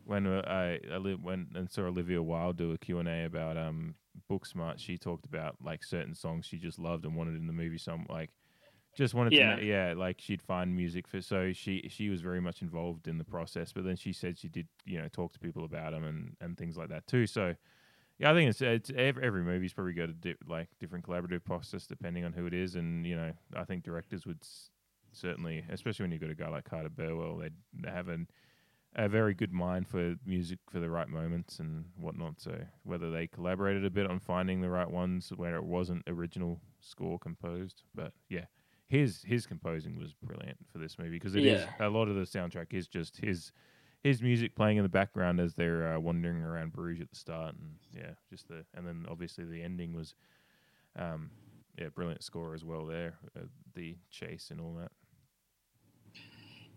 when uh, I, I li- went and saw Olivia Wilde do a Q and A about um Booksmart, she talked about like certain songs she just loved and wanted in the movie. Some like just wanted Yeah. to, ma- yeah, like she'd find music for. So she she was very much involved in the process. But then she said she did you know talk to people about them and and things like that too. So. Yeah, I think it's it's every, every movie's probably got a di- like different collaborative process depending on who it is, and you know I think directors would certainly, especially when you've got a guy like Carter Burwell, they they have an, a very good mind for music for the right moments and whatnot. So whether they collaborated a bit on finding the right ones where it wasn't original score composed, but yeah, his his composing was brilliant for this movie because it is Yeah. a lot of the soundtrack is just his his music playing in the background as they're uh, wandering around Bruges at the start, and yeah, just the and then obviously the ending was, um, yeah, brilliant score as well there, uh, the chase and all that.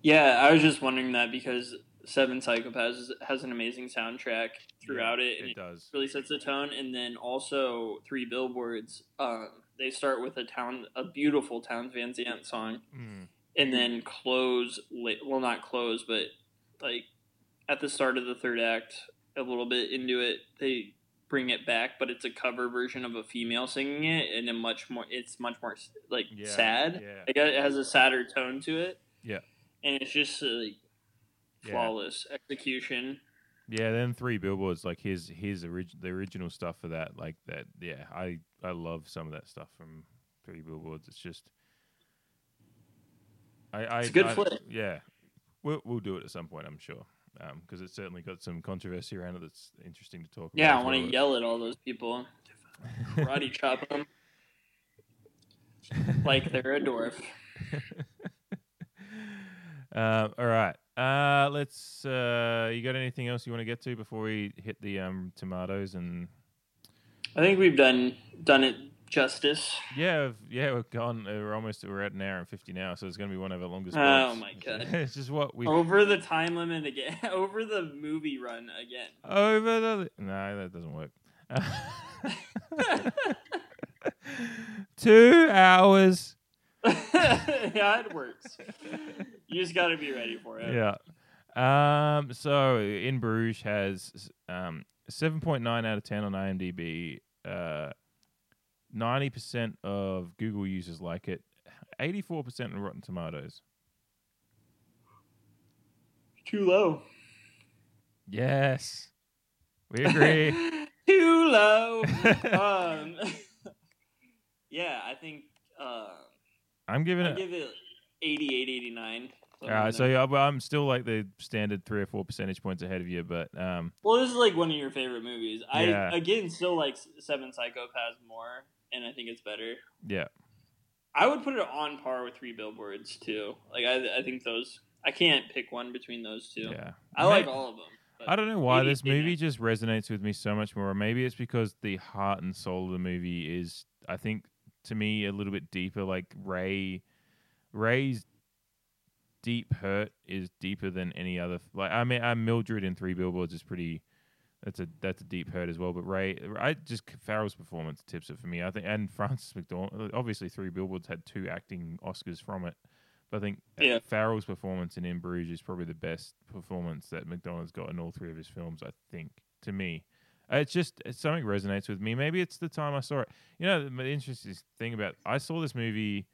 Yeah, I was just wondering that because Seven Psychopaths has an amazing soundtrack throughout it, and it does. really sets the tone. And then also Three Billboards. Um, they start with a town, a beautiful Townes Van Zandt song, Mm. and then close. Well, not close, but like at the start of the third act, a little bit into it, they bring it back, but it's a cover version of a female singing it, and a much more. It's much more like Yeah, sad. yeah. Like, it has a sadder tone to it Yeah. And it's just uh, like Yeah. flawless execution. Yeah, then three billboards like his his orig- the original stuff for that like that. Yeah, I I love some of that stuff from three billboards. It's just I I It's a good I- flick. Yeah, we'll we'll do it at some point, I'm sure, because it's certainly got some controversy around it that's interesting to talk Yeah, about. I want to well. yell at all those people, karate chop them like they're a dwarf. Uh, all right. Uh, let's. Uh, you got anything else you want to get to before we hit the um tomatoes and I think we've done done it justice. Yeah, we've- yeah, we're gone. uh, We're almost we're at an hour and fifty now, so it's going to be one of our longest. Oh blokes. my god! it's just what we over the time limit again. Over the movie run again. over the. No, that doesn't work. Two hours. yeah, it works. You just got to be ready for it. Yeah. Um. So in Bruges has um seven point nine out of ten on IMDb. Uh, ninety percent of Google users like it. Eighty four percent on Rotten Tomatoes. Too low. Yes, we agree. Too low. um, yeah, I think. Uh, I'm giving I it. Give it 88, 89. All right, so yeah, I'm still like the standard three or four percentage points ahead of you, but um, Well, this is like one of your favorite movies. Yeah. I again still like Seven Psychopaths more, and I think it's better. yeah, I would put it on par with Three Billboards too. Like I, I think those. I can't pick one between those two. Yeah. I like all of them. I don't know why 80 this movie just resonates with me so much more. Maybe it's because the heart and soul of the movie is, I think, to me, a little bit deeper. Like Ray, Ray's deep hurt is deeper than any other. Like I mean, uh, Mildred in Three Billboards is pretty. That's a that's a deep hurt as well. But Ray, I just Farrell's performance tips it for me. I think, and Frances McDormand. Obviously, Three Billboards had two acting Oscars from it. But I think uh, Yeah. Farrell's performance in In Bruges is probably the best performance that McDonagh's got in all three of his films. I think to me, Uh, it's just it's something resonates with me. Maybe it's the time I saw it. You know, the interesting thing about I saw this movie.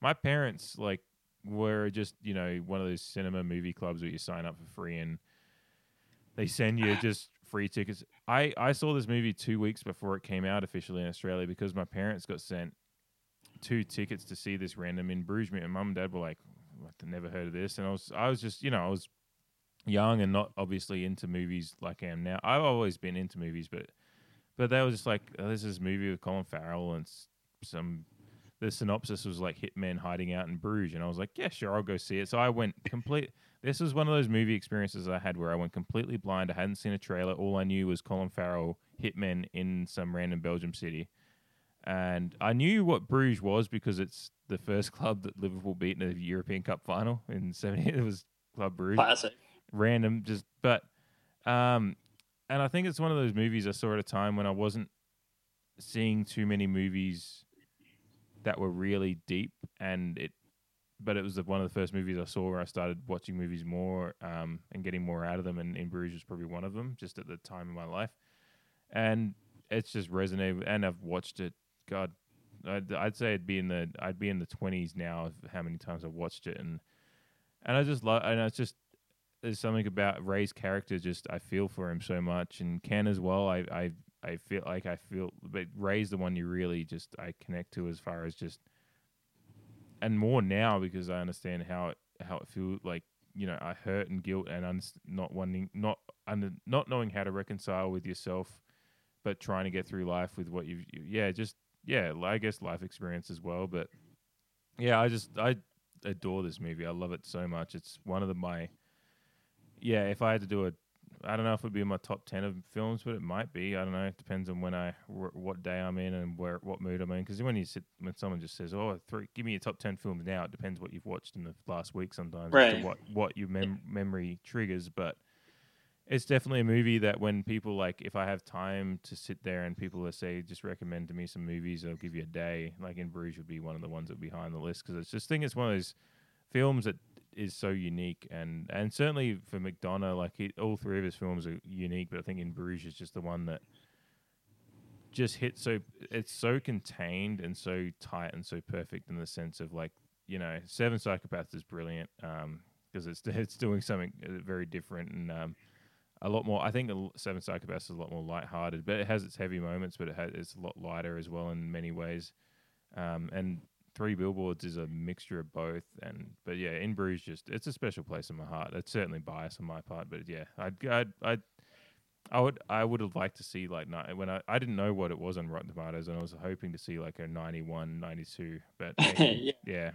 My parents like were just you know one of those cinema movie clubs where you sign up for free and they send you just free tickets. I I saw this movie two weeks before it came out officially in Australia because my parents got sent two tickets to see this random in Bruges. Me and mum and dad were like, "What? I never heard of this." And I was I was just you know I was young and not obviously into movies like I am now. I've always been into movies, but but they were just like, oh, "This is a movie with Colin Farrell and some." The synopsis was like hitmen hiding out in Bruges, and I was like, "Yeah, sure, I'll go see it." So I went complete. This was one of those movie experiences I had where I went completely blind. I hadn't seen a trailer. All I knew was Colin Farrell hitmen in some random Belgium city, and I knew what Bruges was because it's the first club that Liverpool beat in a European Cup final in '70. It was Club Bruges. Classic. Random, just but, um, and I think it's one of those movies I saw at a time when I wasn't seeing too many movies that were really deep, and it but it was one of the first movies I saw where I started watching movies more um, and getting more out of them. And In Bruges was probably one of them, just at the time of my life. And it's just resonated. And I've watched it. God, I'd, I'd say it'd be in the I'd be in the twenties now of how many times I've watched it. And and I just love. And it's just there's something about Ray's character. Just I feel for him so much, and Ken as well. I I I feel like I feel, but Ray's the one you really just I connect to as far as just and more now because I understand how it how it feels like you know I hurt and guilt and un- not wanting not under, not knowing how to reconcile with yourself, but trying to get through life with what you've you, yeah just yeah I guess life experience as well. But yeah, I just I adore this movie. I love it so much. It's one of the my yeah. If I had to do a I don't know if it would be in my top ten of films, but it might be. I don't know. It depends on when I, wh- what day I'm in, and where, what mood I'm in. Because when you sit, when someone just says, "Oh, three, give me your top ten films now," it depends what you've watched in the last week. Sometimes, Right. what what your mem- memory triggers, but it's definitely a movie that when people like, if I have time to sit there and people are say, just recommend to me some movies, I'll give you a day. Like in Bruges would be one of the ones that would be high on the list because it's just think it's one of those films that is so unique and and certainly for McDonagh, like he, all three of his films are unique, but I think in Bruges is just the one that just hits so it's so contained and so tight and so perfect in the sense of like you know Seven Psychopaths is brilliant because it's it's doing something uh, very different and um, a lot more. I think Seven Psychopaths is a lot more lighthearted, but it has its heavy moments, but it has it's a lot lighter as well in many ways. Um, and Three Billboards is a mixture of both. And but yeah, In Bruges just it's a special place in my heart. It's certainly biased on my part, but yeah, I'd I'd, I'd I would I would have liked to see like when I I didn't know what it was on Rotten Tomatoes and I was hoping to see like a 91, 92, but Yeah. yeah.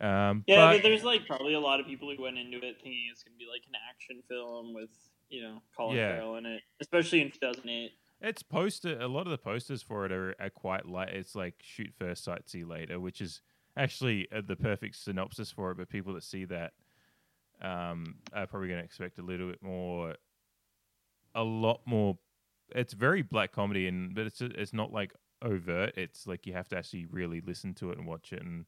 Um, Yeah, but- but there's like probably a lot of people who went into it thinking it's gonna be like an action film with you know Colin Yeah. Farrell in it, especially in 2008. It's poster. A lot of the posters for it are, are quite light. It's like shoot first, sight see later, which is actually uh, the perfect synopsis for it. But people that see that um, are probably going to expect a little bit more, a lot more. It's very black comedy, and but it's it's not like overt. It's like you have to actually really listen to it and watch it and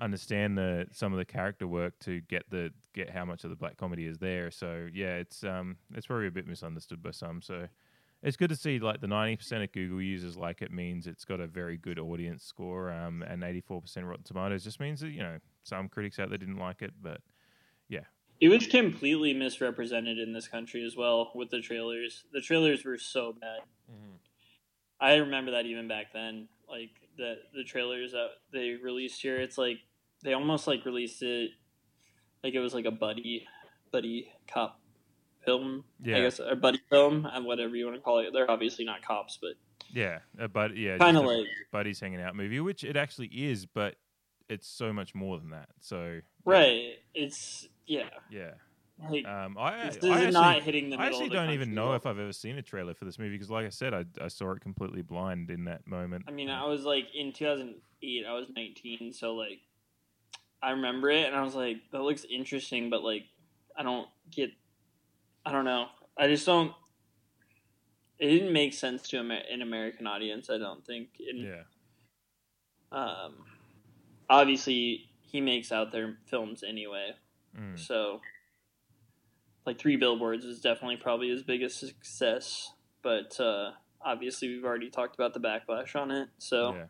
understand the some of the character work to get the get how much of the black comedy is there. So yeah, it's um it's probably a bit misunderstood by some. So it's good to see like the ninety percent of Google users like it means it's got a very good audience score. Um, and eighty four percent Rotten Tomatoes just means that you know some critics out there didn't like it, but yeah, It was completely misrepresented in this country as well with the trailers. The trailers were so bad. I remember that even back then. Like the the trailers that they released here, it's like they almost like released it like it was like a buddy buddy cop film. Yeah. I guess or buddy film and whatever you want to call it. They're obviously not cops, but yeah, uh, but yeah, Kinda like- buddies hanging out movie, which it actually is, but it's so much more than that. So right. It's yeah. yeah. Like Um, I, this I is actually, not hitting the I actually don't even know well. if I've ever seen a trailer for this movie because, like I said, I, I saw it completely blind in that moment. I mean, I was like in 2008, I was 19, so like I remember it and I was like, that looks interesting, but like I don't get, I don't know. I just don't, it didn't make sense to an American audience, I don't think. And, yeah, Um, obviously, he makes out their films anyway, Mm. so like Three Billboards is definitely probably his biggest success, but uh, obviously we've already talked about the backlash on it, so yeah.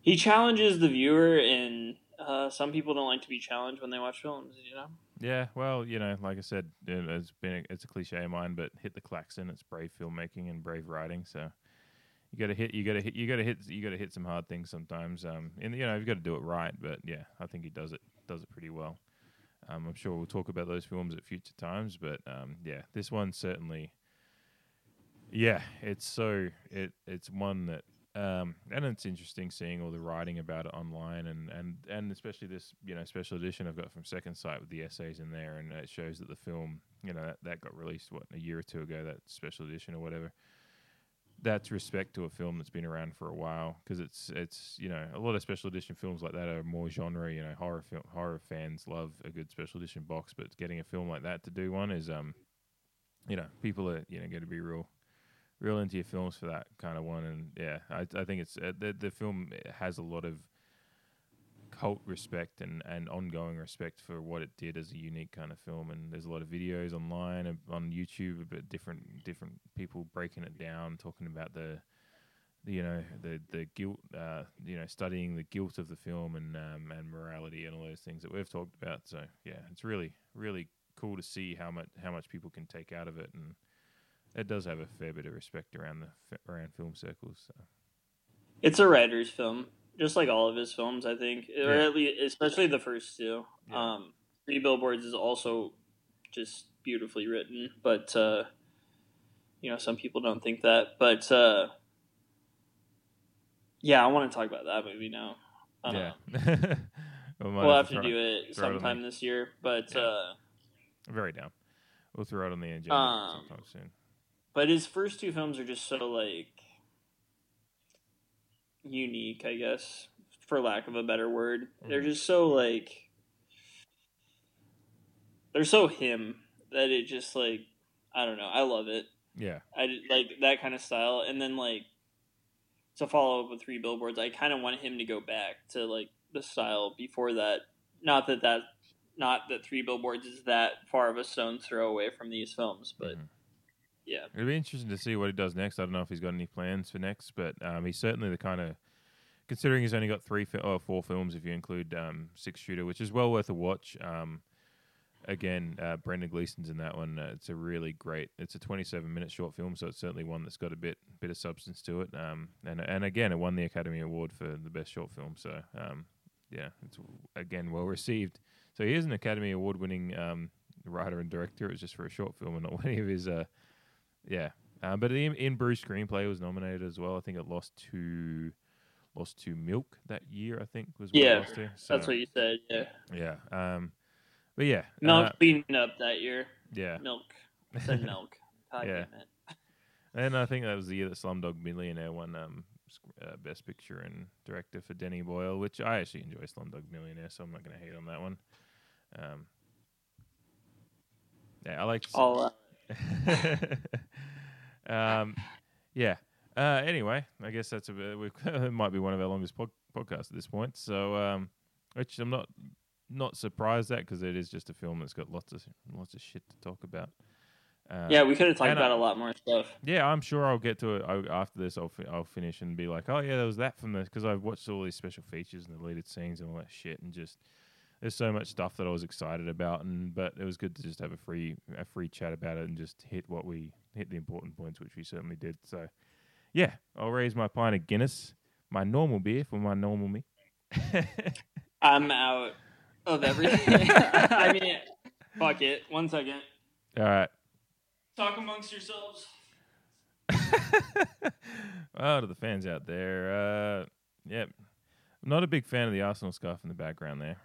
he challenges the viewer, and uh, some people don't like to be challenged when they watch films. You know, Yeah, well, you know, like I said, it- it's been a, it's a cliche of mine, but hit the klaxon. It's brave filmmaking and brave writing. So you got to hit, you got to hit, you got to hit, you got to hit some hard things sometimes. Um, and you know, you've got to do it right. But yeah, I think he does it, does it pretty well. Um, I'm sure we'll talk about those films at future times, but um, yeah, this one certainly. Yeah, it's so it it's one that um, and it's interesting seeing all the writing about it online and, and, and especially this you know special edition I've got from Second Sight with the essays in there. And it shows that the film you know that, that got released what a year or two ago that special edition or whatever. That's respect to a film that's been around for a while because it's it's you know a lot of special edition films like that are more genre you know horror horror fans love a good special edition box but getting a film like that to do one is um you know people are you know going to be real real into your films for that kind of one and yeah i, I think it's uh, the, the film has a lot of cult respect and, and ongoing respect for what it did as a unique kind of film. And there's a lot of videos online uh, on YouTube about different different people breaking it down, talking about the, the you know the the guilt, uh, you know, studying the guilt of the film and um, and morality and all those things that we've talked about. So yeah, it's really really cool to see how much how much people can take out of it, and it does have a fair bit of respect around the around film circles. So. It's a writer's film, just like all of his films, I think, or at least especially the first two. Yeah. Um, Three Billboards is also just beautifully written, but uh, you know some people don't think that. But uh, yeah, I want to talk about that movie now. Uh, yeah. we might we'll have to throw- do it sometime the- this year, but Yeah. uh, Very down. We'll throw it on the agenda Um, sometime soon. But his first two films are just so like unique, I guess, for lack of a better word. They're Mm-hmm. just so like they're so him that it just like I don't know. I love it. Yeah. I like that kind of style, and then like to follow up with three billboards. I kind of want him to go back to like the style before that. Not that that not that three billboards is that far of a stone's throw away from these films, but Mhm. Yeah. It'll be interesting to see what he does next. I don't know if he's got any plans for next, but um, he's certainly the kind of considering he's only got three fi- or four films if you include um, Six Shooter, which is well worth a watch. Um, again, uh, Brendan Gleeson's in that one. Uh, it's a really great. It's a 27 minute short film, so it's certainly one that's got a bit bit of substance to it. Um, and and again, it won the Academy Award for the best short film. So um, yeah, it's again well received. So he is an Academy Award winning um, writer and director. It was just for a short film and not any of his. Uh, yeah, uh, but in, in Bruges screenplay was nominated as well. I think it lost to lost to Milk that year. I think was what it Yeah, lost to. that's what you said. Yeah, Yeah, um, but yeah, milk uh, cleaned up that year. yeah, Milk I said milk. God Yeah. damn it. and I think that was the year that Slumdog Millionaire won um, uh, Best Picture and Director for Danny Boyle, which I actually enjoy Slumdog Millionaire, so I'm not going to hate on that one. Um, yeah, I like. All uh, um, yeah. Uh, anyway, I guess that's a bit, we it might be one of our longest pod, podcasts at this point. So, um, which I'm not not surprised at because it is just a film that's got lots of lots of shit to talk about. Um, yeah, we could have talked about a lot more stuff. yeah, I'm sure I'll get to it I, after this. I'll fi- I'll finish and be like, oh yeah, there was that from this because I've watched all these special features and deleted scenes and all that shit, and just there's so much stuff that I was excited about, and but it was good to just have a free a free chat about it and just hit what we hit the important points, which we certainly did. So yeah, I'll raise my pint of Guinness, my normal beer for my normal me. I'm out of everything. I mean, fuck it. One second. All right. Talk amongst yourselves. oh, to the fans out there, uh, yep. I'm not a big fan of the Arsenal scarf in the background there.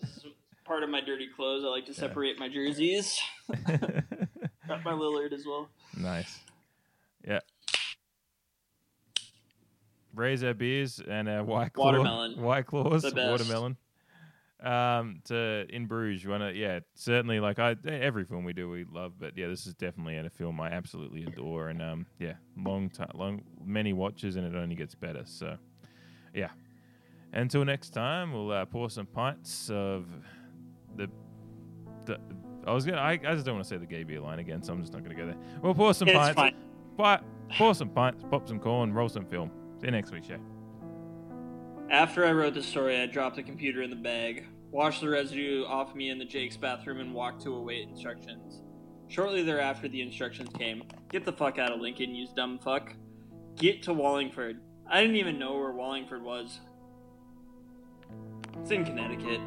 This is part of my dirty clothes. I like to separate my jerseys. Got my Lillard as well. Nice. Yeah. Raise our beers and our white claw, Watermelon. white claws, watermelon. Um, to in Bruges, you wanna yeah, certainly like I every film we do we love, but yeah, this is definitely a film I absolutely adore, and um, yeah, long time, long many watches, and it only gets better. So, yeah. Until next time, we'll uh, pour some pints of the. the I was gonna. I, I just don't want to say the gay beer line again, so I'm just not gonna go there. We'll pour some It's pints. fine. But pour some pints, pop some corn, roll some film. See you next week, Shay. After I wrote the story, I dropped the computer in the bag, washed the residue off me in the Jake's bathroom, and walked to await instructions. Shortly thereafter, the instructions came Get the fuck out of Lincoln, you dumb fuck. Get to Wallingford. I didn't even know where Wallingford was. It's in Connecticut.